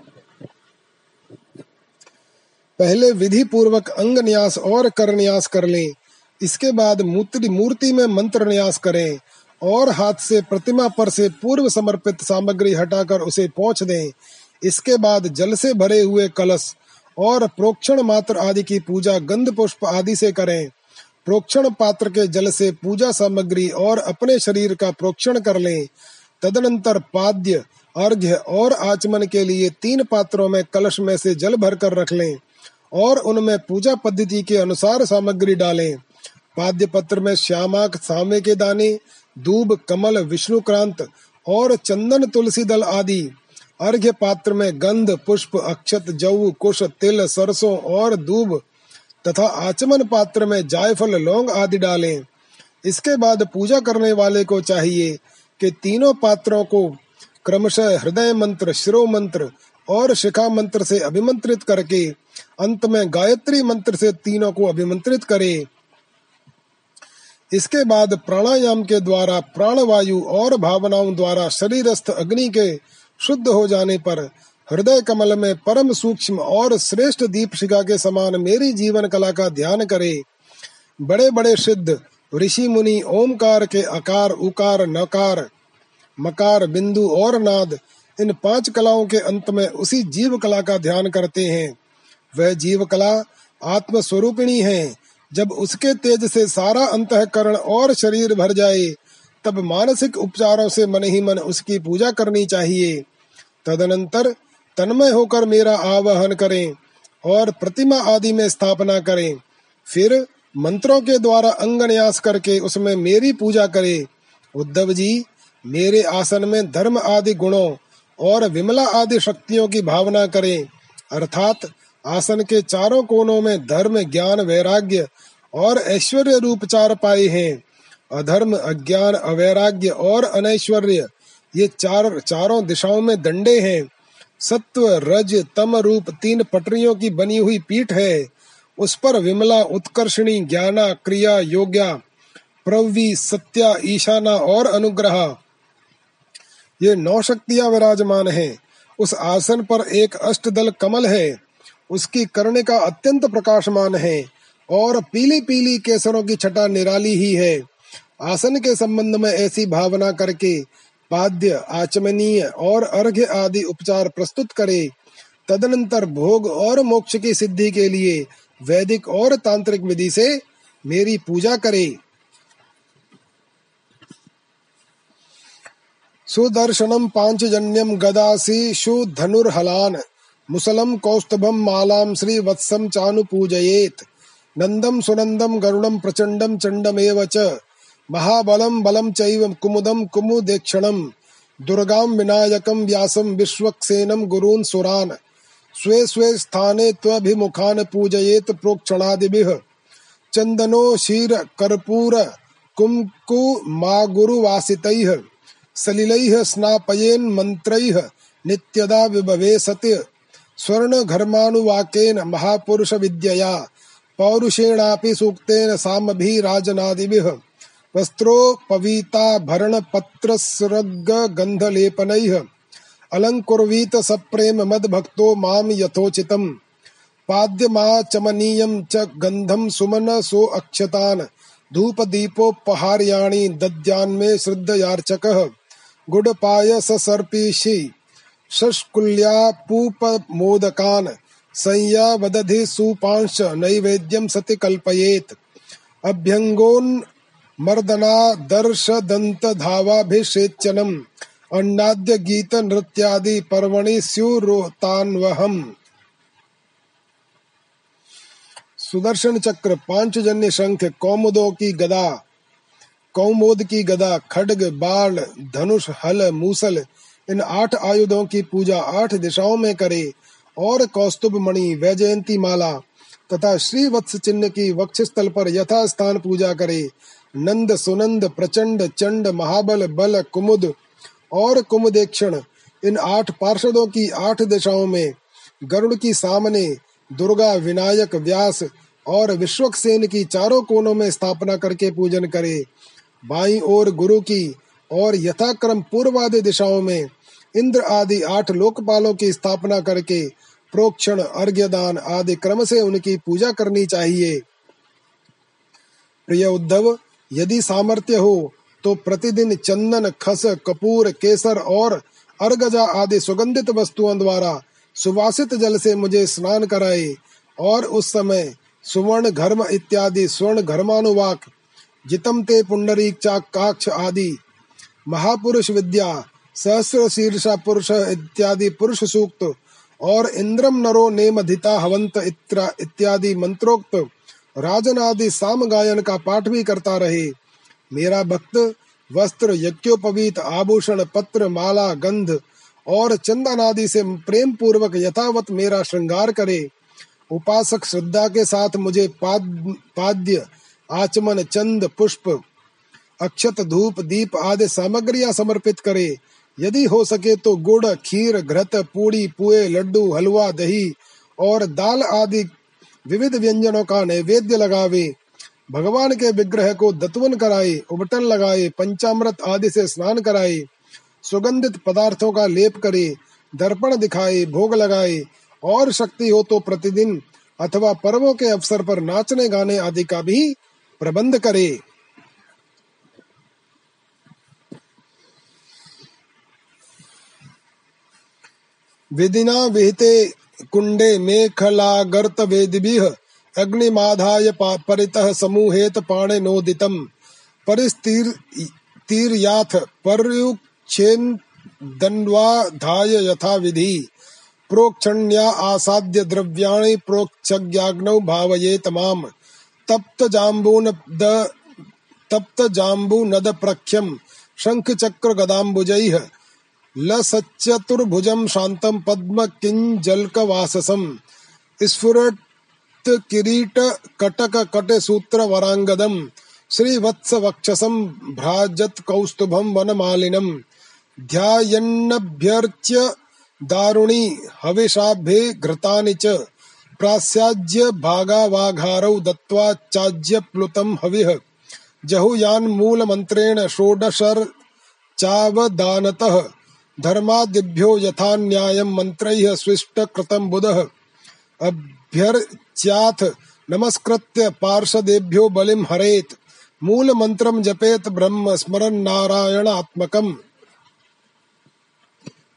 पहले विधि पूर्वक अंग न्यास और कर न्यास कर लें। इसके बाद मूर्ति मूर्ति में मंत्र न्यास करें और हाथ से प्रतिमा पर से पूर्व समर्पित सामग्री हटाकर उसे पहुँच दें। इसके बाद जल से भरे हुए कलश और प्रोक्षण मात्र आदि की पूजा गंध पुष्प आदि से करें। प्रोक्षण पात्र के जल से पूजा सामग्री और अपने शरीर का प्रोक्षण कर लें। तदनंतर पाद्य, अर्घ्य और आचमन के लिए तीन पात्रों में कलश में से जल भरकर रख लें और उनमें पूजा पद्धति के अनुसार सामग्री डालें। पाद्य पत्र में श्यामाक सामे के दाने, दूब, कमल, विष्णुक्रांत और चंदन, तुलसी दल आदि। अर्घ्य पात्र में गंध, पुष्प, अक्षत जव कुश, तिल, सरसों और दूब तथा आचमन पात्र में जायफल, लौंग आदि डालें। इसके बाद पूजा करने वाले को चाहिए कि तीनों पात्रों को क्रमशः हृदय मंत्र, शिरो मंत्र और शिखा मंत्र से अभिमंत्रित करके, अंत में गायत्री मंत्र से तीनों को अभिमंत्रित करे। इसके बाद प्राणायाम के द्वारा प्राणवायु और भावनाओं द्वारा शरीरस्थ अग्नि के शुद्ध हो जाने पर हृदय कमल में परम सूक्ष्म और श्रेष्ठ दीप शिखा के समान मेरी जीवन कला का ध्यान करे। बड़े बड़े सिद्ध, ऋषि मुनि, ओमकार के आकार उकार, नकार, मकार, बिंदु और नाद, इन पाँच कलाओं के अंत में उसी जीव कला का ध्यान करते हैं। वह जीव कला आत्म स्वरूपिणी है। जब उसके तेज से सारा अंतकरण और शरीर भर जाए तब मानसिक उपचारों से मन ही मन उसकी पूजा करनी चाहिए। तदनंतर तन्मय होकर मेरा आवाहन करें और प्रतिमा आदि में स्थापना करें। फिर मंत्रों के द्वारा अंग न्यास करके उसमें मेरी पूजा करें। उद्धव जी, मेरे आसन में धर्म आदि गुणों और विमला आदि शक्तियों की भावना करें। अर्थात आसन के चारों कोनों में धर्म, ज्ञान, वैराग्य और ऐश्वर्य रूप चार पाए हैं। अधर्म, अज्ञान, अवैराग्य और अनैश्वर्य, ये चार, चारों दिशाओं में दंडे हैं। सत्व, रज, तम रूप तीन पटरियों की बनी हुई पीठ है। उस पर विमला, उत्कर्षणी, ज्ञाना, क्रिया, योग्या प्रवी सत्या, ईशाना और अनुग्रह। ये नौ शक्तियाँ विराजमान हैं। उस आसन पर एक अष्टदल कमल है। उसकी कर्णिका अत्यंत प्रकाशमान है और पीली पीली केसरों की छटा निराली ही है। आसन के संबंध में ऐसी भावना करके पाद्य, आचमनीय और अर्घ्य आदि उपचार प्रस्तुत करे, तदनंतर भोग और मोक्ष की सिद्धि के लिए वैदिक और तांत्रिक विधि से मेरी पूजा करे। सुदर्शनम पांचजन्यम गदासी धनुर्हलान मुसलम कौस्तभम मालाम श्रीवत्सम चानुपूजयेत्, नंदम सुनंदम गरुड़म प्रचंडम चंडमेव च। महाबलम बलम चैव कुमुदम कुमुदेक्षणम दुर्गाम विनायकम व्यासम विश्वक्सेनम गुरून् सुरान। स्वे स्वे स्थाने त्वभिमुखान पूजयेत प्रोक्षणादिभिः। चंदनो शीर कर्पूर कुमकु मागुरुवासितैः सलिलैः स्नापयेन् मन्त्रैः, नित्यदा विभवे सत्य स्वर्ण घर्मानुवाकेन महापुरुष विद्यया पौरुषेणापि सूक्तेन सामभि राजनादिभिः वस्त्रोपवीताभरण पत्रस्रग् गन्धलेपनैः अलङ्कुर्वीत सप्रेम मद्भक्तो माम यथोचितम्। पाद्यमाचमनीयं च गन्धं सुमन सो अक्षतान्। धूपदीपोपहार्याणि दद्यान्मे श्रद्धयार्चकः। गुडपायस सर्पीषि शशकुल्या पूप मोदकान संया वदधि सुपांश नैवेद्यम सति कल्पयेत। अभ्यंगोन मर्दना दर्श दंत धावाभिषेचनम अन्नाद्य गीत नृत्यादि पर्वणि स्युरोतान्वहम सुदर्शन चक्र, पांचजन्य शंख, कौमुदों की गदा, कौमोद की गदा, खड्ग बाण धनुष, हल, मूसल, इन आठ आयुधों की पूजा आठ दिशाओं में करे, और कौस्तुभ मणि, वैजयंती माला, तथा श्री वत्स चिन्ह की वक्षस्थल पर यथा स्थान पूजा करे नंद सुनंद, प्रचंड, चंड, महाबल, बल, कुमुद और कुमुदेक्षण। इन आठ पार्षदों की आठ दिशाओं में गरुड़ की सामने दुर्गा, विनायक, व्यास और विश्वक्सेन की चारों कोनों में स्थापना करके पूजन करे। बाई ओर गुरु की और यथाक्रम पूर्वादि दिशाओं में इंद्र आदि आठ लोकपालों की स्थापना करके प्रोक्षण, अर्घ्यदान आदि क्रम से उनकी पूजा करनी चाहिए। प्रिय उद्धव यदि सामर्थ्य हो तो प्रतिदिन चंदन, खस, कपूर, केसर और अर्गजा आदि सुगंधित वस्तुओं द्वारा सुवासित जल से मुझे स्नान कराए और उस समय सुवर्ण घर्म इत्यादि स्वर्ण घर्मानुवाक जितम ते पुंडरीक काक्ष आदि, महापुरुष विद्या, सहस्र शीर्षा पुरुष इत्यादि पुरुष सूक्त और इंद्रम नरो नेमधिता हवंत इत्यादि मंत्रोक्त राजन आदि साम गायन का पाठ भी करता रहे। मेरा भक्त वस्त्र यज्ञोपवीत आभूषण पत्र माला गंध और चंदन आदि से प्रेम पूर्वक यथावत मेरा श्रृंगार करे। उपासक श्रद्धा के साथ मुझे पाद, पाद्य आचमन चंद पुष्प अक्षत धूप दीप आदि सामग्रियाँ समर्पित करे। यदि हो सके तो गुड़ खीर घृत पूड़ी पुए लड्डू हलवा दही और दाल आदि विविध व्यंजनों का नैवेद्य लगावे, भगवान के विग्रह को दत्वन कराए, उबटन लगाए, पंचामृत आदि से स्नान कराए, सुगंधित पदार्थों का लेप करे, दर्पण दिखाए, भोग लगाए, और शक्ति हो तो प्रतिदिन अथवा पर्वों के अवसर पर नाचने गाने आदि का भी प्रबंध करे। विधिना विहिते कुंडे मेखलागर्त वेदिभिः अग्निमाधाय परितः समूहेत पाणे नोदितम। परिस्तीर तीर्याथ पर्युक्षेन दंड्वाधाय यथा विधि प्रोक्षण्या आसाद्य द्रव्याणि प्रोक्षज्ञाग्नौ भावयेत माम। तप्त जाम्बून द तप्त जाम्बू नद प्रख्यम शंख चक्र गदाम्बुजैः लसच्चतुर्भुजं शान्तं पद्मकिञ्जल्कवाससं। स्फुरत्किरीटकटककटसूत्रवराङ्गदं। श्रीवत्सवक्षसं भ्राजत्कौस्तुभं वनमालिनं। ध्यायन्नभ्यर्च्य दारुणी हविषाभ्ये घृतानि च। प्रास्याज्य भागावाघारौ दत्त्वा चाज्य प्लुतं हविः। जहुयान्मूलमन्त्रेण षोडशर्चावदानतः धर्मादिभ्यो यथा न्यायं मंत्रैः स्विष्ट कृतं बुधः। अभ्यर्च्याथ नमस्कृत्य पार्षदेभ्यो बलिम हरेत। मूल मंत्रम जपेत ब्रह्म स्मरण नारायणात्मकम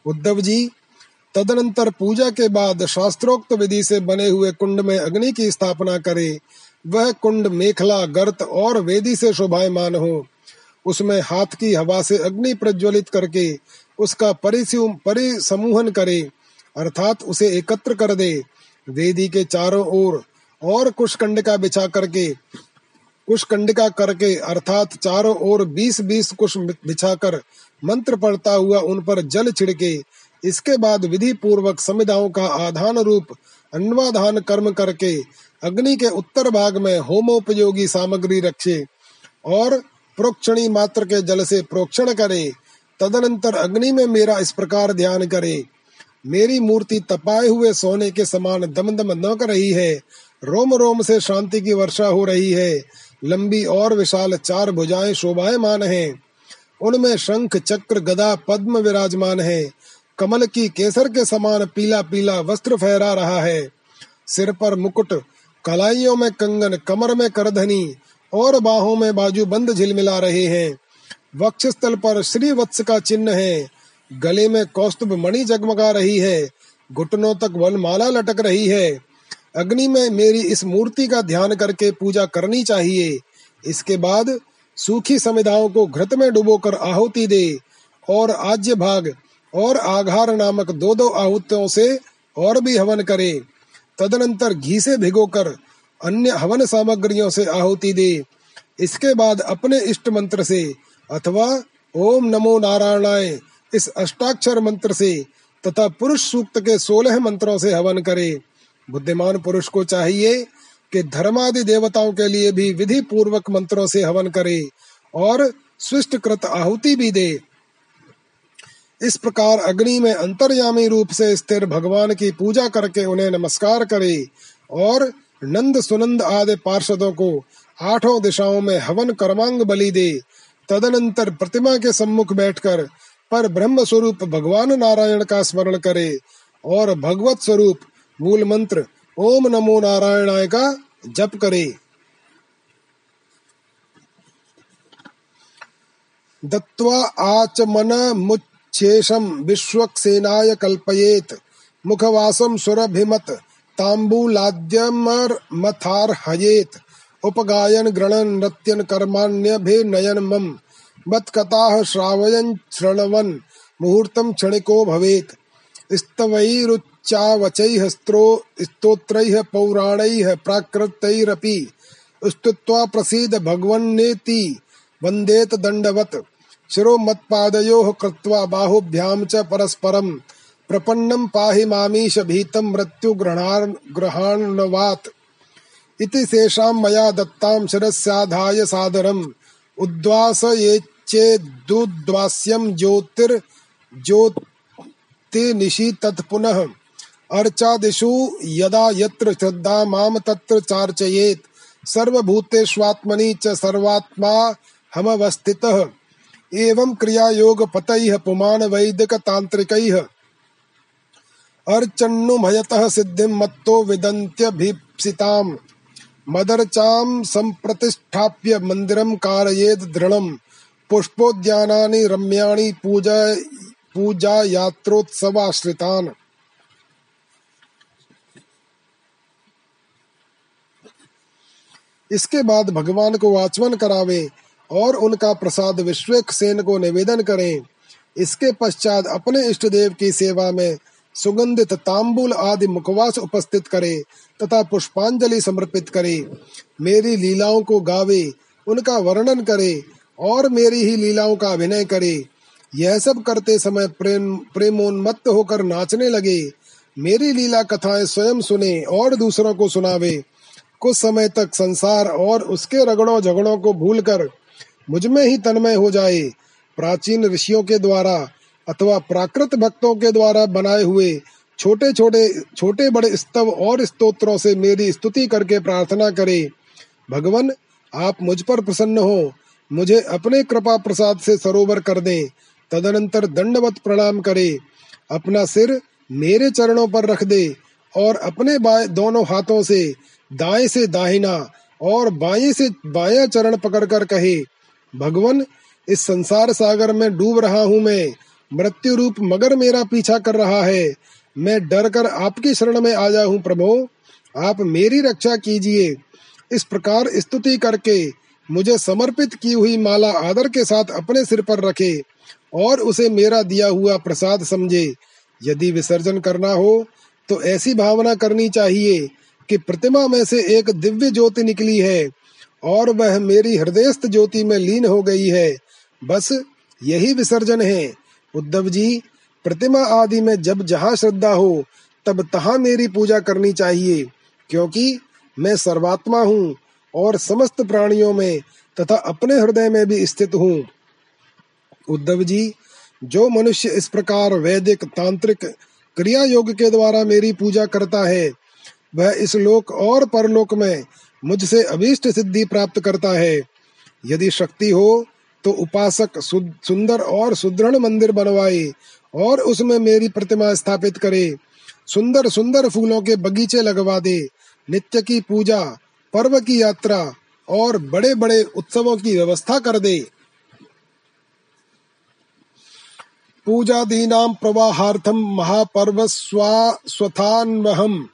उद्धव जी तदनंतर पूजा के बाद शास्त्रोक्त विधि से बने हुए कुंड में अग्नि की स्थापना करे। वह कुंड मेखला, गर्त और वेदी से शोभायमान हो। उसमें हाथ की हवा से अग्नि प्रज्वलित करके उसका परिसमूहन करे, अर्थात उसे एकत्र कर दे। वेदी के चारों ओर और कुश कंडिका बिछा करके कुश कंडिका करके, अर्थात चारों ओर बीस बीस कुश बिछाकर मंत्र पढ़ता हुआ उन पर जल छिड़के, इसके बाद विधि पूर्वक समिधाओं का आधान रूप अन्वाधान कर्म करके, अग्नि के उत्तर भाग में होमोपयोगी सामग्री रखे और प्रोक्षणी मात्र के जल से प्रोक्षण करे। तदनंतर अग्नि में मेरा इस प्रकार ध्यान करे। मेरी मूर्ति तपाए हुए सोने के समान दम दम न कर रही है। रोम रोम से शांति की वर्षा हो रही है। लंबी और विशाल चार भुजाएँ शोभायमान हैं। उनमें शंख, चक्र, गदा, पद्म विराजमान है। कमल की केसर के समान पीला पीला वस्त्र फहरा रहा है। सिर पर मुकुट, कलाइयों में कंगन, कमर में करधनी और बाहों में बाजू बंद झिलमिला रहे हैं। वक्षस्थल पर श्री वत्स का चिन्ह है। गले में कौस्तुभ मणि जगमगा रही है। घुटनों तक वनमाला लटक रही है। अग्नि में मेरी इस मूर्ति का ध्यान करके पूजा करनी चाहिए। इसके बाद सूखी समिधाओं को घृत में डुबोकर आहुति दे और आज्य भाग और आघार नामक दो दो आहुतियों से और भी हवन करे। तदनंतर घी से भिगोकर अन्य हवन सामग्रियों से आहुति दे। इसके बाद अपने इष्ट मंत्र से अथवा ओम नमो नारायणाय, इस अष्टाक्षर मंत्र से तथा पुरुष सूक्त के सोलह मंत्रों से हवन करे। बुद्धिमान पुरुष को चाहिए कि धर्मादि देवताओं के लिए भी विधि पूर्वक मंत्रों से हवन करे और स्विष्ट कृत आहुति भी दे। इस प्रकार अग्नि में अंतर्यामी रूप से स्थिर भगवान की पूजा करके उन्हें नमस्कार करे और नंद सुनंद आदि पार्षदों को आठों दिशाओं में हवन कर्मांग बलि दे। तदनंतर प्रतिमा के सम्मुख बैठकर पर ब्रह्म स्वरूप भगवान नारायण का स्मरण करे और भगवत स्वरूप मूल मंत्र ओम नमो नारायणाय का जप करे। दत्वा आचमन मुच्छेषम विश्वक्सेनाय कल्पयेत मुखवासम सुरभिमत तांबूलाद्यमर मथार हयेत उपगायन गृणन नृत्यन कर्माण्यभिनयन मम। मत्कथाः श्रावयन् शृण्वन् मुहूर्तं क्षणिको भवेत्। स्तवैरुच्चावचैः स्त्रो, स्तोत्रैः पौराणैः प्राकृतैरपि। स्तुत्वा प्रसीद भगवन्नेति। वन्देत दण्डवत्। शिरो मत्पादयोः कृत्वा बाहुभ्यां च परस्परं प्रपन्नं पाहि मामीश भीतं मृत्युग्रहाण्वात् इति शेषां मया दत्तां शिरस्याधाय सादरम्। उद्वासयेच्चेदुद्वास्यं ज्योतिर्ज्योतिनिशि तत्पुनः अर्चादिषु यदा यत्र श्रद्धा माम तत्र चार्चयेत्। सर्वभूतेष्वात्मनि च सर्वात्मा हमवस्थितः। एवं क्रिया योग पतैः पुमान वैदिक तांत्रिकैः अर्चन्नुमयतः सिद्धिं मत्तो विदन्त्यभीप्सिताम्। मदरचां सम्प्रतिष्ठाप्य मन्दिरं कारयेद् दृढम्। पुष्पोद्यानानि रम्याणि पूजा, पूजायात्रोत्सवाश्रितान्। इसके बाद भगवान को आचमन करावे और उनका प्रसाद विश्वेक सेन को निवेदन करें। इसके पश्चात अपने इष्ट देव की सेवा में सुगंधित तांबुल आदि मुखवास उपस्थित करे तथा पुष्पांजलि समर्पित करे। मेरी लीलाओं को गावे, उनका वर्णन करे और मेरी ही लीलाओं का अभिनय करे। यह सब करते समय प्रेम, प्रेमोन्मत्त होकर नाचने लगे। मेरी लीला कथाएँ स्वयं सुने और दूसरों को सुनावे। कुछ समय तक संसार और उसके रगड़ों झगड़ों को भूलकर मुझमें ही तन्मय हो जाए। प्राचीन ऋषियों के द्वारा अथवा प्राकृत भक्तों के द्वारा बनाए हुए छोटे छोटे छोटे बड़े स्तव और स्तोत्रों से मेरी स्तुति करके प्रार्थना करे। भगवान, आप मुझ पर प्रसन्न हो। मुझे अपने कृपा प्रसाद से सरोवर कर दे। तदनंतर दंडवत प्रणाम करे। अपना सिर मेरे चरणों पर रख दे और अपने दोनों हाथों से दाएँ से दाहिना और बाएँ से बाया चरण पकड़कर कहे, भगवान, इस संसार सागर में डूब रहा हूँ मैं। मृत्यु रूप मगर मेरा पीछा कर रहा है। मैं डर कर आपकी शरण में आया हूँ प्रभो। आप मेरी रक्षा कीजिए। इस प्रकार स्तुति करके मुझे समर्पित की हुई माला आदर के साथ अपने सिर पर रखे और उसे मेरा दिया हुआ प्रसाद समझे। यदि विसर्जन करना हो तो ऐसी भावना करनी चाहिए कि प्रतिमा में से एक दिव्य ज्योति निकली है और वह मेरी हृदयस्थ ज्योति में लीन हो गई है। बस यही विसर्जन है। उद्धव जी, प्रतिमा आदि में जब जहाँ श्रद्धा हो, तब तहाँ मेरी पूजा करनी चाहिए, क्योंकि मैं सर्वात्मा हूँ और समस्त प्राणियों में तथा अपने हृदय में भी स्थित हूँ। उद्धव जी, जो मनुष्य इस प्रकार वैदिक, तांत्रिक क्रिया योग के द्वारा मेरी पूजा करता है, वह इस लोक और परलोक में मुझसे अभीष्ट सिद्धि प्राप्त करता है। यदि शक्ति हो तो उपासक सुंदर और सुदृढ़ मंदिर बनवाए और उसमें मेरी प्रतिमा स्थापित करे। सुंदर सुंदर फूलों के बगीचे लगवा दे। नित्य की पूजा, पर्व की यात्रा और बड़े बड़े उत्सवों की व्यवस्था कर दे। पूजादीनां प्रवाहार्थं महापर्वस्वास्वथान्वहम्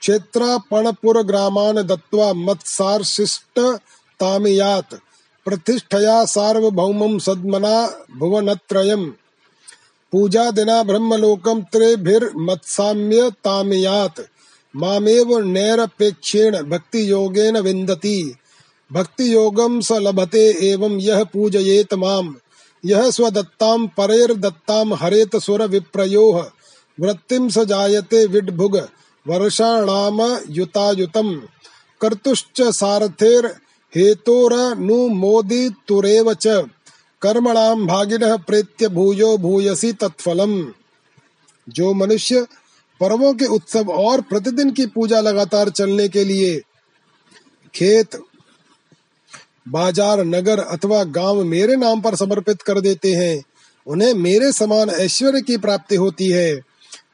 क्षेत्रापणपुरग्रामान् दत्त्वा मत्सार्शिष्टतामियात् प्रतिष्ठया सार्वभौमं सद्मना भुवनत्रयम्। पूजादिना ब्रह्मलोकं त्रिभिर्मत्साम्यतामियात् मामेव नैरपेक्षेण भक्तियोगेन विन्दति। भक्तियोगं स लभते एवं यः पूजयेत माम्। यः स्वदत्तां परेर्दत्तां हरेत सुर विप्रयोः वृत्तिं स जायते विडभुग वर्षाणाम युतायुतम् कर्तुश्च सारथेर हेतोरनुमोदितुरेव च। कर्मणाम भागिनः प्रेत्य भूयो भूयसी तत्फलम। जो मनुष्य पर्वों के उत्सव और प्रतिदिन की पूजा लगातार चलने के लिए खेत, बाज़ार, नगर अथवा गाँव मेरे नाम पर समर्पित कर देते हैं, उन्हें मेरे समान ऐश्वर्य की प्राप्ति होती है।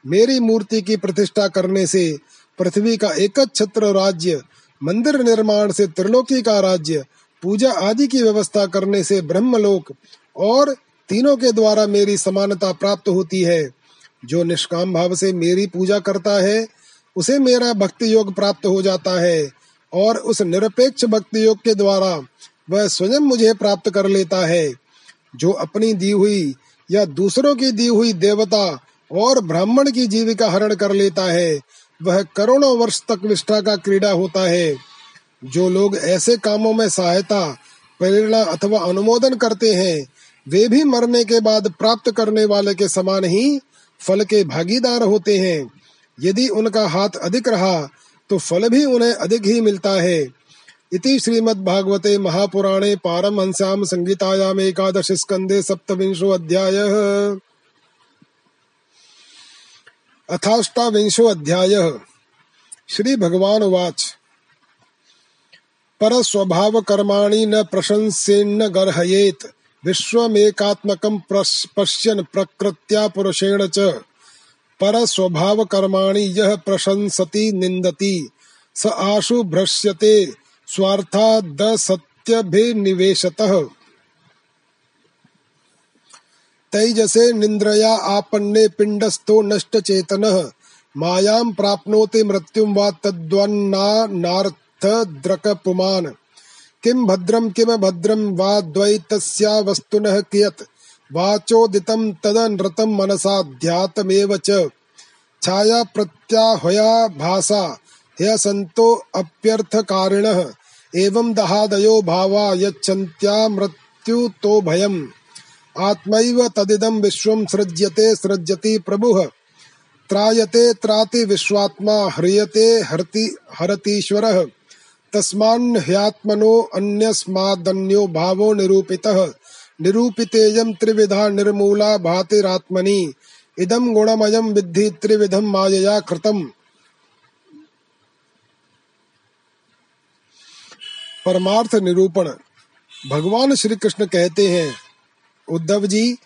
मेरी मूर्ति की प्रतिष्ठा करने से पृथ्वी का एक छत्र राज्य मंदिर निर्माण से त्रिलोकी का राज्य, पूजा आदि की व्यवस्था करने से ब्रह्मलोक और तीनों के द्वारा मेरी समानता प्राप्त होती है। जो निष्काम भाव से मेरी पूजा करता है, उसे मेरा भक्ति योग प्राप्त हो जाता है और उस निरपेक्ष भक्ति योग के द्वारा वह स्वयं मुझे प्राप्त कर लेता है। जो अपनी दी हुई या दूसरों की दी हुई देवता और ब्राह्मण की जीविका हरण कर लेता है वह करोड़ों वर्ष तक निष्ठा का क्रीड़ा होता है। जो लोग ऐसे कामों में सहायता, प्रेरणा अथवा अनुमोदन करते हैं, वे भी मरने के बाद प्राप्त करने वाले के समान ही फल के भागीदार होते हैं। यदि उनका हाथ अधिक रहा तो फल भी उन्हें अधिक ही मिलता है। इति श्रीमद्भागवते महापुराणे पारमहंस्याम संगीतायाम एकादश स्कंदे सप्तविंशो अध्याय। अथाष्टाविंशो अध्याय श्री भगवान वाच पर स्वभाव कर्माणि न प्रशंसेन्न गर्हयेत, विश्वमेकात्मकं पश्यन् प्रकृत्या पुरुषेण च। पर स्वभाव कर्माणि यः प्रशंसति निन्दति, स आशु भ्रश्यते स्वार्थादसत्यभिनिवेशतः तैजसे निन्द्रया आपन्ने पिण्डस्थो नष्टचेतनः। मायां प्राप्नोति मृत्युं वा तद्वन्नानार्थद्रकपुमान् किं भद्रं किम भद्रं वा द्वैतस्या वस्तुनः कियत्। वाचोदितं तदनृतं मनसा ध्यातमेव च। छाया प्रत्याह्वया भासा ह्यसन्तो अप्यर्थकारिणः। एवं दहादयो भावा यच्छन्त्या मृत्युतो भयम्। आत्मैव तदिदं विश्वं सृज्यते, सृज्यति प्रभुः। त्रायते त्राति विश्वात्मा, ह्रियते हरति, हरतीश्वरः। तस्मान् ह्यात्मनो अन्यस्मादन्यो भावो निरूपितः। निरूपितेयं त्रिविधा निर्मूला भातिरात्मनि। इदं गुणमयं विद्धि त्रिविधं मायया कृतम्। परमार्थ निरूपण भगवान श्री कृष्ण कहते हैं उद्धव जी,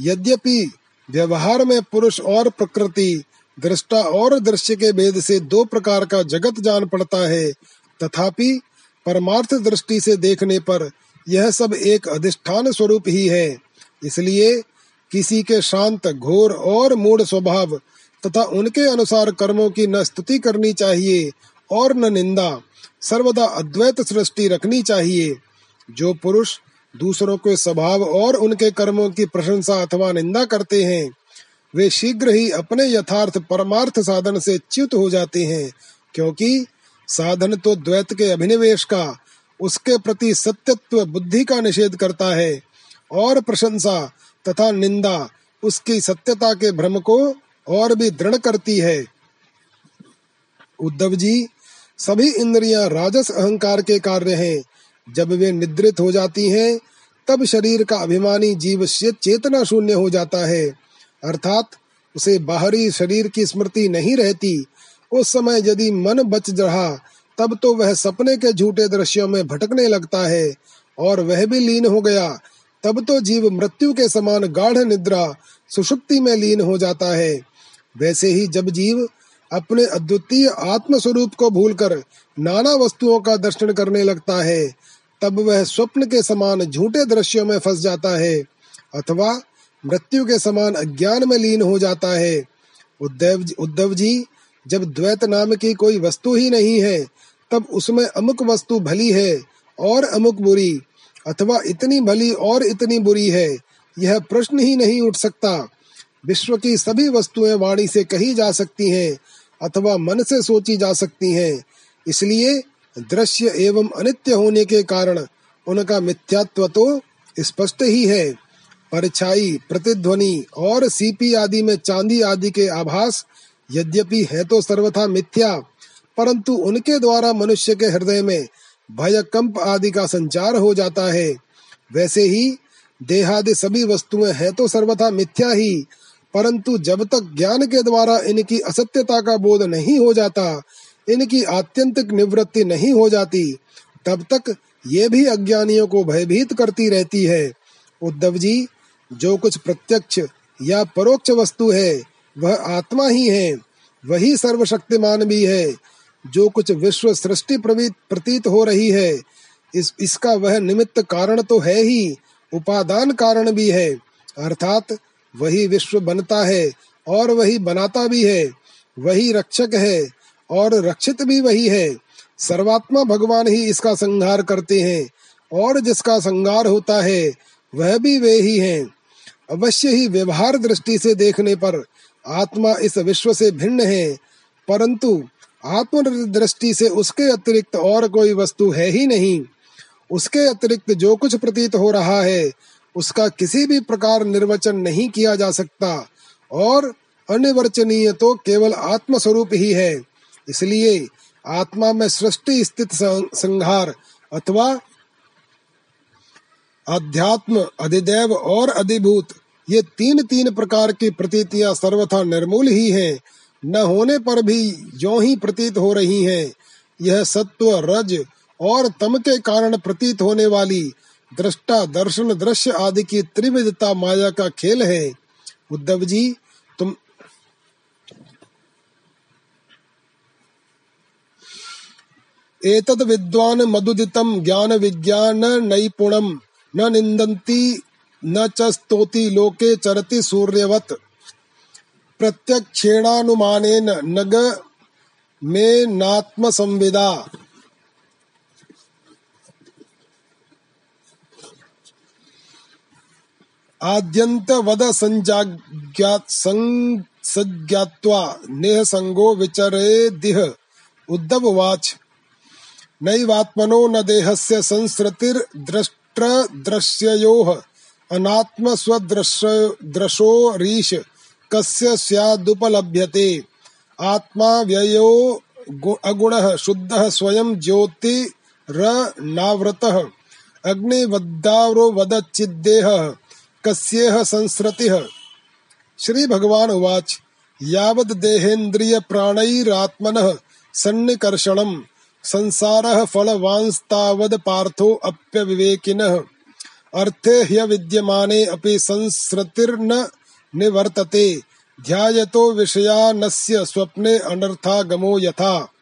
यद्यपि व्यवहार में पुरुष और प्रकृति, दृष्टा और दृश्य के भेद से दो प्रकार का जगत जान पड़ता है, तथापि परमार्थ दृष्टि से देखने पर यह सब एक अधिष्ठान स्वरूप ही है। इसलिए किसी के शांत, घोर और मूड स्वभाव तथा उनके अनुसार कर्मों की न स्तुति करनी चाहिए और न निंदा, सर्वदा अद्वैत सृष्टि रखनी चाहिए। जो पुरुष दूसरों के स्वभाव और उनके कर्मों की प्रशंसा अथवा निंदा करते हैं, वे शीघ्र ही अपने यथार्थ परमार्थ साधन से च्युत हो जाते हैं, क्योंकि साधन तो द्वैत के अभिनिवेश का, उसके प्रति सत्यत्व बुद्धि का निषेध करता है, और प्रशंसा तथा निंदा उसकी सत्यता के भ्रम को और भी दृढ़ करती है। उद्धव जी, सभी इंद्रियाँ राजस अहंकार के कार्य हैं जब वे निद्रित हो जाती हैं, तब शरीर का अभिमानी जीव से चेतना शून्य हो जाता है। अर्थात, उसे बाहरी शरीर की स्मृति नहीं रहती। उस समय यदि मन बच रहा, तब तो वह सपने के झूठे दृश्यों में भटकने लगता है, और वह भी लीन हो गया। तब तो जीव मृत्यु के समान गाढ़ निद्रा, सुषुप्ति में लीन हो जाता है। वैसे ही जब जीव अपने अद्वितीय आत्म स्वरूप को भूलकर नाना वस्तुओं का दर्शन करने लगता है तब वह स्वप्न के समान झूठे दृश्यों में फंस जाता है, अथवा मृत्यु के समान अज्ञान में लीन हो जाता है। उद्धव उद्धव जी, जब द्वैत नाम की कोई वस्तु ही नहीं है, तब उसमें अमुक वस्तु भली है और अमुक बुरी, अथवा इतनी भली और इतनी बुरी है, यह प्रश्न ही नहीं उठ सकता। विश्व की सभी वस्तुएँ वाणी से कही जा सकती हैं, अथवा मन से सोची जा सकती हैं। इसलिए दृश्य एवं अनित्य होने के कारण उनका मिथ्यात्व तो स्पष्ट ही है। परछाई, प्रतिध्वनि और सीपी आदि में चांदी आदि के आभास यद्यपि है तो सर्वथा मिथ्या, परंतु उनके द्वारा मनुष्य के हृदय में भय कंप आदि का संचार हो जाता है। वैसे ही देहादि सभी वस्तुएँ हैं तो सर्वथा मिथ्या ही, परंतु जब तक ज्ञान के द्वारा इनकी असत्यता का बोध नहीं हो जाता इनकी आत्यंतिक निवृत्ति नहीं हो जाती, तब तक ये भी अज्ञानियों को भयभीत करती रहती है। उद्धव जी, जो कुछ प्रत्यक्ष या परोक्ष वस्तु है, वह आत्मा ही है, वही सर्वशक्तिमान भी है। जो कुछ विश्व सृष्टि प्रतीत हो रही है, इस, इसका वह निमित्त कारण तो है ही, उपादान कारण भी है। अर्थात वही विश्व बनता है और वही बनाता भी है, वही रक्षक है और रक्षित भी वही है। सर्वात्मा भगवान ही इसका संहार करते हैं, और जिसका संहार होता है, वह भी वे ही हैं। अवश्य ही व्यवहार दृष्टि से देखने पर आत्मा इस विश्व से भिन्न है, परंतु आत्म दृष्टि से उसके अतिरिक्त और कोई वस्तु है ही नहीं। उसके अतिरिक्त जो कुछ प्रतीत हो रहा है, उसका किसी भी प्रकार निर्वचन नहीं किया जा सकता, और अनिवर्चनीय तो केवल आत्म स्वरूप ही है। इसलिए आत्मा में सृष्टि स्थित संहार अथवा अध्यात्म अधिदेव और अधिभूत, ये तीन तीन प्रकार की प्रतीतियाँ सर्वथा निर्मूल ही हैं। न होने पर भी जो ही प्रतीत हो रही हैं। यह सत्व, रज और तम के कारण प्रतीत होने वाली दृष्टा, दर्शन, दृश्य आदि की त्रिविधता माया का खेल है। उद्धव जी तुम एतद विद्वान मधुदितम ज्ञान विज्ञान नैपुणम न निंदन्ति न च स्तोति लोके चरति सूर्यवत। प्रत्यक्षेणानुमानेन नग में नात्म संविदा आद्यंत वद संजाग्यात नेह संगो विचरे दिह उद्धव वाच नैवात्मनो न देहस्य संसृतिर्द्रष्ट्र दृश्ययोः अनात्म स्वदृशो रीश, कस्य स्यादुपलभ्यते। आत्मा व्ययो अगुणः, शुद्धः, स्वयं ज्योति ज्योतिरनावृतः अग्निवद्दावरो वदच्चिद्देहः, कस्येह संसृतिः श्री भगवान उवाच यावद देहेन्द्रिय प्राणैरात्मनः सन्निकर्षणम्। संसारः फलवांस्तावद पार्थो अप्यविवेकिनः। अर्थे ह्य विद्यमाने अपि संसृतिर्न निवर्तते। ध्यायतो विषयानस्य स्वप्ने अनर्थागमो यथा।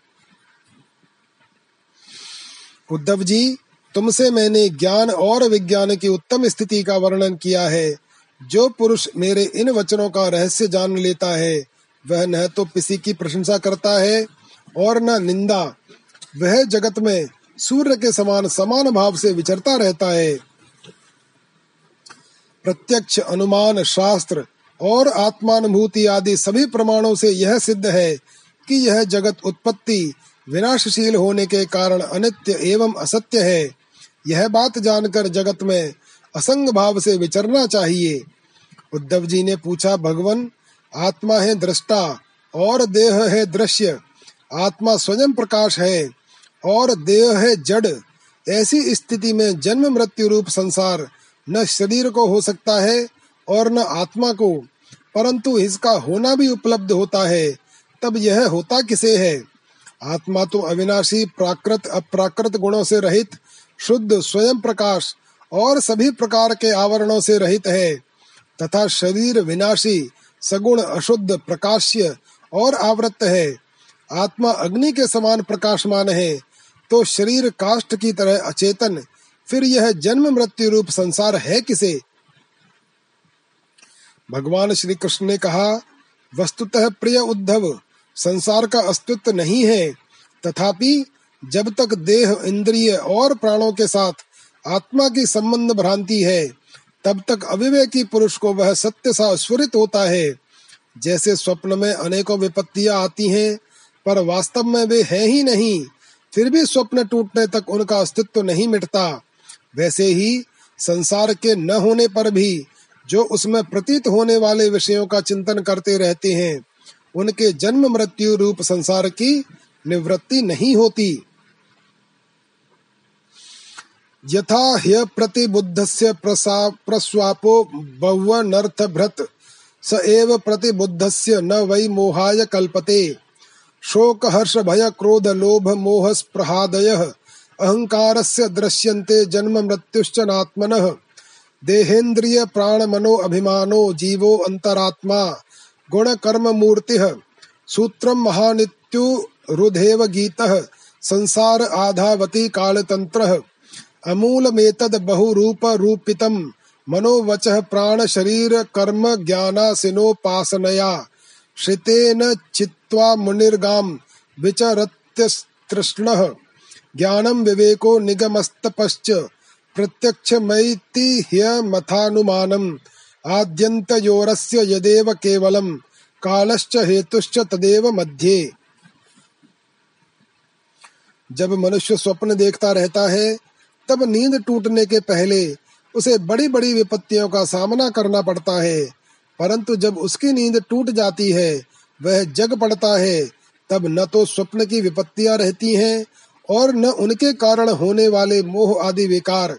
उद्धव जी तुमसे मैंने ज्ञान और विज्ञान की उत्तम स्थिति का वर्णन किया है। जो पुरुष मेरे इन वचनों का रहस्य जान लेता है, वह न तो किसी की प्रशंसा करता है और न निंदा। वह जगत में सूर्य के समान समान भाव से विचरता रहता है। प्रत्यक्ष अनुमान शास्त्र और आत्मानुभूति आदि सभी प्रमाणों से यह सिद्ध है कि यह जगत उत्पत्ति विनाशशील होने के कारण अनित्य एवं असत्य है। यह बात जानकर जगत में असंग भाव से विचरना चाहिए। उद्धव जी ने पूछा, भगवान, आत्मा है दृष्टा और देह है दृश्य। आत्मा स्वयं प्रकाश है। और देह है जड़। ऐसी स्थिति में जन्म मृत्यु रूप संसार न शरीर को हो सकता है और न आत्मा को, परंतु इसका होना भी उपलब्ध होता है, तब यह होता किसे है? आत्मा तो अविनाशी, प्राकृत, अप्राकृत गुणों से रहित, शुद्ध, स्वयं प्रकाश और सभी प्रकार के आवरणों से रहित है, तथा शरीर विनाशी, सगुण, अशुद्ध, प्रकाश्य और आवृत है। आत्मा अग्नि के समान प्रकाशमान है तो शरीर काष्ट की तरह अचेतन, फिर यह जन्म मृत्यु रूप संसार है किसे? भगवान श्री कृष्ण ने कहा, वस्तुतः प्रिय उद्धव, संसार का अस्तित्व नहीं है। तथापि, जब तक देह इंद्रिय और प्राणों के साथ आत्मा की संबंध भ्रांति है, तब तक अविवेकी पुरुष को वह सत्य सा होता है। जैसे स्वप्न में अनेकों विपत्तियाँ आती हैं, पर वास्तव में वे हैं ही नहीं। फिर भी स्वप्न टूटने तक उनका अस्तित्व नहीं मिटता। वैसे ही संसार के न होने पर भी जो उसमें प्रतीत होने वाले विषयों का चिंतन करते रहते हैं, उनके जन्म मृत्यु रूप संसार की निवृत्ति नहीं होती। यथा ह्य प्रतिबुद्धस्य प्रस्वापो भ्रत स एव प्रतिबुद्धस्य न वै मोहाय कल्पते। शोक हर्ष भय क्रोध लोभ मोह स्प्रहादय अहंकारस्य दृश्यन्ते जन्म मृत्युश्च नात्मनः देहेन्द्रिय प्राण मनो अभिमानो जीवो अंतरात्मा गुण कर्म मूर्ति सूत्रम महानित्यु रुधेव गीत, संसार आधावती कालतंत्र अमूलमेतद बहुरूप रूपितम मनोवच प्राण शरीर कर्म ज्ञानासिनोपासनया श्रितेन चित्वा मुनिर्गाम विचरत्यस्तृष्णः। ज्ञानम विवेको निगमस्तपश्च प्रत्यक्ष ह्यमथानुमानम् आद्यन्तयोरस्य यदेव केवलम् कालश्च हेतुश्च तदेव मध्ये। जब मनुष्य स्वप्न देखता रहता है, तब नींद टूटने के पहले उसे बड़ी बड़ी विपत्तियों का सामना करना पड़ता है। परंतु जब उसकी नींद टूट जाती है वह जग पड़ता है, तब न तो स्वप्न की विपत्तियाँ रहती हैं और न उनके कारण होने वाले मोह आदि विकार।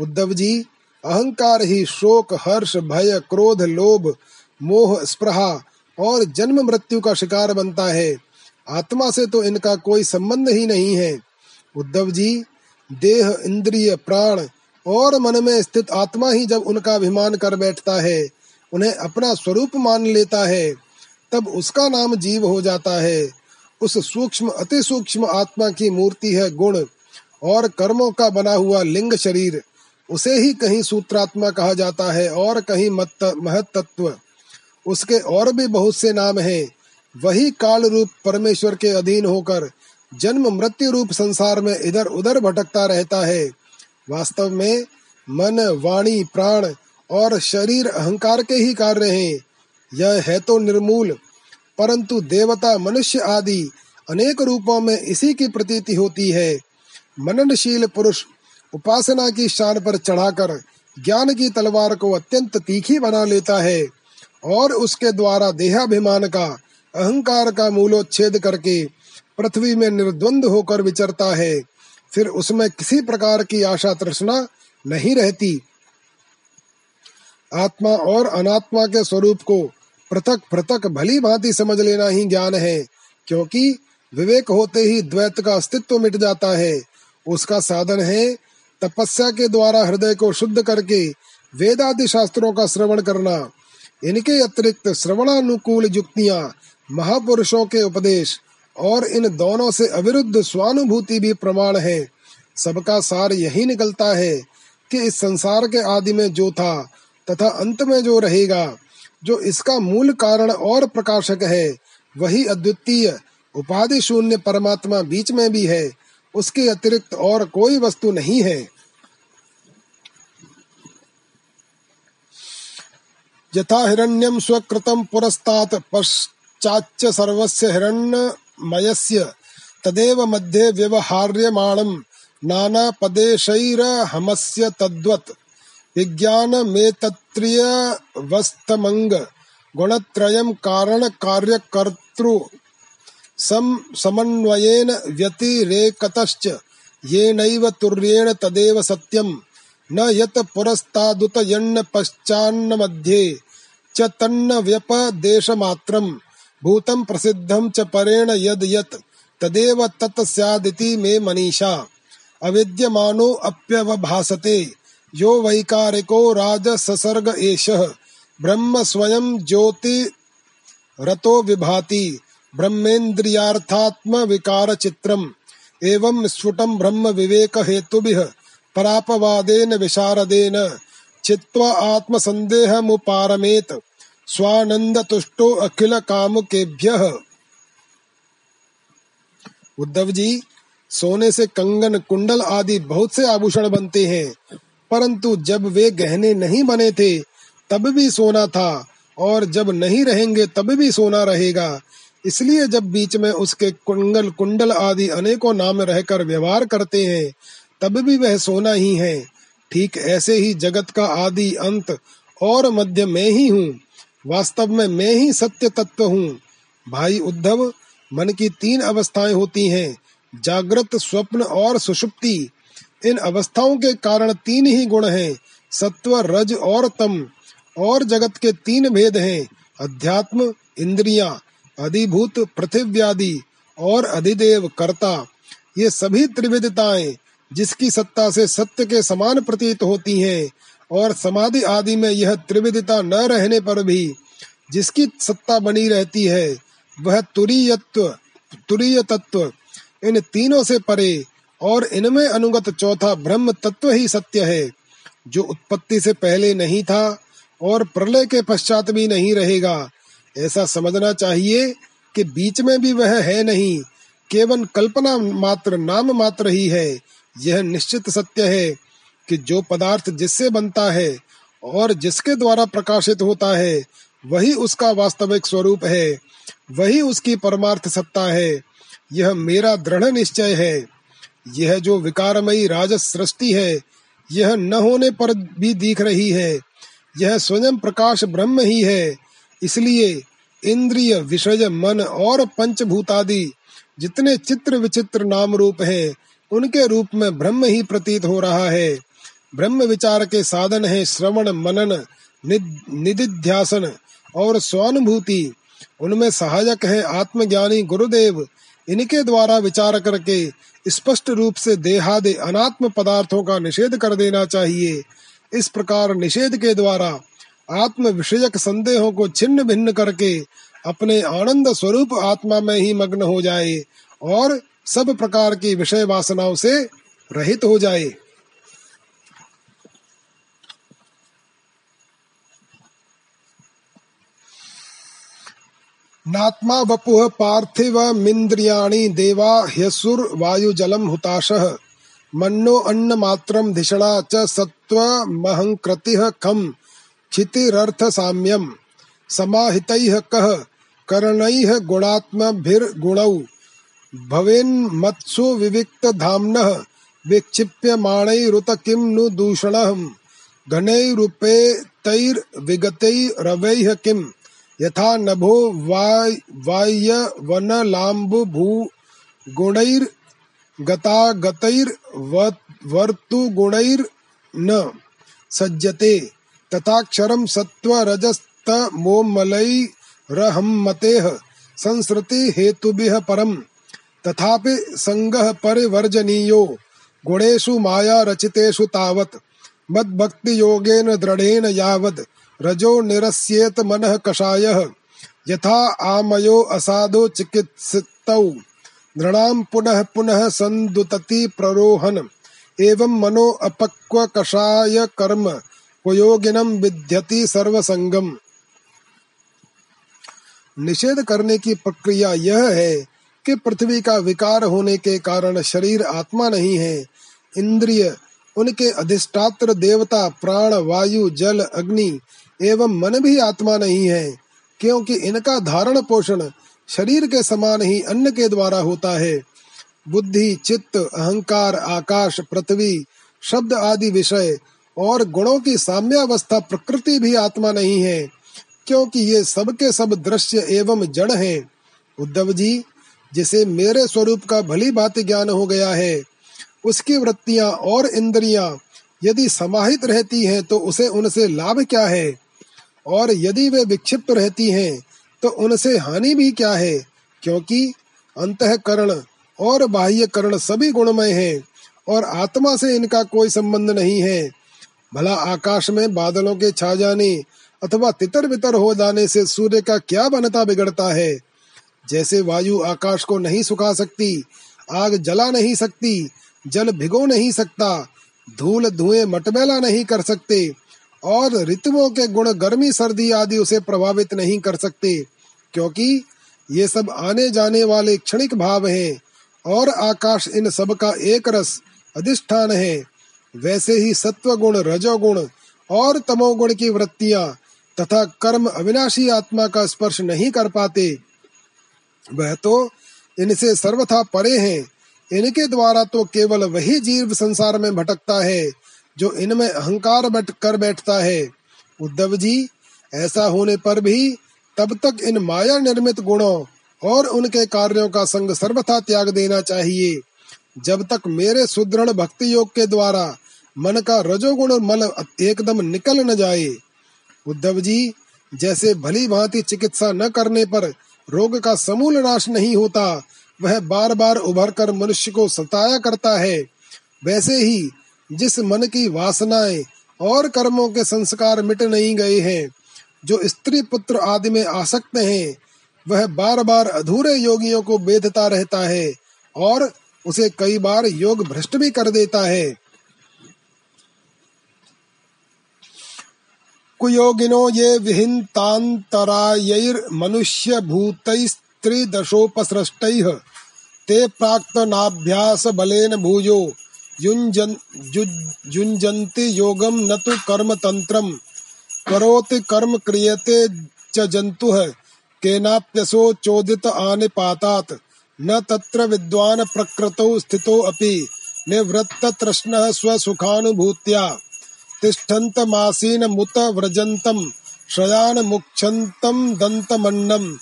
उद्धव जी, अहंकार ही शोक, हर्ष, भय, क्रोध, लोभ, मोह स्प्रहा और जन्म मृत्यु का शिकार बनता है। आत्मा से तो इनका कोई संबंध ही नहीं है। उद्धव जी, देह, इंद्रिय, प्राण और मन में स्थित आत्मा ही जब उनका अभिमान कर बैठता है, उन्हें अपना स्वरूप मान लेता है। तब उसका नाम जीव हो जाता है। उस सूक्ष्म, अति सूक्ष्म आत्मा की मूर्ति है गुण, और कर्मों का बना हुआ लिंग शरीर। उसे ही कहीं सूत्रात्मा कहा जाता है, और कहीं महत्त्व उसके और भी बहुत से नाम हैं। वही काल रूप परमेश्वर के अधीन होकर जन्म मृत्यु रूप संसार में इधर उधर भटकता रहता है। वास्तव में मन, वाणी, प्राण और शरीर अहंकार के ही कार्य हैं। यह है तो निर्मूल, परंतु देवता, मनुष्य आदि अनेक रूपों में इसी की प्रतीति होती है। मननशील पुरुष उपासना की शान पर चढ़ाकर ज्ञान की तलवार को अत्यंत तीखी बना लेता है और उसके द्वारा देहाभिमान का, अहंकार का मूलोच्छेद करके पृथ्वी में निर्द्वंद होकर विचरता है। फिर उसमें किसी प्रकार की आशा तृष्णा नहीं रहती। आत्मा और अनात्मा के स्वरूप को पृथक पृथक भली भांति समझ लेना ही ज्ञान है, क्योंकि विवेक होते ही द्वैत का अस्तित्व मिट जाता है। उसका साधन है तपस्या के द्वारा हृदय को शुद्ध करके वेदादि शास्त्रों का श्रवण करना। इनके अतिरिक्त श्रवणानुकूल युक्तियाँ, महापुरुषों के उपदेश और इन दोनों से अविरुद्ध स्वानुभूति भी प्रमाण है। सबका सार यही निकलता है कि इस संसार के आदि में जो था तथा अंत में जो रहेगा, जो इसका मूल कारण और प्रकाशक है, वही अद्वितीय उपाधि शून्य परमात्मा बीच में भी है। उसके अतिरिक्त और कोई वस्तु नहीं है। यथा हिरण्यम स्वकृतम पुरस्तात् पश्चाच्च सर्वस्य हिरण्यमयस्य तदेव मध्ये व्यवहार्यमाणं नानापदेशैरहमस्य तद्वत्। विज्ञानमेतत्रियवस्तमङ्ग गुणत्रयं कारणकार्यकर्तृ सम समन्वयेन व्यतिरेकतश्च, येनैव तुर्येण तदेव सत्यम् न यत पुरस्तादुत यन्न पश्चान्न मध्ये च तन्न व्यपदेशमात्रम् भूतं प्रसिद्धं च परेण यद यत्, तदेव तत् स्यादिति मे मनीषा। अविद्यमानो अप्यवभासते। यो वैकारिको राजससर्ग एषः। ब्रह्म स्वयं ज्योति रतो विभाति। ब्रह्मेन्द्रियार्थात्म विकार चित्रम एवं स्फुटम ब्रह्म विवेक हेतुभिः परापवादेन विशारदेन। चित्वा आत्मसन्देहमुपारमेत। स्वानंद तुष्टो अखिल काम के उद्धव जी सोने से कंगन, कुंडल आदि बहुत से आभूषण बनते हैं। परंतु जब वे गहने नहीं बने थे, तब भी सोना था, और जब नहीं रहेंगे, तब भी सोना रहेगा। इसलिए जब बीच में उसके कुंडल कुंडल आदि अनेकों नाम रहकर व्यवहार करते हैं, तब भी वह सोना ही है। ठीक ऐसे ही जगत का आदि अंत और मध्य में ही हूँ, वास्तव में मैं ही सत्य तत्व हूँ। भाई उद्धव, मन की तीन अवस्थाएँ होती हैं, जागृत, स्वप्न और सुषुप्ति। इन अवस्थाओं के कारण तीन ही गुण हैं, सत्व, रज और तम। और जगत के तीन भेद हैं, अध्यात्म, इंद्रिया, अधिभूत, पृथिव्यादि और अधिदेव, कर्ता। ये सभी त्रिविधताएँ, जिसकी सत्ता से सत्य के समान प्रतीत होती हैं, और समाधि आदि में यह त्रिविधता न रहने पर भी जिसकी सत्ता बनी रहती है, वह तुरीयत्व तुरीय तत्व इन तीनों से परे और इनमें अनुगत चौथा ब्रह्म तत्व ही सत्य है, जो उत्पत्ति से पहले नहीं था और प्रलय के पश्चात भी नहीं रहेगा। ऐसा समझना चाहिए कि बीच में भी वह है नहीं, केवल कल्पना मात्र, नाम मात्र ही है। यह निश्चित सत्य है कि जो पदार्थ जिससे बनता है और जिसके द्वारा प्रकाशित होता है, वही उसका वास्तविक स्वरूप है, वही उसकी परमार्थ सत्ता है। यह मेरा दृढ़ निश्चय है। यह जो विकारमयी राजस सृष्टि है, यह न होने पर भी दिख रही है। यह स्वयं प्रकाश ब्रह्म ही है। इसलिए इंद्रिय, विषय, मन और पंचभूतादि जितने चित्र विचित्र नाम रूप हैं, उनके रूप में ब्रह्म ही प्रतीत हो रहा है। ब्रह्म विचार के साधन है श्रवण, मनन निधिध्यासन और स्वानुभूति। उनमें सहायक है आत्मज्ञानी गुरुदेव इनके द्वारा विचार करके स्पष्ट रूप से देहादे अनात्म पदार्थों का निषेध कर देना चाहिए। इस प्रकार निषेध के द्वारा आत्म विषयक संदेहों को छिन्न भिन्न करके अपने आनंद स्वरूप आत्मा में ही मग्न हो जाए और सब प्रकार की विषय वासनाओं से रहित हो जाए। नात्मा वपुः पार्थिवमिन्द्रियाणि देवा ह्यसुर्वायुजलं हुताशः। मन्नो अन्नमात्रं धिषणा च सत्त्वमहङ्कृतिः खं क्षितिरर्थसाम्यम्। समाहितैः कः? करणैः गुणात्मभिर्गुणौ। भवेन्मत्सु विविक्तधाम्नः। विक्षिप्यमाणैरुत किं नु दूषणः। घनैरुपेतैर्विगतैरवैः किम्? यथा नभो वाय वन लाम्ब भू गुणैर गता गतैर वर्तु गुणैर न सज्जते। तथा क्षरम सत्व रजस्त मोमलई रहमतेह संस्कृति हेतुभिः परम तथापि संगः परिवर्जनीयो। गुणेषु माया रचितेषु तावत्। मद्भक्ति योगेन दृढ़ेन यावद् रजो निरस्येत मनः कषायः। यथा आमयो असाधो चिकित्सितौ। नृणां पुनः पुनः संदुतति प्ररोहन। एवं मनो अपक्व कषाय कर्म। उपयोगिनम विद्यति सर्वसंगम निषेध करने की प्रक्रिया यह है कि पृथ्वी का विकार होने के कारण शरीर आत्मा नहीं है। इंद्रिय, उनके अधिष्ठात्र देवता, प्राण, वायु, जल, अग्नि एवं मन भी आत्मा नहीं है, क्योंकि इनका धारण पोषण शरीर के समान ही अन्न के द्वारा होता है। बुद्धि, चित्त, अहंकार, आकाश, पृथ्वी, शब्द आदि विषय और गुणों की साम्यावस्था प्रकृति भी आत्मा नहीं है, क्योंकि ये सब के सब दृश्य एवं जड़ हैं। उद्धव जी, जिसे मेरे स्वरूप का भली बात ज्ञान हो गया है, उसकी वृत्तियाँ और इंद्रियाँ यदि समाहित रहती हैं तो उसे उनसे लाभ क्या है? और यदि वे विक्षिप्त रहती हैं तो उनसे हानि भी क्या है? क्योंकि अंतकरण और बाह्य करण सभी गुणमय हैं, और आत्मा से इनका कोई संबंध नहीं है। भला आकाश में बादलों के छा जाने अथवा तितर बितर हो जाने से सूर्य का क्या बनता बिगड़ता है? जैसे वायु आकाश को नहीं सुखा सकती, आग जला नहीं सकती, जल भिगो नहीं सकता, धूल धुएँ मटमैला नहीं कर सकते और ऋतुओं के गुण, गर्मी, सर्दी आदि उसे प्रभावित नहीं कर सकते, क्योंकि ये सब आने जाने वाले क्षणिक भाव हैं और आकाश इन सब का एक रस, अधिष्ठान है। वैसे ही सत्व गुण रजोगुण और तमोगुण की वृत्तियाँ तथा कर्म अविनाशी आत्मा का स्पर्श नहीं कर पाते, वह तो इनसे सर्वथा परे हैं। इनके द्वारा तो केवल वही जीव संसार में भटकता है जो इनमें अहंकार बट कर बैठता है, उद्धव जी, ऐसा होने पर भी तब तक इन माया निर्मित गुणों और उनके कार्यों का संग सर्वथा त्याग देना चाहिए। जब तक मेरे सुदृढ़ भक्ति योग के द्वारा मन का रजोगुण मल एकदम निकल न जाए, उद्धव जी, जैसे भली भांति चिकित्सा न करने पर रोग का समूल नाश नहीं होता, वह बार बार उभर कर मनुष्य को सताया करता है, वैसे ही जिस मन की वासनाएँ और कर्मों के संस्कार मिट नहीं गए हैं, जो स्त्री पुत्र आदि में आसक्त हैं, वह बार बार अधूरे योगियों को बेधता रहता है और उसे कई बार योग भ्रष्ट भी कर देता है। कुयोगिनो ये विहिन्तान्तरायैर्मनुष्य भूतैस्त्रिदशोपसृष्टैः, ते प्राक्तनाभ्यास बलेन भूयो। युञ्जन् युञ्जन्ति योगम न तु कर्म तंत्रम करोति कर्म क्रियते च जन्तुः। केनाप्यसो चोदित आनिपातात् न तत्र विद्वान प्रकृतौ स्थितो अपि। निवृत्ततृष्णः स्वसुखानुभूत्या। तिष्ठन्तमासीनमुत व्रजन्तं शयानमुक्षन्तं दन्तमन्नं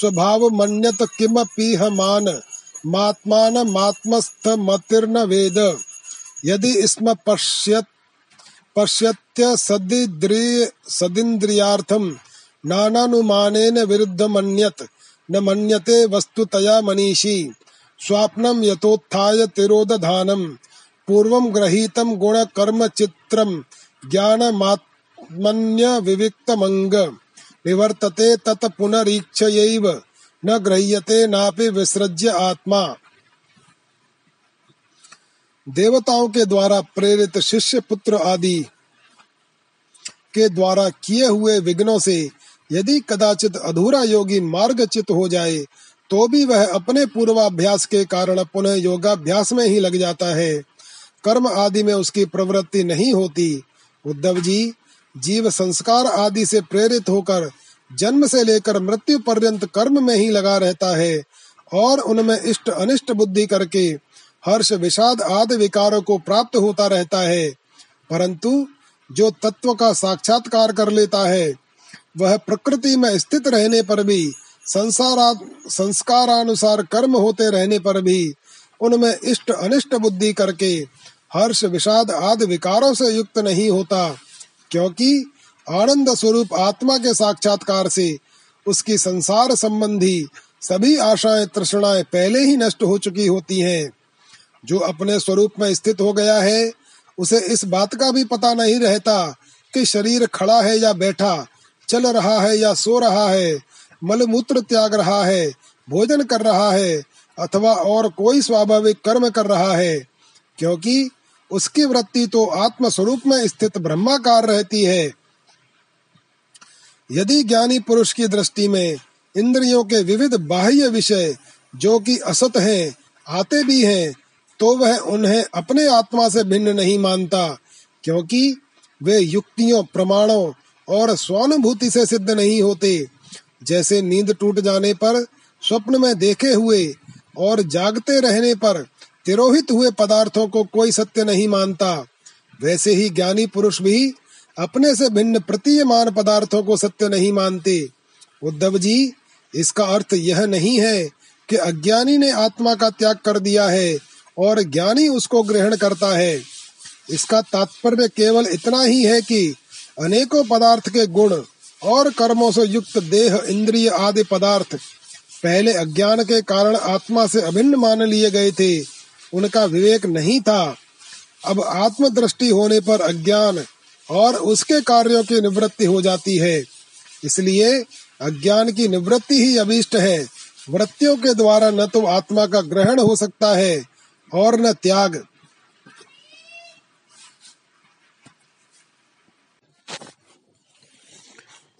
स्वभावमन्यत किमपीह मान मात्मानमात्मस्थमतिर्न वेद। यदि स्म पश्यत् पश्यत्य सदिद्रिय सदिन्द्रियार्थं नानानुमानेन विरुद्ध मन्यत न मन्यते वस्तुतया मनीषी। स्वाप्नं यतोत्थाय तिरोदधानं। पूर्वं गृहीतं गुणकर्म चित्रं ज्ञानमात्मन्यविविक्तमङ्ग। निवर्तते तत् पुनरीक्षयैव न गृह्यते नापि विसृज्य आत्मा। देवताओं के द्वारा प्रेरित शिष्य पुत्र आदि के द्वारा किए हुए विघ्नों से यदि कदाचित अधूरा योगी मार्गचित हो जाए तो भी वह अपने पूर्वाभ्यास के कारण पुनः योगाभ्यास में ही लग जाता है। कर्म आदि में उसकी प्रवृत्ति नहीं होती। उद्धव जी, जीव संस्कार आदि से प्रेरित होकर जन्म से लेकर मृत्यु पर्यंत कर्म में ही लगा रहता है और उनमें इष्ट अनिष्ट बुद्धि करके हर्ष विषाद आदि विकारों को प्राप्त होता रहता है। परंतु जो तत्व का साक्षात्कार कर लेता है, वह प्रकृति में स्थित रहने पर भी, संसारा, संस्कारानुसार कर्म होते रहने पर भी, उनमें इष्ट अनिष्ट बुद्धि करके हर्ष विषाद आदि विकारों से युक्त नहीं होता, क्योंकि आनंद स्वरूप आत्मा के साक्षात्कार से उसकी संसार संबंधी सभी आशाएँ तृष्णाएँ पहले ही नष्ट हो चुकी होती हैं। जो अपने स्वरूप में स्थित हो गया है, उसे इस बात का भी पता नहीं रहता कि शरीर खड़ा है या बैठा, चल रहा है या सो रहा है, मलमूत्र त्याग रहा है, भोजन कर रहा है, अथवा और कोई स्वाभाविक कर्म कर रहा है। क्योंकि उसकी वृत्ति तो आत्म स्वरूप में स्थित ब्रह्माकार रहती है। यदि ज्ञानी पुरुष की दृष्टि में इंद्रियों के विविध बाह्य विषय, जो कि असत हैं, आते भी हैं तो वह उन्हें अपने आत्मा से भिन्न नहीं मानता, क्योंकि वे युक्तियों, प्रमाणों और स्वानुभूति से सिद्ध नहीं होते। जैसे नींद टूट जाने पर, स्वप्न में देखे हुए और जागते रहने पर तिरोहित हुए पदार्थों को कोई सत्य नहीं मानता। वैसे ही ज्ञानी पुरुष भी अपने से भिन्न प्रतीयमान पदार्थों को सत्य नहीं मानते। उद्धव जी, इसका अर्थ यह नहीं है कि अज्ञानी ने आत्मा का त्याग कर दिया है। और ज्ञानी उसको ग्रहण करता है। इसका तात्पर्य केवल इतना ही है कि अनेकों पदार्थ के गुण और कर्मों से युक्त देह, इंद्रिय आदि पदार्थ पहले अज्ञान के कारण आत्मा से अभिन्न मान लिए गए थे। उनका विवेक नहीं था। अब आत्म दृष्टि होने पर अज्ञान और उसके कार्यों की निवृत्ति हो जाती है। इसलिए अज्ञान की निवृत्ति ही अभीष्ट है। वृत्तियों के द्वारा न तो आत्मा का ग्रहण हो सकता है और न त्याग।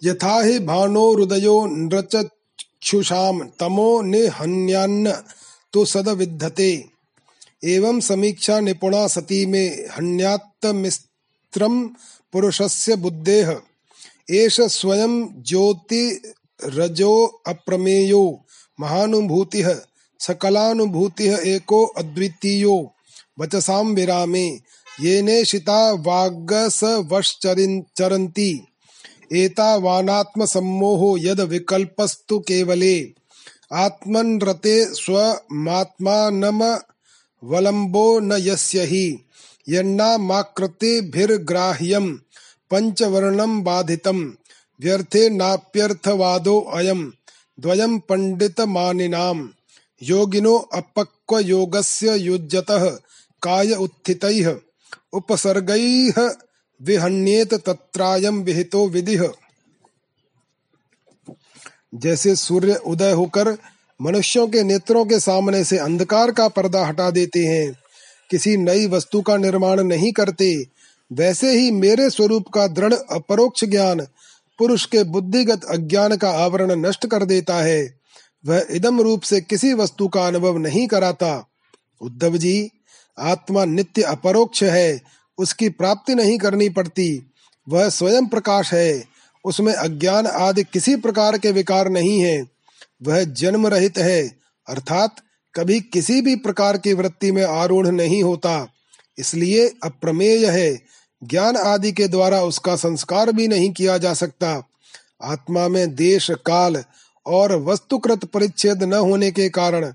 यथा हि भानोरुदयो नृचक्षुषाम, तमो निहन्यान्न तो सद विद्धते एवं समीक्षा निपुणा सती में हन्यात्तमिस्त्रम पुरुषस्य बुद्धेः, एष स्वयं ज्योति रजो अप्रमेयो महानुभूतिः। सकलानुभूतिः एको अद्वितीयो वचसाम विरामे येनेशिता वाग्गसवश्चरन्ति एतावानात्मसम्मोहो यद विकल्पस्तु केवले। आत्मनृते स्वमात्मानमवलम्बो न यस्य हि यन्नामाकृतिभिर्ग्राह्यं, पञ्चवर्णं बाधितं। व्यर्थे नाप्यर्थवादो अयं, द्वयं पण्डितमानिनाम्। योगिनो अपक्वयोगस्य युज्यतः, काय उत्थितैः, उपसर्गैः विहन्येत तत्रायम विहितो विधि। जैसे सूर्य उदय होकर मनुष्यों के नेत्रों के सामने से अंधकार का पर्दा हटा देते हैं, किसी नई वस्तु का निर्माण नहीं करते, वैसे ही मेरे स्वरूप का दृढ़ अपरोक्ष ज्ञान पुरुष के बुद्धिगत अज्ञान का आवरण नष्ट कर देता है। वह इदम रूप से किसी वस्तु का अनुभव नहीं कराता। उद्धव जी, आत्मा नित्य अपरोक्ष है, उसकी प्राप्ति नहीं करनी पड़ती। वह स्वयं प्रकाश है, उसमें अज्ञान आदि किसी प्रकार के विकार नहीं है। वह जन्म रहित है, अर्थात कभी किसी भी प्रकार की वृत्ति में आरूढ़ नहीं होता। इसलिए अप्रमेय है, ज्ञान आदि के द्वारा उसका संस्कार भी नहीं किया जा सकता। आत्मा में देश, काल और वस्तुकृत परिच्छेद न होने के कारण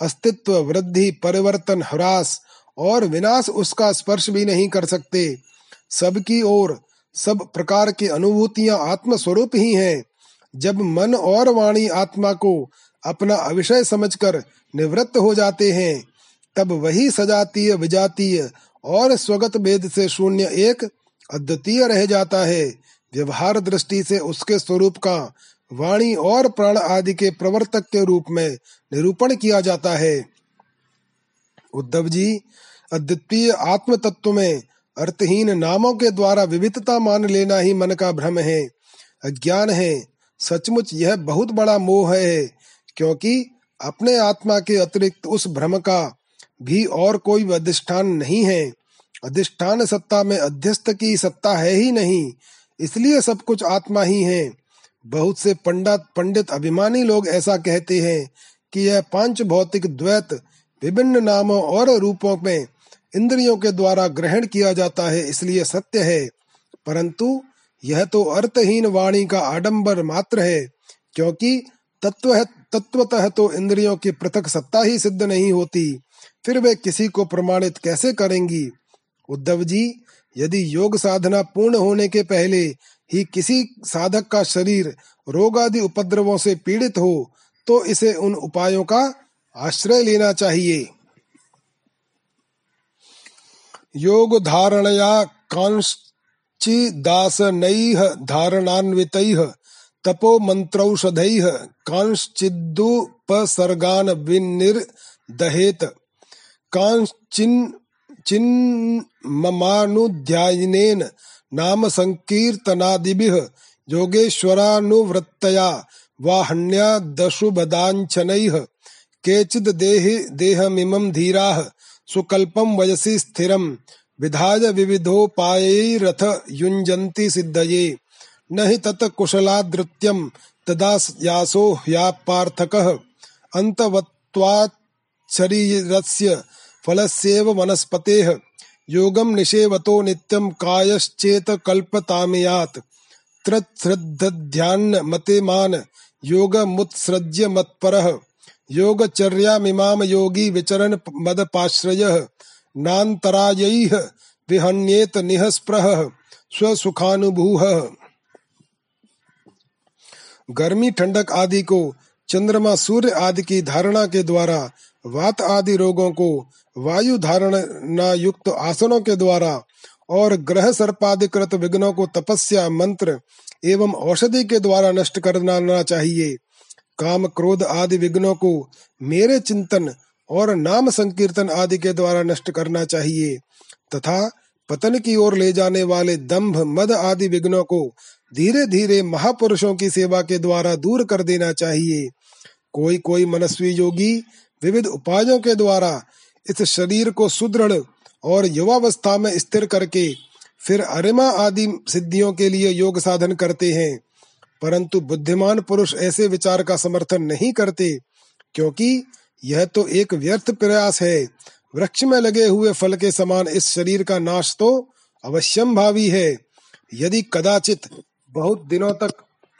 अस्तित्व, वृद्धि, परिवर्तन, ह्रास और विनाश उसका स्पर्श भी नहीं कर सकते। सबकी ओर सब प्रकार की अनुभूतियाँ आत्म स्वरूप ही हैं। जब मन और वाणी आत्मा को अपना अविषय समझकर निवृत्त हो जाते हैं, तब वही सजातीय, विजातीय और स्वगत भेद से शून्य एक अद्वितीय रह जाता है। व्यवहार दृष्टि से उसके स्वरूप का वाणी और प्राण आदि के प्रवर्तक के रूप में निरूपण किया जाता है। उद्धव जी, अद्वितीय आत्म तत्व में अर्थहीन नामों के द्वारा विविधता मान लेना ही मन का भ्रम है, अज्ञान है। सचमुच यह बहुत बड़ा मोह है, क्योंकि अपने आत्मा के अतिरिक्त उस भ्रम का भी और कोई अधिष्ठान नहीं है। अधिष्ठान सत्ता में अध्यस्त की सत्ता है ही नहीं, इसलिए सब कुछ आत्मा ही है। बहुत से पंडित पंडित अभिमानी लोग ऐसा कहते हैं कि यह पाँच भौतिक द्वैत, विभिन्न नामों और रूपों में इंद्रियों के द्वारा ग्रहण किया जाता है, इसलिए सत्य है। परंतु यह तो अर्थहीन वाणी का आडंबर मात्र है, क्योंकि तत्व तत्वतः तो इंद्रियों की पृथक सत्ता ही सिद्ध नहीं होती। फिर वे किसी को प्रमाणित कैसे करेंगी? उद्धव जी, यदि योग साधना पूर्ण होने के पहले ही किसी साधक का शरीर रोग आदि उपद्रवों से पीड़ित हो तो इसे उन उपायों का आश्रय लेना चाहिए। योग धारणया कांश्चिदासनैः धारणान्वितैः तपो मंत्रौषधैः कांश्चिदुपसर्गान् विनिर्दहेत कांश्चिन् चिन्ममानुध्यायनेन नाम संकीर्तनादिभिः योगेश्वरानुवृत्तया वाहन्या दशुबदाञ्छनैः केचिद् देहि देहमिमं धीराः सुकल्पम वयसी स्थिरम विधाय विविधोपायैरथ युञ्जन्ति सिद्धये। न हि तत् कुशलादृत्यम तदा यासो ह्यापार्थकः अन्तवत्वाच्छरीरस्य फलस्येव वनस्पतेः योगं निषेवतो नित्यं कायश्चेत कल्पतामियात् त्रच्छ्रद्धध्यान्न मतेमान योगमुत्सृज्य मत्परः योगचर्यामिमाम योगी विचरण मदपाश्रयः। नान्तरायैः विहन्येत निःस्पृह। स्वसुखानुभूः गर्मी, ठंडक आदि को चंद्रमा, सूर्य आदि की धारणा के द्वारा वात आदि रोगों को वायु धारणा युक्त आसनों के द्वारा और ग्रह सर्पाधिकृत विघ्नों को तपस्या मंत्र एवं औषधि के द्वारा नष्ट करना चाहिए। काम क्रोध आदि विघ्नों को मेरे चिंतन और नाम संकीर्तन आदि के द्वारा नष्ट करना चाहिए तथा पतन की ओर ले जाने वाले दंभ, मद आदि विघ्नों को धीरे धीरे महापुरुषों की सेवा के द्वारा दूर कर देना चाहिए। कोई कोई मनस्वी योगी विविध उपायों के द्वारा इस शरीर को सुदृढ़ और युवावस्था में स्थिर करके फिर अरिमा आदि सिद्धियों के लिए योग साधन करते हैं। परंतु बुद्धिमान पुरुष ऐसे विचार का समर्थन नहीं करते, क्योंकि यह तो एक व्यर्थ प्रयास है। वृक्ष में लगे हुए फल के समान इस शरीर का नाश तो अवश्यम भावी है। यदि कदाचित बहुत दिनों तक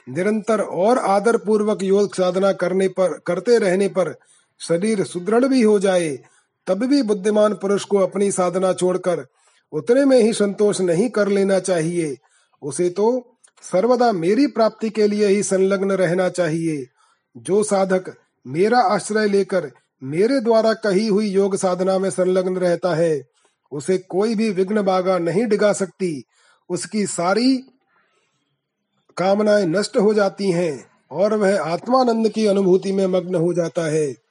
निरंतर और आदर पूर्वक योग साधना करने पर, करते रहने पर शरीर सुदृढ़ भी हो जाए तब भी बुद्धिमान पुरुष को अपनी साधना छोड़कर उतने में ही संतोष नहीं कर लेना चाहिए। उसे तो सर्वदा मेरी प्राप्ति के लिए ही संलग्न रहना चाहिए। जो साधक मेरा आश्रय लेकर मेरे द्वारा कही हुई योग साधना में संलग्न रहता है, उसे कोई भी विघ्न बागा नहीं डिगा सकती। उसकी सारी कामनाएँ नष्ट हो जाती हैं और वह आत्मानंद की अनुभूति में मग्न हो जाता है।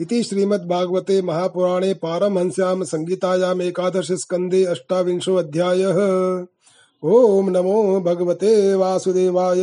इति श्रीमद्भागवते महापुराणे पारमहंस्याम संगीतायाम एकादश स्कंदे अष्टाविंशो अध्यायः ओम नमो भगवते वासुदेवाय।